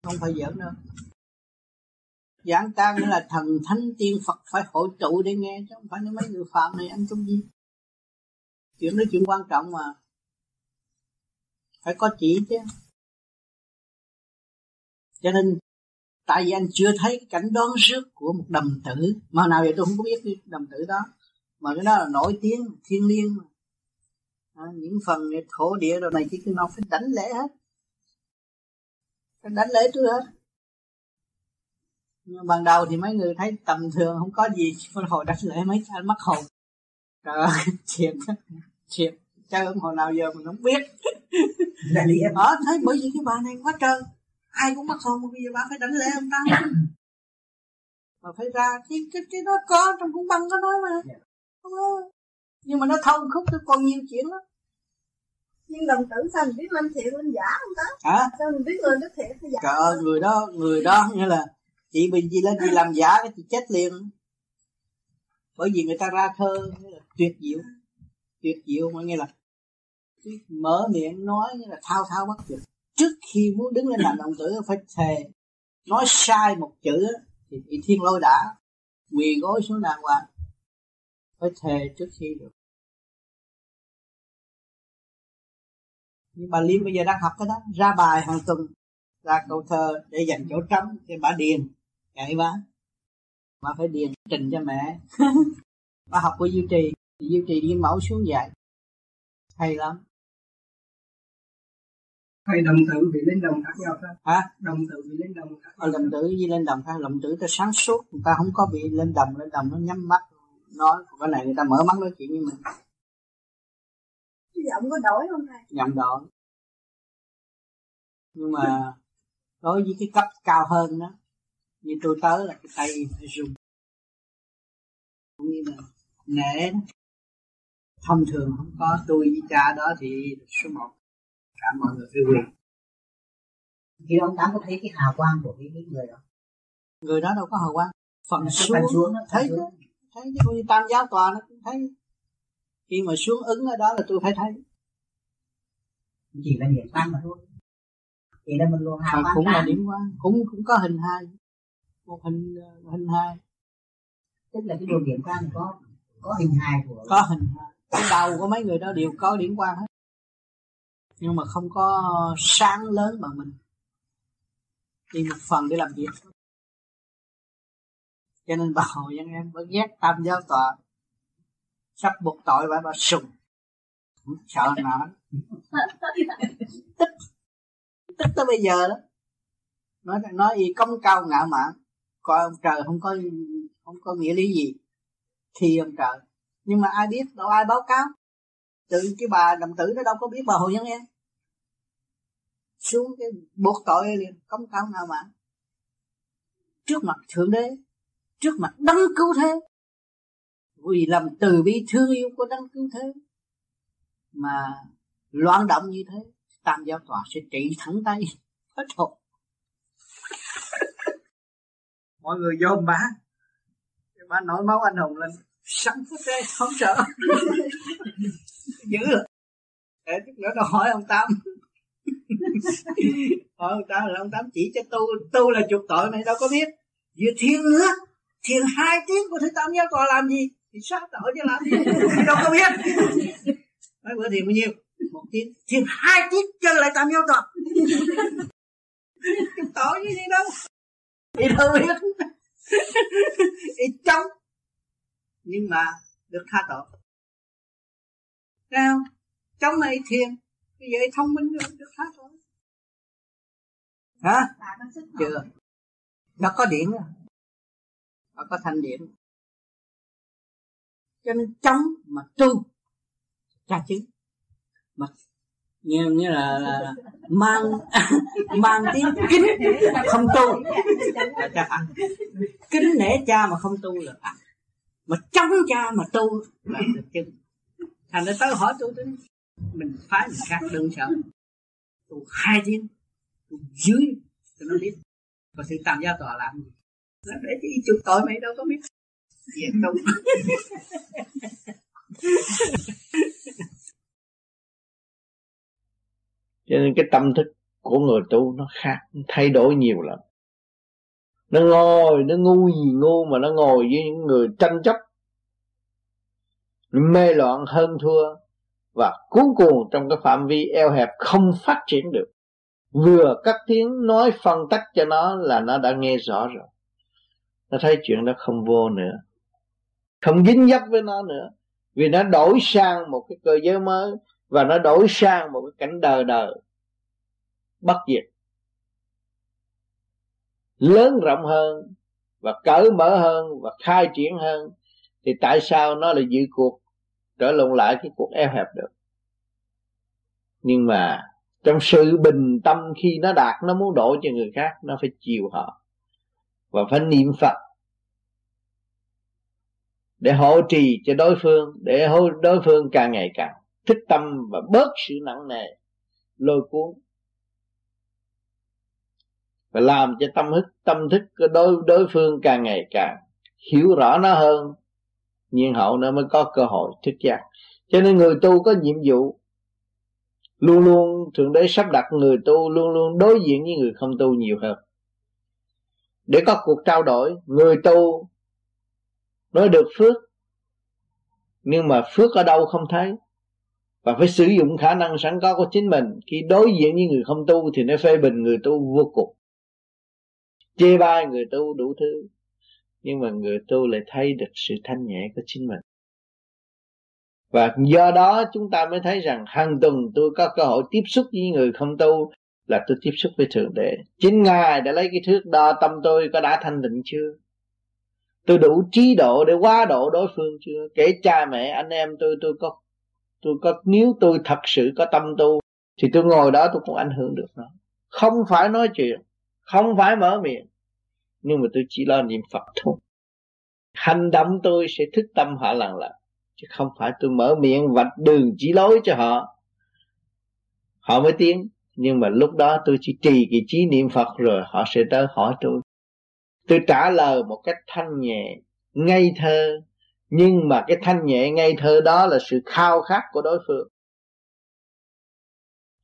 Không phải giỡn đâu. Giảng ca nghĩa là thần thánh tiên phật phải hội tụ để nghe, chứ không phải nói mấy người phạm này anh trong gì. Chuyện đó chuyện quan trọng mà. Phải có chỉ chứ. Cho nên, tại vì anh chưa thấy cảnh đoán rước của một đầm tử. Mà nào vậy tôi không có biết đầm tử đó mà cái đó là nổi tiếng thiên liêng mà. À, những phần thổ địa rồi này chỉ cứ nó phải đánh lễ hết. Phải đánh lễ tôi hết. Nhưng ban đầu thì mấy người thấy tầm thường không có gì phân hồi đánh lễ mấy anh mất hồn. Trời ơi <laughs> thiệt thiệt. Chơi ông hồi nào giờ mình không biết. <laughs> Ở thấy bởi vì cái bà này quá trời. Ai cũng mất hồn bây giờ bà phải đánh lễ ông ta. <laughs> Mà phải ra cái cái cái đó có trong cũng băng có nói mà nhưng mà nó thông khúc cái còn nhiều chuyện lắm. Nhưng đồng tử sao mình biết lên thiện lên giả không ta? Hả? Sao mình biết lên cái thiện hay giả? Trời ơi người đó người đó như là chị bình gì lên chị làm giả cái chị chết liền. Bởi vì người ta ra thơ là tuyệt diệu. Tuyệt diệu mà nghe là mở miệng nói như là thao thao bất tuyệt. Trước khi muốn đứng lên làm đồng tử phải thề nói sai một chữ thì bị thiên lôi đã quỳ gối xuống đàng hoàng phải thề trước khi được. Nhưng bà Liêm bây giờ đang học cái đó ra bài hàng tuần ra câu thơ để dành chỗ trống để bà điền chạy bà bà phải điền trình cho mẹ. <laughs> Bà học của duy trì duy trì đi mẫu xuống dạy. Hay lắm. Hay đồng tử bị lên đồng khác nhau thôi hả? Đồng tử bị lên đồng khác ờ, đồng tử với lên đồng khác đồng tử ta sáng suốt người ta không có bị lên đồng lên đồng nó nhắm mắt nói cái này người ta mở mắt nói chuyện với mình. Giọng có đổi không thầy? Giọng đổi. Nhưng mà đối với cái cấp cao hơn đó như tôi tới là cái tay phải rung. Cũng như là nể thông thường không có tôi với cha đó thì số một. Cả mọi người phiêu quyền. Khi ông tám có thấy cái hào quang của cái, người đó? Người đó đâu có hào quang. Phần xuống, xuống thấy xuống. Thấy chứ con như tam giáo tòa nó cũng thấy. Khi mà xuống ứng ở đó là tôi phải thấy. Chỉ là điểm tăng mà thôi. Chỉ là một luồng hào cũng là điểm quang cũng cũng có hình hai. Một hình ờ, hình hai. Tức là cái luồng điểm quang này có có hình hài của có hình hai. Cái đầu của mấy người đó đều có điểm quang hết. Nhưng mà không có sáng lớn bằng mình. Chỉ một phần để làm việc cho nên bà hội dân em vẫn ghét tam giáo tòa. Sắp buộc tội bà bà sùng. Sợ <laughs> nào tức tức tới bây giờ đó. Nói nói gì công cao ngạo mạn. Coi ông trời không có không có nghĩa lý gì. Thì ông trời. Nhưng mà ai biết đâu ai báo cáo. Tự cái bà đồng tử nó đâu có biết bà hội nhân em. Xuống cái buộc tội liền công cao ngạo mạn. Trước mặt thượng đế trước mặt đấng cứu thế. Vì lòng từ bi thương yêu của đấng cứu thế mà loạn động như thế, tam giáo tòa sẽ trị thẳng tay. <laughs> Hết hồn. <laughs> Mọi người dòm bà bà nổi máu anh hùng lên. Sẵn phút đây không sợ. <laughs> Dữ rồi để chút nữa nó hỏi ông tám. Hỏi ông tám là ông tám chỉ cho tu. Tu là chuộc tội này, đâu có biết. Vừa thiên nữa thiền hai tiếng của thứ tam giáo tòa làm gì? Thì sát tội chứ làm gì? Đâu có biết. Mấy bữa thiền bao nhiêu? Một tiếng. Thiền hai tiếng chơi lại tam giáo chuộc tội như gì đâu? Thì đâu biết. Thì chống nhưng mà được tha tội. Sao trong này thiền. Bây giờ thông minh rồi được tha tội. Hả? Chưa. nó có điện rồi nó có thanh điểm, cho nên chống mà tu tra chứng. Mà nghe như là, là, mang <laughs> mang tiếng kính không tu. Là cha kính nể cha mà không tu là ăn. Mà chống cha mà tu là được chứng. Thành ra tới hỏi tôi tính mình phá mình khác đơn sợ tu hai tiếng. Tu dưới cho nó biết. Và sự tạm gia tòa làm gì? Dạ, để đi chụp tội mày đâu có biết. Dạ, Việc đâu <laughs> cho nên cái tâm thức của người tu nó khác thay đổi nhiều lắm. Nó ngồi, nó ngu gì ngu mà nó ngồi với những người tranh chấp, mê loạn hơn thua, và cuối cùng trong cái phạm vi eo hẹp không phát triển được. Vừa cắt tiếng nói phân tách cho nó là nó đã nghe rõ rồi nó thấy chuyện đó không vô nữa. Không dính dấp với nó nữa. Vì nó đổi sang một cái cơ giới mới và nó đổi sang một cái cảnh đời đời. Bất diệt. Lớn rộng hơn và cởi mở hơn và khai triển hơn thì tại sao nó lại giữ cuộc, trở lộn lại cái cuộc eo hẹp được? Nhưng mà trong sự bình tâm khi nó đạt, nó muốn đổ cho người khác, nó phải chiều họ và phải niệm phật để hỗ trì cho đối phương, để đối phương càng ngày càng thích tâm và bớt sự nặng nề, lôi cuốn và làm cho tâm thức tâm thức của đối đối phương càng ngày càng hiểu rõ nó hơn, nhiên hậu nó mới có cơ hội thức giác. Cho nên người tu có nhiệm vụ luôn luôn, thượng đế sắp đặt người tu luôn luôn đối diện với người không tu nhiều hơn để có cuộc trao đổi, người tu nói được phước, nhưng mà phước ở đâu không thấy. Và phải sử dụng khả năng sẵn có của chính mình. Khi đối diện với người không tu thì nó phê bình người tu vô cùng. Chê bai người tu đủ thứ, nhưng mà người tu lại thấy được sự thanh nhẹ của chính mình. Và do đó chúng ta mới thấy rằng hàng tuần tôi có cơ hội tiếp xúc với người không tu là tôi tiếp xúc với thượng đế. Chính ngài đã lấy cái thước đo tâm tôi có đã thanh định chưa? Tôi đủ trí độ để quá độ đối phương chưa? Kể cha mẹ, anh em tôi tôi có tôi có, nếu tôi thật sự có tâm tu, thì tôi ngồi đó tôi cũng ảnh hưởng được nó. Không phải nói chuyện, không phải mở miệng, nhưng mà tôi chỉ lo niệm phật thôi. Hành động tôi sẽ thức tâm họ lần lần, chứ không phải tôi mở miệng vạch đường chỉ lối cho họ. Họ mới tiến nhưng mà lúc đó tôi chỉ trì cái trí niệm phật rồi, họ sẽ tới hỏi tôi. Tôi trả lời một cách thanh nhẹ, ngây thơ. Nhưng mà cái thanh nhẹ, ngây thơ đó là sự khao khát của đối phương.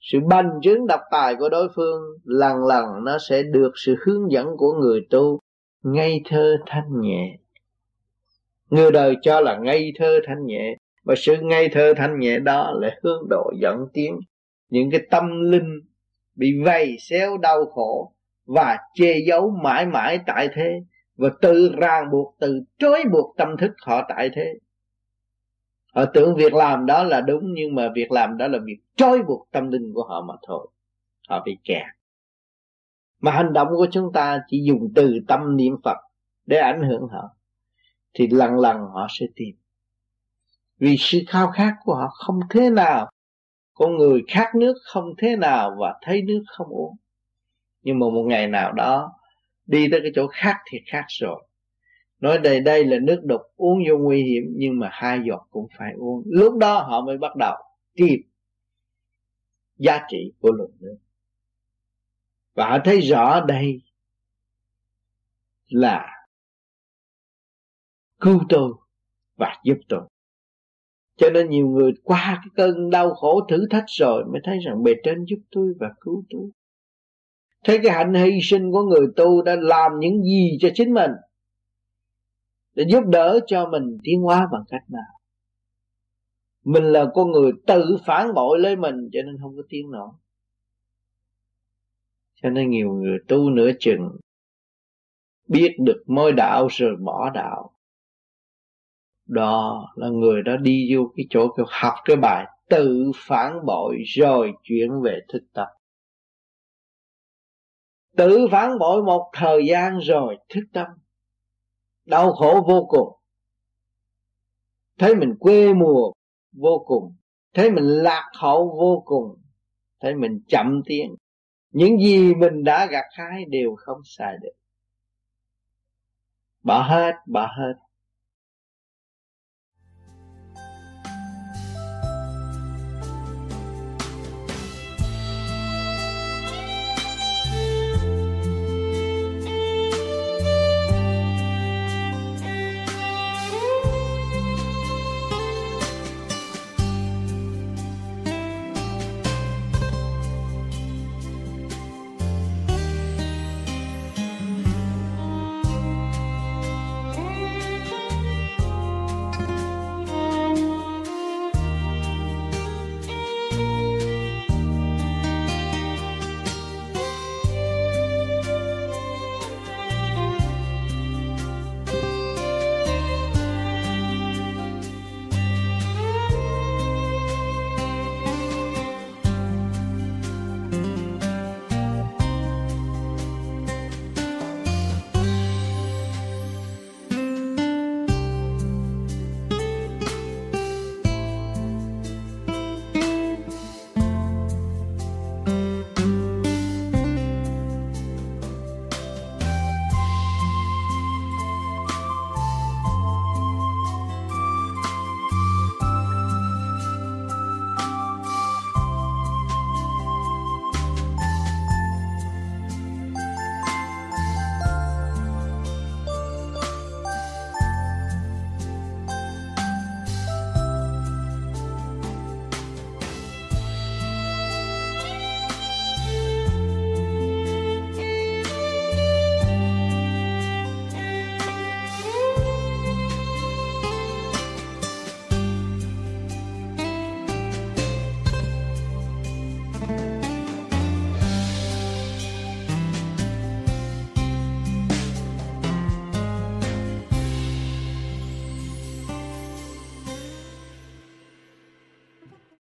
Sự bành trướng độc tài của đối phương, lần lần nó sẽ được sự hướng dẫn của người tu. Ngây thơ thanh nhẹ. Người đời cho là ngây thơ thanh nhẹ và sự ngây thơ thanh nhẹ đó là hướng độ dẫn tiến những cái tâm linh bị vầy, xéo đau khổ và che giấu mãi mãi tại thế và tự ràng buộc, tự trói buộc tâm thức họ tại thế. Họ tưởng việc làm đó là đúng, nhưng mà việc làm đó là việc trói buộc tâm linh của họ mà thôi. Họ bị kẹt. Mà hành động của chúng ta chỉ dùng từ tâm niệm phật để ảnh hưởng họ, thì lần lần họ sẽ tìm. Vì sự khao khát của họ không thế nào con người khát nước không thế nào và thấy nước không uống. Nhưng mà một ngày nào đó, đi tới cái chỗ khác thì khác rồi. Nói đây đây là nước đục uống vô nguy hiểm, nhưng mà hai giọt cũng phải uống. Lúc đó họ mới bắt đầu tìm giá trị của lượng nước. Và họ thấy rõ đây là cứu tôi và giúp tôi cho nên nhiều người qua cái cơn đau khổ thử thách rồi mới thấy rằng bề trên giúp tôi và cứu tôi. Thấy cái hạnh hy sinh của người tu đã làm những gì cho chính mình, để giúp đỡ cho mình tiến hóa bằng cách nào? Mình là con người tự phản bội lấy mình cho nên không có tiến nổi cho nên nhiều người tu nửa chừng biết được môi đạo rồi bỏ đạo đó là người đó đi vô cái chỗ kêu học cái bài tự phản bội rồi chuyển về thực tập. Tự phản bội một thời gian rồi thức tâm. Đau khổ vô cùng. Thấy mình quê mùa vô cùng. Thấy mình lạc hậu vô cùng. Thấy mình chậm tiến. Những gì mình đã gặt hái đều không xài được. Bỏ hết bỏ hết.